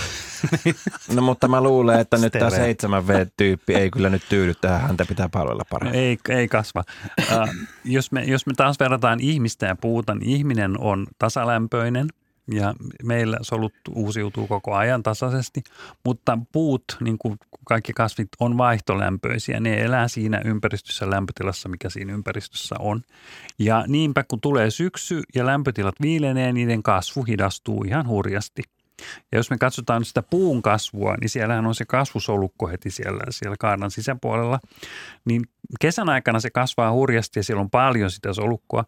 [LAUGHS] no mutta mä luulen, että nyt tämä Stereo. 7V-tyyppi ei kyllä nyt tyydy tähän. Häntä pitää palvella paremmin. Ei, ei kasva. Uh, jos, me, jos me taas verrataan ihmistä ja puuta, niin ihminen on tasalämpöinen ja meillä solut uusiutuu koko ajan tasaisesti, mutta puut, niin kuin kaikki kasvit, on vaihtolämpöisiä. Ne elää siinä ympäristössä lämpötilassa, mikä siinä ympäristössä on. Ja niinpä kun tulee syksy ja lämpötilat viilenee, niiden kasvu hidastuu ihan hurjasti. Ja jos me katsotaan sitä puun kasvua, niin siellähän on se kasvusolukko heti siellä, siellä kaaran sisäpuolella. Niin kesän aikana se kasvaa hurjasti ja siellä on paljon sitä solukkoa.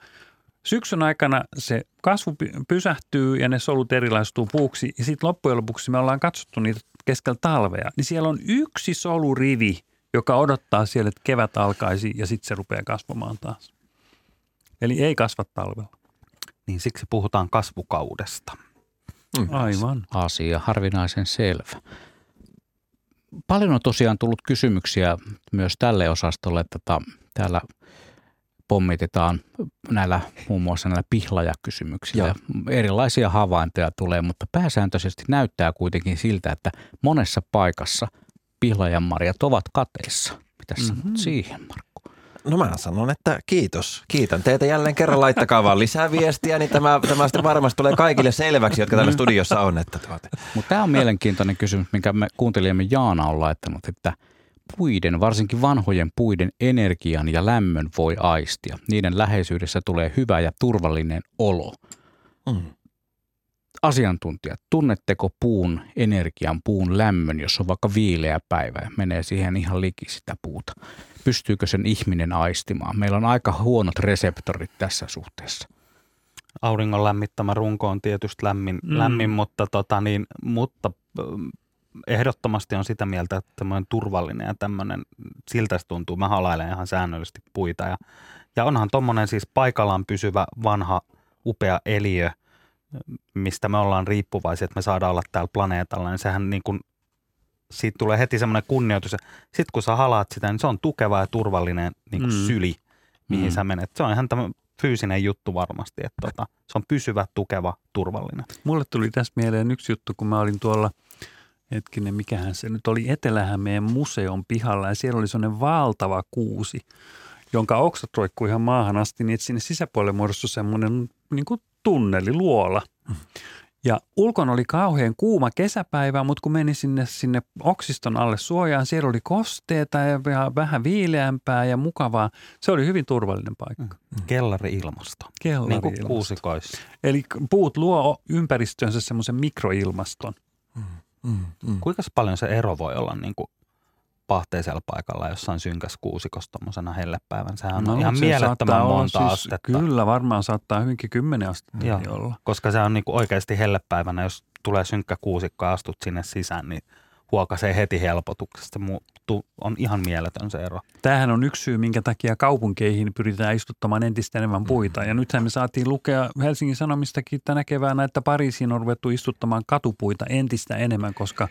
Syksyn aikana se kasvu py- pysähtyy ja ne solut erilaistuu puuksi ja sitten loppujen lopuksi me ollaan katsottu niitä keskellä talvea, niin siellä on yksi solurivi, joka odottaa siellä, että kevät alkaisi ja sitten se rupeaa kasvamaan taas. Eli ei kasva talvella. Niin siksi puhutaan kasvukaudesta. Mm. Aivan. Asia harvinaisen selvä. Paljon on tosiaan tullut kysymyksiä myös tälle osastolle, että täällä pommitetaan näillä muun muassa näillä pihlajakysymyksillä. Joo. Erilaisia havaintoja tulee, mutta pääsääntöisesti näyttää kuitenkin siltä, että monessa paikassa pihlajanmarjat ovat kateissa. Mitäs mm-hmm. sanot siihen, Markku? No mä sanon, että kiitos. Kiitän teitä jälleen kerran. Laittakaa vaan lisää viestiä, niin tämä, tämä sitten varmasti tulee kaikille selväksi, jotka täällä studiossa on. Että tuota. Mutta tämä on mielenkiintoinen kysymys, minkä me kuuntelijamme Jaana on laittanut, että puiden, varsinkin vanhojen puiden energian ja lämmön voi aistia. Niiden läheisyydessä tulee hyvä ja turvallinen olo. Mm. Asiantuntijat, tunnetteko puun energian, puun lämmön, jos on vaikka viileä päivä ja menee siihen ihan liki sitä puuta? Pystyykö sen ihminen aistimaan? Meillä on aika huonot reseptorit tässä suhteessa. Auringon lämmittämä runko on tietysti lämmin, Mm. mm. lämmin mutta, tota niin, mutta ehdottomasti on sitä mieltä, että tämmöinen turvallinen ja tämmöinen, siltä se tuntuu. Mä halailen ihan säännöllisesti puita ja, ja onhan tommonen siis paikallaan pysyvä vanha upea eliö, mistä me ollaan riippuvaisia, että me saadaan olla täällä planeetalla, niin sehän niin kuin, siitä tulee heti semmoinen kunnioitus. Sitten kun sä halaat sitä, niin se on tukeva ja turvallinen niin kuin Mm. syli, mihin Mm. sä menet. Se on ihan tämmöinen fyysinen juttu varmasti, että tota, se on pysyvä, tukeva, turvallinen. Mulle tuli tästä mieleen yksi juttu, kun mä olin tuolla, hetkinen, mikähän se nyt oli, Etelä-Hämeen museon pihalla ja siellä oli sellainen valtava kuusi, jonka oksat roikkui ihan maahan asti, niin että sinne sisäpuolelle muodostui semmoinen niin kuin tunneli, luola. Ja ulkona oli kauhean kuuma kesäpäivä, mutta kun meni sinne, sinne oksiston alle suojaan, siellä oli kosteeta ja vähän- viileämpää ja mukavaa. Se oli hyvin turvallinen paikka. Kellari-ilmasto. Kellari Niin kuin kuusikoissa. Eli puut luo ympäristöönsä semmoisen mikroilmaston. Mm, mm. Kuinka paljon se ero voi olla niin kuin pahteisella paikalla jossain synkäs kuusikossa tuommoisena hellepäivän. Sehän on No, ihan se mielettömän monta siis- astetta. Kyllä, varmaan saattaa hyvinkin kymmenen astetta Joo, olla. koska se on niinku oikeasti hellepäivänä, jos tulee synkkä kuusikko ja astut sinne sisään, niin huokasee heti helpotuksesta. On ihan mieletön se ero. Tämähän on yksi syy, minkä takia kaupunkeihin pyritään istuttamaan entistä enemmän puita. Ja nythän me saatiin lukea Helsingin Sanomistakin tänä keväänä, että Pariisiin on ruvettu istuttamaan katupuita entistä enemmän, koska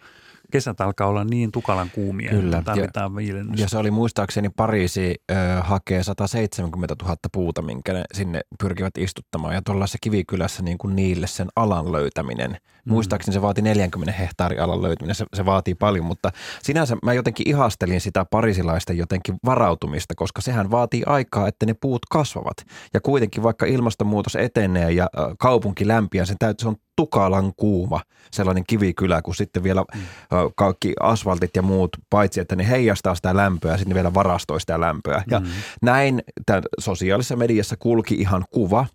kesät alkaa olla niin tukalan kuumia, Kyllä. että tarvitaan viilennystä. Ja se oli muistaakseni Pariisi ö, hakee 170 000 puuta, minkä ne sinne pyrkivät istuttamaan. Ja tuollaisessa kivikylässä niin kuin niille sen alan löytäminen. Mm. Muistaakseni se vaati 40 hehtaari alan löytäminen. Se, se vaatii paljon, mutta sinänsä mä jotenkin ihastelin sitä parisilaista jotenkin varautumista, koska sehän vaatii aikaa, että ne puut kasvavat. Ja kuitenkin vaikka ilmastonmuutos etenee ja kaupunki lämpiää, sen täytyy, se on tukalan kuuma sellainen kivikylä, kun sitten vielä mm. kaikki asfaltit ja muut, paitsi että ne heijastaa sitä lämpöä, sitten ne vielä varastoi sitä lämpöä. Ja Mm. näin tämän sosiaalisessa mediassa kulki ihan kuva,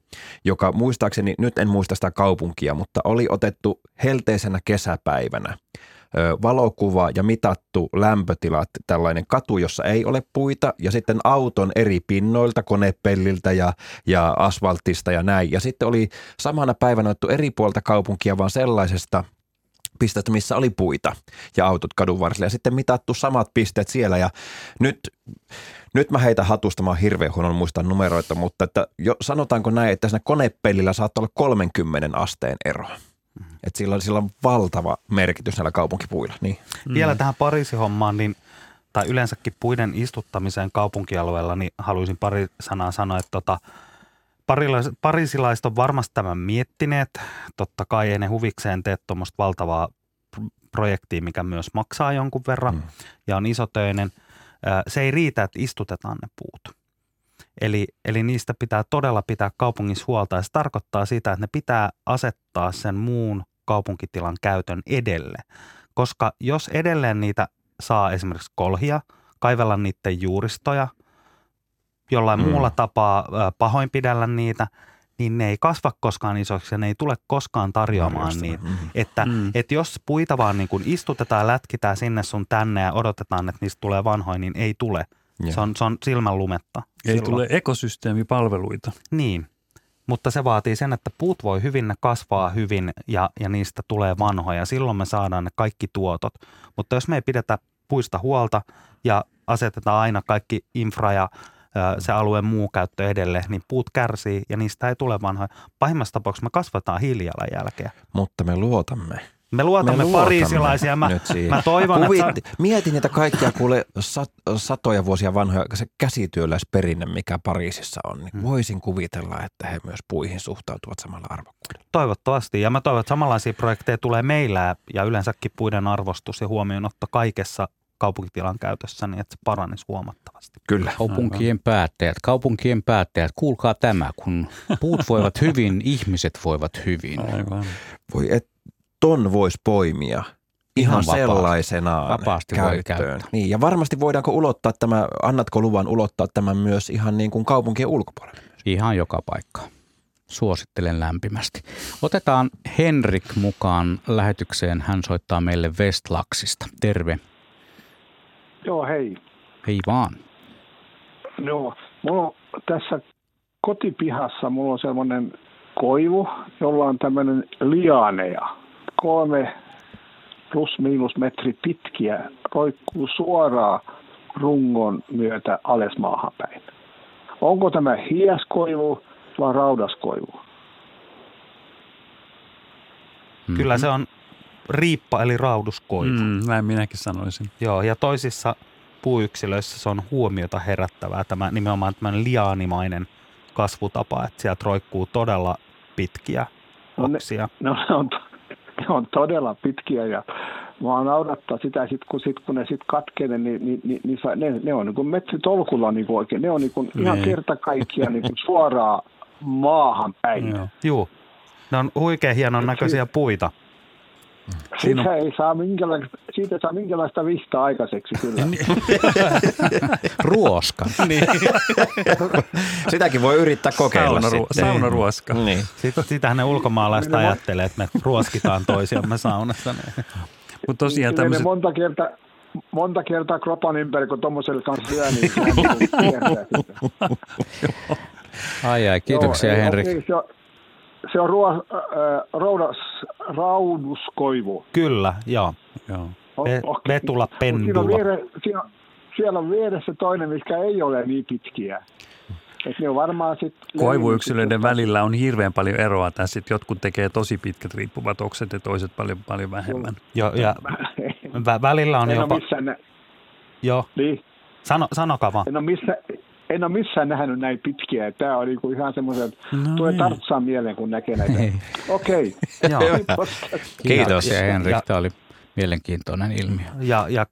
joka muistaakseni, nyt en muista sitä kaupunkia, mutta oli otettu helteisenä kesäpäivänä valokuva ja mitattu lämpötilat, tällainen katu, jossa ei ole puita ja sitten auton eri pinnoilta, konepelliltä ja, ja asfaltista ja näin. Ja sitten oli samana päivänä otettu eri puolta kaupunkia vaan sellaisesta pisteestä, missä oli puita ja autot kadun varsilla ja sitten mitattu samat pisteet siellä ja nyt, nyt mä heitä hatusta, mä hirveän huono muistaa numeroita, mutta että jo, sanotaanko näin, että siinä konepellillä saattaa olla 30 asteen ero. Että sillä, on- sillä on valtava merkitys näillä kaupunkipuilla. Niin. Vielä tähän Pariisi-hommaan, niin, tai yleensäkin puiden istuttamiseen kaupunkialueella, niin haluaisin pari sanaa sanoa, että tota, parilais- pariisilaiset on varmasti tämän miettineet. Totta kai ei ne huvikseen tee tuommoista valtavaa pr- projektia, mikä myös maksaa jonkun verran mm. ja on isotöinen. Se ei riitä, että istutetaan ne puut. Eli, eli niistä pitää todella pitää kaupungissa huolta ja se tarkoittaa sitä, että ne pitää asettaa sen muun kaupunkitilan käytön edelle. Koska jos edelleen niitä saa esimerkiksi kolhia, kaivella niiden juuristoja, jollain Mm. mm. muulla tapaa pahoinpidellä niitä, niin ne ei kasva koskaan isoksi ja ne ei tule koskaan tarjoamaan Marjastama, niitä. mhm. Että, mm. että jos puita vaan niin kuin istutetaan ja lätkitään sinne sun tänne ja odotetaan, että niistä tulee vanhoja, niin ei tule. Joo. Se on, se on silmän lumetta. Ei silloin. tule ekosysteemipalveluita. Niin, mutta se vaatii sen, että puut voi hyvin, ne kasvaa hyvin ja, ja niistä tulee vanhoja. Silloin me saadaan ne kaikki tuotot. Mutta jos me ei pidetä puista huolta ja asetetaan aina kaikki infra ja ö, se alueen muu käyttö edelle, niin puut kärsii ja niistä ei tule vanhoja. Pahimmassa tapauksessa me kasvataan hiilijalanjälkeä. Mutta me luotamme. Me luotamme, luotamme pariisilaisia. Mä, mä toivon, että... Kuvit, Mietin niitä kaikkia kuule sat, satoja vuosia vanhoja, se käsityöläisperinne, mikä Pariisissa on. Niin voisin kuvitella, että he myös puihin suhtautuvat samalla arvokkuudella. Toivottavasti. Ja mä toivon, että samanlaisia projekteja tulee meillä ja yleensäkin puiden arvostus ja huomionotto kaikessa kaupunkitilan käytössä, niin että se paranisi huomattavasti. Kyllä. Kaupunkien päättäjät, kaupunkien päättäjät, kuulkaa tämä, kun puut voivat hyvin, ihmiset voivat hyvin. Aivan. Voi et, ton voisi poimia ihan vapaasti. sellaisenaan Vapaasti voi käyttöön. käyttää. Niin, ja varmasti voidaanko ulottaa tämä, annatko luvan ulottaa tämän myös ihan niin kuin kaupunkien ulkopuolelle? Ihan joka paikka. Suosittelen lämpimästi. Otetaan Henrik mukaan lähetykseen. Hän soittaa meille Westlaksista. Terve. Joo, hei. Hei vaan. Joo, mulla on tässä kotipihassa mulla on semmoinen koivu, jolla on tämmöinen lianeja. Kolme plus miinus metri pitkiä roikkuu suoraan rungon myötä alas maahan päin. Onko tämä hiaskoivu vai raudaskoivu? Mm-hmm. Kyllä se on riippa eli rauduskoivu. Mm, näin minäkin sanoisin. Joo, ja toisissa puuyksilöissä se on huomiota herättävää, tämä nimenomaan tämmöinen liaanimainen kasvutapa, että sieltä roikkuu todella pitkiä No ne-. No ne on, ne on todella pitkiä ja mua naurattaa sitä, sit, kun, sit, kun ne sitten katkenee, niin, niin, niin, niin ne, ne on niin kuin metsitolkulla niin oikein. Ne on niin kuin ihan kerta kaikkiaan niin kuin suoraan maahan päin. Joo. Juu. Ne on huikean hienon näköisiä puita. Siitä ei saa minkälaista, siitä ei saa minkälaista vihtaa aikaiseksi kyllä. Ruoska. niin. Sitäkin voi yrittää kokeilla Saunaru- sitten. saunaruoska. Niin. Sitten, sitähän ne ulkomaalaiset Minä- ajattelee, että me ruoskitaan toisiamme saunassa. Niin. Mutta tosiaan tämmöiset, monta kertaa, monta kertaa kropan ympäri, kun tuommoiselle kanssa syö, niin se, on niin Ai ai, kiitoksia Joo, Henrik. Se on, se on ruo, äh, roudas, rauduskoivu. Kyllä, joo. joo. Ve, okei. vetula Mut Siinä on, pendula. viere, siinä, siellä on vieressä toinen, mikä ei ole niin pitkiä. Et ne on varmaan sit Koivuyksilöiden välillä on hirveän paljon eroa tässä, jotkut tekee tosi pitkät riippuvat okset ja toiset paljon, paljon vähemmän. Jo, ja [LAUGHS] vä, välillä on en jopa... ole missään, Joo. Niin. Sano, sanokaa vaan. en ole missään, en ole missään nähnyt näin pitkiä. Tämä on niinku ihan semmoisen, että No tulee niin. tartsaa mieleen, kun näkee näitä. Okei. Joo. [LAUGHS] Kiitos Ja- Henrik, ja- tämä oli mielenkiintoinen ilmiö. Ja, ja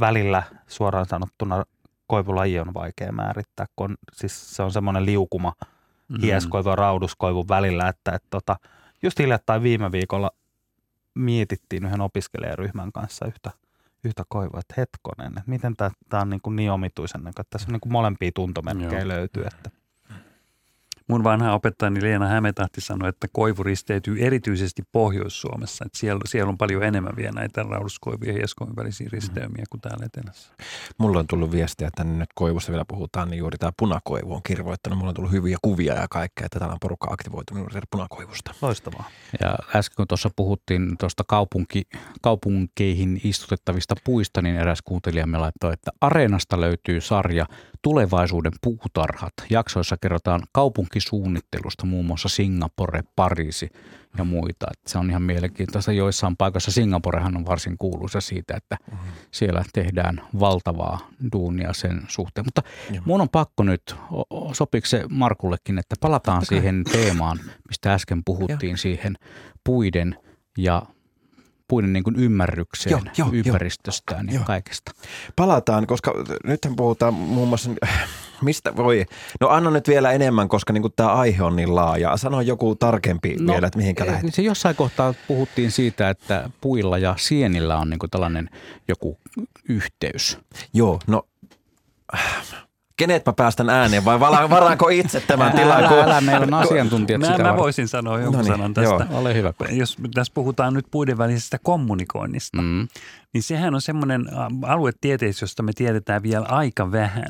välillä suoraan sanottuna koivulaji on vaikea määrittää, kun on, siis se on semmoinen liukuma Mm. hieskoivu ja rauduskoivun välillä, että, että tota, just hiljattain viime viikolla mietittiin yhden opiskelijaryhmän kanssa yhtä, yhtä koivua, että hetkonen, että miten tämä on niin, kuin niin omituisen näkö, että tässä on niin kuin molempia tuntomerkkejä Joo. löytyy, että Mun vanha opettajani Leena Hämetahti sanoi, että koivu risteytyy erityisesti Pohjois-Suomessa. Että siellä, siellä on paljon enemmän vielä näitä rauduskoivuja ja hieskoivun välisiä risteymiä kuin täällä etelässä. Mulla on tullut viestiä, että nyt koivusta vielä puhutaan, niin juuri tämä punakoivu on kirvoittanut. Mulla on tullut hyviä kuvia ja kaikkea, että täällä on porukka aktivoitunut punakoivusta. loistavaa. Ja äsken kun tuossa puhuttiin tuosta kaupunki, kaupunkeihin istutettavista puista, niin eräs kuuntelijamme laittoi, että Areenasta löytyy sarja Tulevaisuuden puutarhat. Jaksoissa kerrotaan kaupunkisuunnittelusta, muun muassa Singapore, Pariisi ja muita. Että se on ihan mielenkiintoista. Joissain paikoissa Singaporehan on varsin kuuluisa siitä, että siellä tehdään valtavaa duunia sen suhteen. Mutta mun on pakko nyt, sopiiko se Markullekin, että palataan siihen teemaan, mistä äsken puhuttiin, siihen puiden ja puiden niin kuin ymmärrykseen Joo, joo, joo. ympäristöstään ja Joo. kaikesta. Palataan, koska nythän puhutaan muun muassa, [LAUGHS] mistä voi, no anna nyt vielä enemmän, koska niin tämä aihe on niin laaja. Sano joku tarkempi no, vielä, että mihinkä eh, lähdet. Se jossain kohtaa puhuttiin siitä, että puilla ja sienillä on niin kuin tällainen joku yhteys. Joo, no kenet mä päästän ääneen vai varaanko itse tämän tilan? Älä, kun- älä, meillä on asiantuntijat Mä, sitä mä voisin sanoa jonkun No niin, sanan tästä. joo. Ole hyvä. Jos tässä puhutaan nyt puiden välisestä kommunikoinnista, Mm. niin sehän on semmoinen ä, aluetieteys, josta me tiedetään vielä aika vähän.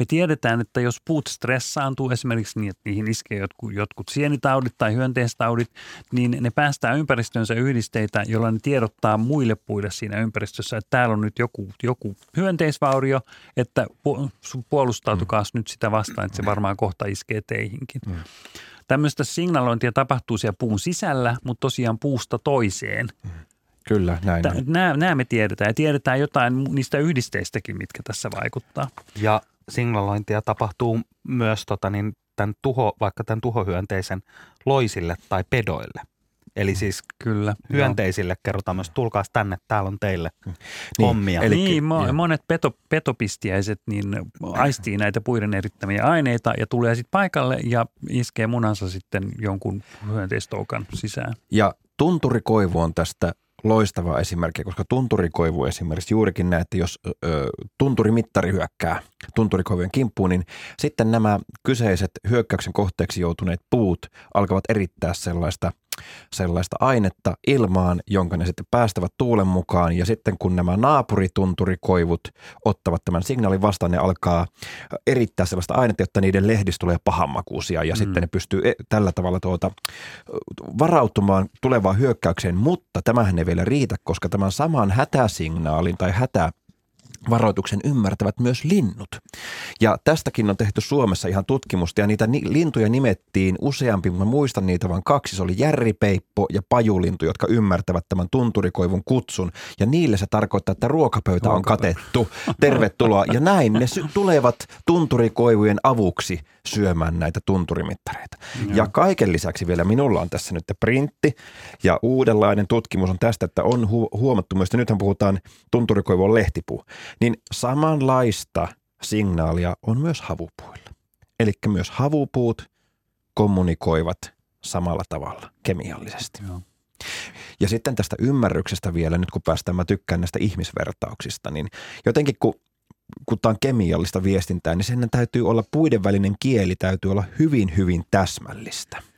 Me tiedetään, että jos puut stressaantuu esimerkiksi niin, että niihin iskee jotkut, jotkut sienitaudit tai hyönteistaudit, niin ne päästää ympäristönsä yhdisteitä, joilla ne tiedottaa muille puille siinä ympäristössä, että täällä on nyt joku, joku hyönteisvaurio, että pu- puolustautukaas nyt sitä vastaan, että se varmaan kohta iskee teihinkin. Tämmöistä signalointia tapahtuu siellä puun sisällä, mutta tosiaan puusta toiseen. Kyllä, näin. Nämä, nämä me tiedetään ja tiedetään jotain niistä yhdisteistäkin, mitkä tässä vaikuttaa. Ja signalointia tapahtuu myös tota, niin, tämän tuho, vaikka tämän tuhohyönteisen loisille tai pedoille. Eli siis Kyllä. hyönteisille kerrotaan myös, tulkaas tänne, täällä on teille Niin, hommia. eli- niin, mo- joo. monet peto, petopistiäiset niin [CLEARS THROAT] aistii näitä puiden erittämiä aineita ja tulee sitten paikalle ja iskee munansa sitten jonkun hyönteistoukan sisään. Ja tunturikoivu on tästä loistava esimerkki, koska tunturikoivu esimerkiksi juurikin näette, jos ö, tunturimittari hyökkää tunturikoivujen kimppuun, niin sitten nämä kyseiset hyökkäyksen kohteeksi joutuneet puut alkavat erittää sellaista sellaista ainetta ilmaan, jonka ne sitten päästävät tuulen mukaan. Ja sitten kun nämä naapuritunturikoivut ottavat tämän signaalin vastaan, ne alkaa erittää sellaista ainetta, jotta niiden lehdistä tulee pahanmakuisia. Ja mm. sitten ne pystyy e- tällä tavalla tuota, varautumaan tulevaan hyökkäykseen. Mutta tämähän ei vielä riitä, koska tämän saman hätäsignaalin tai hätä varoituksen ymmärtävät myös linnut. Ja tästäkin on tehty Suomessa ihan tutkimusta ja niitä ni- lintuja nimettiin useampi, mutta mä muistan niitä vain kaksi. Se oli järripeippo ja pajulintu, jotka ymmärtävät tämän tunturikoivun kutsun ja niille se tarkoittaa, että ruokapöytä on katettu. Tervetuloa. Ja näin ne sy- tulevat tunturikoivujen avuksi syömään näitä tunturimittareita. Ja kaiken lisäksi vielä minulla on tässä nyt printti ja uudenlainen tutkimus on tästä, että on hu- huomattu myös, että nythän puhutaan tunturikoivu on lehtipuu, niin samanlaista signaalia on myös havupuilla. Eli myös havupuut kommunikoivat samalla tavalla kemiallisesti. Joo. Ja sitten tästä ymmärryksestä vielä, nyt kun päästään, mä tykkään näistä ihmisvertauksista, niin jotenkin kun, kun tämä on kemiallista viestintää, niin sen täytyy olla, puiden välinen kieli täytyy olla hyvin, hyvin täsmällistä.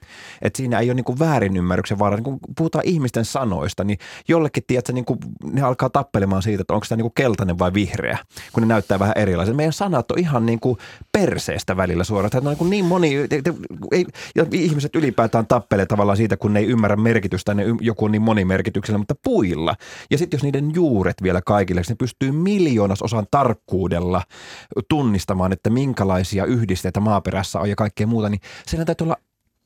Että siinä ei ole niin kuin väärinymmärryksen vaara. Niin kun puhutaan ihmisten sanoista, niin jollekin, tiedätkö, niin kuin, ne alkaa tappelemaan siitä, että onko tämä niin kuin keltainen vai vihreä, kun ne näyttää vähän erilaiset. Meidän sanat on ihan niin kuin perseestä välillä suoraan. Että niin, niin moni, ei, ja ihmiset ylipäätään tappelee tavallaan siitä, kun ne ei ymmärrä merkitystä, ne joku on niin monimerkityksellä, mutta puilla. Ja sitten jos niiden juuret vielä kaikille, ne pystyy miljoonasosan tarkkuudella tunnistamaan, että minkälaisia yhdisteitä maaperässä on ja kaikkea muuta, niin sen täytyy olla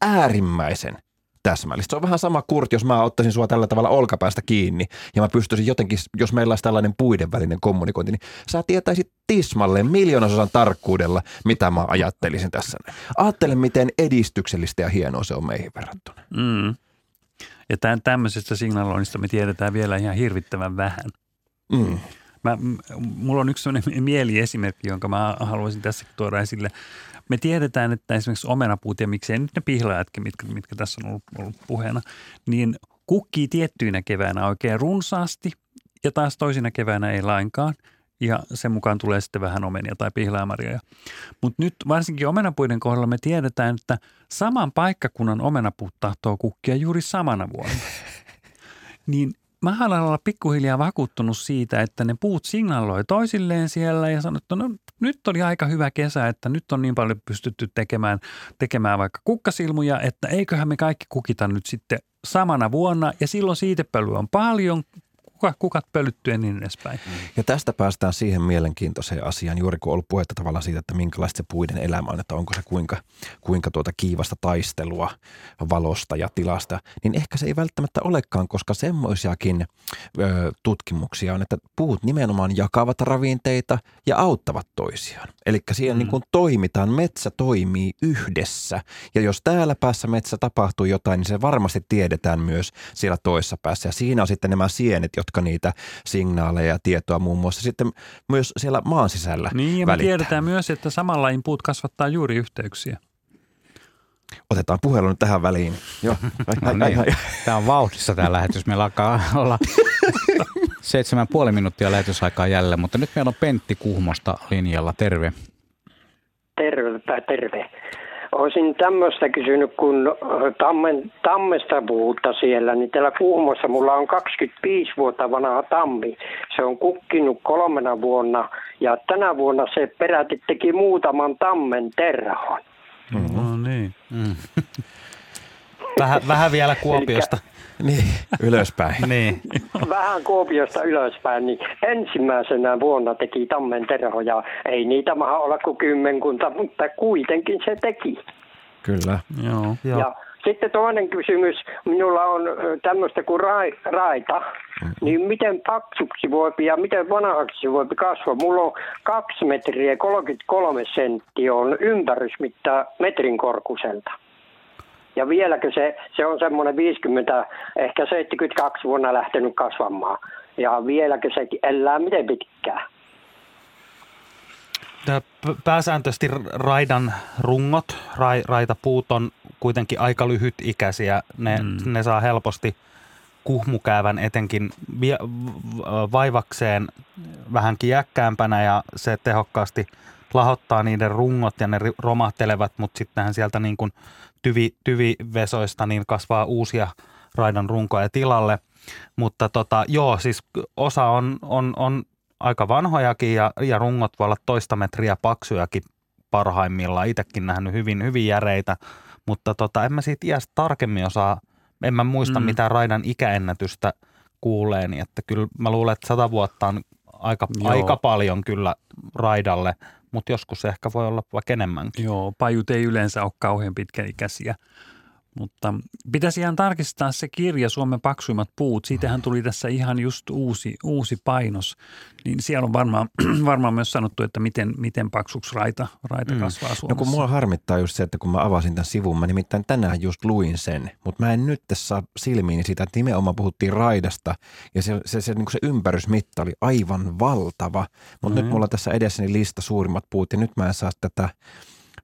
äärimmäisen täsmällistä. Se on vähän sama Kurt, jos mä ottaisin sua tällä tavalla olkapäästä kiinni ja mä pystyisin jotenkin, jos meillä olisi tällainen puiden välinen kommunikointi, niin sä tietäisit tismalleen miljoonasosan tarkkuudella, mitä mä ajattelisin tässä. Ajattele, miten edistyksellistä ja hienoa se on meihin verrattuna. Mm. Ja tämän, tämmöisestä signaloinnista me tiedetään vielä ihan hirvittävän vähän. Mm. Mä, mulla on yksi sellainen mieliesimerkki, jonka mä haluaisin tässä tuoda esille. Me tiedetään, että esimerkiksi omenapuut ja miksei nyt ne pihlaajatkin, mitkä, mitkä tässä on ollut, ollut puheena, niin kukkii tiettyinä keväänä oikein runsaasti ja taas toisina keväänä ei lainkaan. Ja sen mukaan tulee sitten vähän omenia tai pihlaamarjoja. Mutta nyt varsinkin omenapuiden kohdalla me tiedetään, että saman paikkakunnan omenapuut tahtoo kukkia juuri samana vuonna. [LAUGHS] niin mä haluan olla pikkuhiljaa vakuuttunut siitä, että ne puut signaloi toisilleen siellä ja sanoo, että no nyt oli aika hyvä kesä, että nyt on niin paljon pystytty tekemään, tekemään vaikka kukkasilmuja, että eiköhän me kaikki kukita nyt sitten samana vuonna. Ja silloin siitepölyä on paljon, kukat pölyttyä ja niin edespäin. Ja tästä päästään siihen mielenkiintoiseen asiaan, juuri kun on ollut puhetta tavallaan siitä, että minkälaista se puiden elämä on, että onko se kuinka, kuinka tuota kiivasta taistelua valosta ja tilasta, niin ehkä se ei välttämättä olekaan, koska semmoisiakin ö, tutkimuksia on, että puut nimenomaan jakavat ravinteita ja auttavat toisiaan. Eli siihen mm. niin kuin toimitaan, metsä toimii yhdessä ja jos täällä päässä metsä tapahtuu jotain, niin se varmasti tiedetään myös siellä toisessa päässä ja siinä on sitten nämä sienet, jotka niitä signaaleja ja tietoa muun muassa sitten myös siellä maan sisällä Niin ja välittää. me tiedetään myös, että samalla puut kasvattaa juuri yhteyksiä. Otetaan puhelu nyt tähän väliin. Joo. [LAUGHS] No niin. Tämä on vauhdissa tämä lähetys. Meillä alkaa olla [LAUGHS] seitsemän puoli minuuttia lähetysaikaa jälleen, mutta nyt meillä on Pentti Kuhmosta linjalla. Terve. Terve, terve. Olisin tämmöistä kysynyt, kun tammen, tammesta puhuta siellä, niin täällä Kuhmossa mulla on 25 vuotta vanha tammi. Se on kukkinut kolmena vuonna ja tänä vuonna se peräti teki muutaman tammen terhon. Mm-hmm. No niin. Mm. [LAUGHS] Vähän, vähän vielä Kuopiosta. niin, ylöspäin. niin. Vähän Kuopiosta ylöspäin, niin ensimmäisenä vuonna teki tammen terhoja. Ei niitä maha olla kuin kymmenkunta, mutta kuitenkin se teki. Kyllä. Joo. Joo. Ja sitten toinen kysymys. Minulla on tämmöistä kuin rai, raita. Niin miten paksuksi voi ja miten vanhaksi voi kasvaa? Mulla on 2 metriä 33 senttiä on ympärysmitta metrin korkuselta. Ja vieläkö se, se on semmoinen 50, ehkä 72 vuonna lähtenyt kasvamaan. Ja vieläkö se elää miten pitkään? Pääsääntöisesti raidan rungot, ra, raitapuut on kuitenkin aika lyhytikäisiä. Ne, mm. ne saa helposti kuhmukäävän etenkin vaivakseen vähän kiäkkäämpänä ja se tehokkaasti lahottaa niiden rungot ja ne romahtelevat, mutta sittenhän sieltä niin kuin tyvi, tyvivesoista niin kasvaa uusia raidan runkoja tilalle. Mutta tota, joo, siis osa on, on, on aika vanhojakin ja, ja rungot voi olla toista metriä paksujakin parhaimmillaan. Itsekin nähnyt hyvin, hyvin järeitä, mutta tota, en mä siitä iästä tarkemmin osaa, en mä muista mm. mitään raidan ikäennätystä kuuleeni, että kyllä mä luulen, että sata vuotta on aika, aika paljon kyllä raidalle, mutta joskus se ehkä voi olla vaikka enemmänkin. Joo, pajut ei yleensä ole kauhean pitkäikäisiä. Mutta pitäisi ihan tarkistaa se kirja Suomen paksuimmat puut. Siitähän tuli tässä ihan just uusi, uusi painos. Niin siellä on varmaan, [CLEARS THROAT] varmaan myös sanottu, että miten, miten paksuksi raita, raita mm. kasvaa Suomessa. No kun mua harmittaa just se, että kun mä avasin tämän sivun, mä nimittäin tänään just luin sen. Mutta mä en nyt saa silmiin sitä, että nimenomaan puhuttiin raidasta. Ja se, se, se, niin se ympärysmitta oli aivan valtava. Mutta mm. nyt mulla tässä edessäni lista suurimmat puut ja nyt mä en saa tätä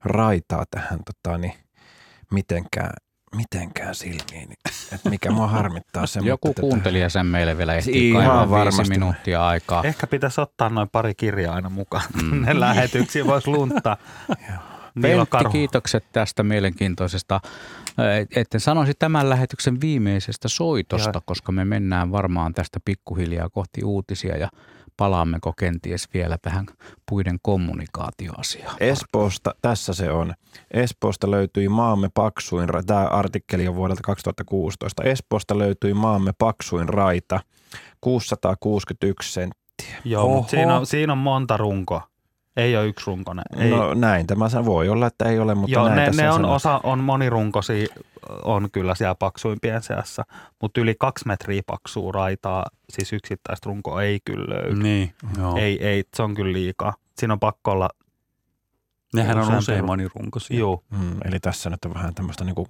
raitaa tähän tota, niin, mitenkään mitenkään silmiin, että mikä mua harmittaa se. Joku mutta kuuntelija sen meille vielä ehtii Ihan kaivaa varmasti. viisi minuuttia aikaa. Ehkä pitäisi ottaa noin pari kirjaa aina mukaan mm. ne lähetyksiä, voisi luntaa. Pentti, kiitokset tästä mielenkiintoisesta. Etten sanoisi tämän lähetyksen viimeisestä soitosta, ja. koska me mennään varmaan tästä pikkuhiljaa kohti uutisia ja palaammeko kenties vielä tähän puiden kommunikaatioasiaan. Espoosta, tässä se on. Espoosta löytyi maamme paksuin, tämä artikkeli on vuodelta 2016. Espoosta löytyi maamme paksuin raita, 661 senttiä. Joo, mutta siinä on, siinä on monta runkoa. Ei ole yksi runkonen. Ei. No näin tämä voi olla, että ei ole, mutta Joo, näin ne, tässä ne on, osa on monirunkoisia, on kyllä siellä paksuimpien seassa, mutta yli kaksi metriä paksua raitaa, siis yksittäistä runkoa ei kyllä löydy. Niin, joo. Ei, ei, se on kyllä liikaa. Siinä on pakko olla Nehän on usein ru- monirunkoisia. Joo. Mm, eli tässä nyt on vähän tämmöistä niinku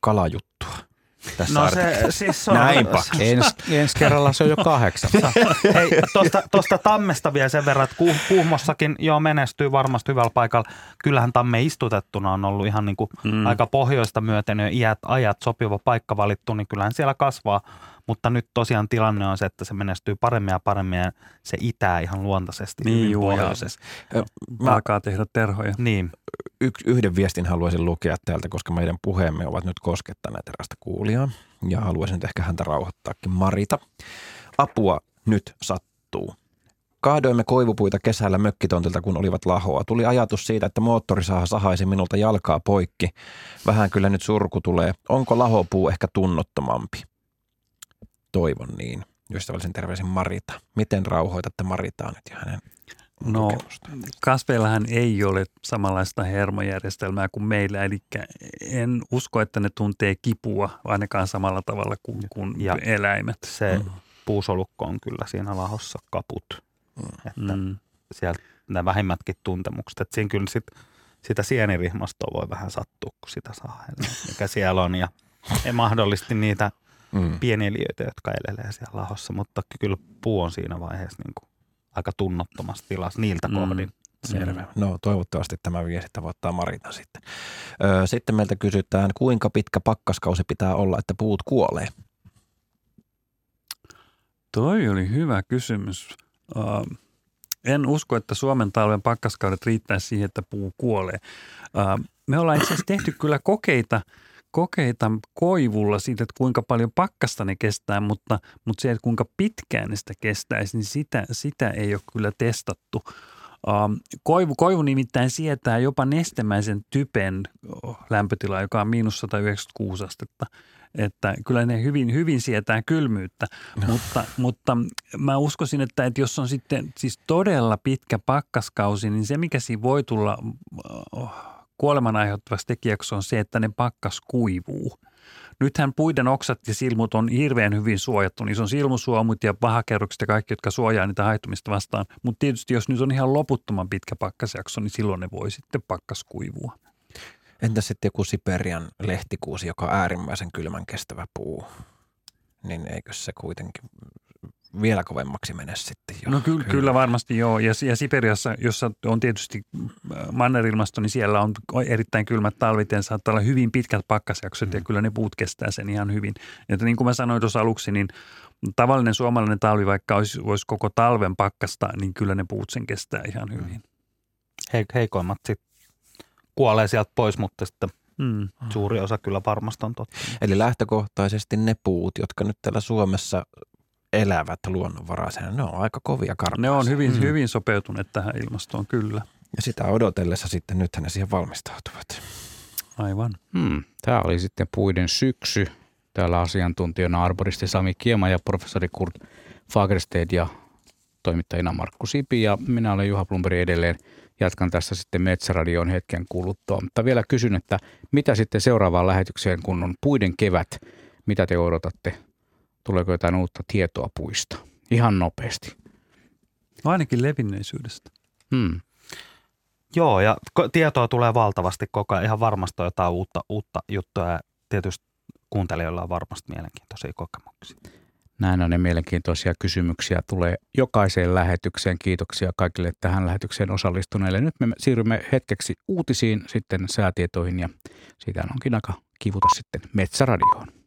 kalajuttua. Tässä No se, siis se on- Näin paksu. Ens, ensi kerralla se on jo kahdeksan. [LAUGHS] Hei, tuosta, tuosta tammesta vielä sen verran, että Kuh- Kuhmossakin jo menestyy varmasti hyvällä paikalla. Kyllähän tamme istutettuna on ollut ihan niin kuin mm. aika pohjoista myöten jo iät, ajat sopiva paikka valittu, niin kyllähän siellä kasvaa. Mutta nyt tosiaan tilanne on se, että se menestyy paremmin ja paremmin ja se itää ihan luontaisesti Niin juu, ja pohjoisessa. alkaa tehdä terhoja. Niin. Yksi, yhden viestin haluaisin lukea täältä, koska meidän puheemme ovat nyt koskettaneet erästä kuulijaa. Ja haluaisin nyt ehkä häntä rauhoittaakin. Marita, apua nyt sattuu. Kaadoimme koivupuita kesällä mökkitontilta, kun olivat lahoa. Tuli ajatus siitä, että moottorisaha sahaisi minulta jalkaa poikki. Vähän kyllä nyt surku tulee. Onko lahopuu ehkä tunnottomampi? Toivon niin. Ystävällisen terveisin Marita. Miten rauhoitatte Maritaa nyt ja hänen No kasveillahan ei ole samanlaista hermojärjestelmää kuin meillä, eli en usko, että ne tuntee kipua ainakaan samalla tavalla kuin, kuin Ja eläimet. Se mm. puusolukko on kyllä siinä lahossa kaput. Mm. Että Mm. sieltä nämä vähimmätkin tuntemukset. Että siinä kyllä sit, sitä sienirihmastoa voi vähän sattua, kun sitä saa, mikä siellä on. Ja ei mahdollisesti niitä Mm. pieneliöitä, jotka elelee siellä lahossa, mutta kyllä puu on siinä vaiheessa niin kuin aika tunnottomassa tilassa niiltä Mm. kohdin. Selvä. No toivottavasti tämä viesti tavoittaa Marita sitten. Öö, sitten meiltä kysytään, kuinka pitkä pakkaskausi pitää olla, että puut kuolee? Toi oli hyvä kysymys. Uh, en usko, että Suomen talven pakkaskaudet riittäisi siihen, että puu kuolee. Uh, me ollaan itse asiassa tehty kyllä kokeita, kokeita koivulla siitä, että kuinka paljon pakkasta ne kestää, mutta, mutta se, että kuinka pitkään ne sitä kestäisi, niin sitä, sitä ei ole kyllä testattu. Koivu, koivu nimittäin sietää jopa nestemäisen typen oh, lämpötila, joka on miinus 196 astetta. Että kyllä ne hyvin, hyvin sietää kylmyyttä, no. mutta, mutta mä uskoisin, että, että jos on sitten siis todella pitkä pakkaskausi, niin se mikä siinä voi tulla oh, kuoleman aiheuttavaksi tekijäksi on se, että ne pakkas kuivuu. Nythän puiden oksat ja silmut on hirveän hyvin suojattu. Niissä on silmusuomut ja pahakerrokset ja kaikki, jotka suojaa niitä haittumista vastaan. Mutta tietysti jos nyt on ihan loputtoman pitkä pakkasjakso, niin silloin ne voi sitten pakkas kuivua. Entä sitten joku Siperian lehtikuusi, joka on äärimmäisen kylmän kestävä puu? Niin eikö se kuitenkin vielä kovemmaksi mene sitten jo? No kyllä, kyllä varmasti joo. Ja, ja Siperiassa, jossa on tietysti mannerilmasto, niin siellä on erittäin kylmät talvit ja saattaa olla hyvin pitkät pakkasjaksot mm. ja kyllä ne puut kestää sen ihan hyvin. Että niin kuin mä sanoin tuossa aluksi, niin tavallinen suomalainen talvi, vaikka olisi, olisi koko talven pakkasta, niin kyllä ne puut sen kestää ihan hyvin. He, heikoimmat sitten kuolee sieltä pois, mutta sitten mm. suuri osa kyllä varmasti on totta. Eli lähtökohtaisesti ne puut, jotka nyt täällä Suomessa elävät luonnonvaraisena, ne on aika kovia karppaisia. Ne on hyvin, mm. hyvin sopeutuneet tähän ilmastoon, kyllä. Ja sitä odotellessa sitten nythän ne siihen valmistautuvat. Aivan. Hmm. Tämä oli sitten puiden syksy. Täällä asiantuntijana arboristi Sami Kiema ja professori Kurt Fagersted ja toimittajina Markku Sipi ja minä olen Juha Plumberi edelleen. Jatkan tässä sitten Metsäradion hetken kuluttua. Mutta vielä kysyn, että mitä sitten seuraavaan lähetykseen, kun on puiden kevät, mitä te odotatte? Tuleeko jotain uutta tietoa puista? Ihan nopeasti. No ainakin levinneisyydestä. Hmm. Joo, ja tietoa tulee valtavasti koko ajan. Ihan varmasti on jotain uutta, uutta juttua ja tietysti kuuntelijoilla on varmasti mielenkiintoisia kokemuksia. Näin on ne mielenkiintoisia kysymyksiä. Tulee jokaiseen lähetykseen. Kiitoksia kaikille tähän lähetykseen osallistuneille. Nyt me siirrymme hetkeksi uutisiin, sitten säätietoihin ja siitä onkin aika kivuta sitten Metsäradioon.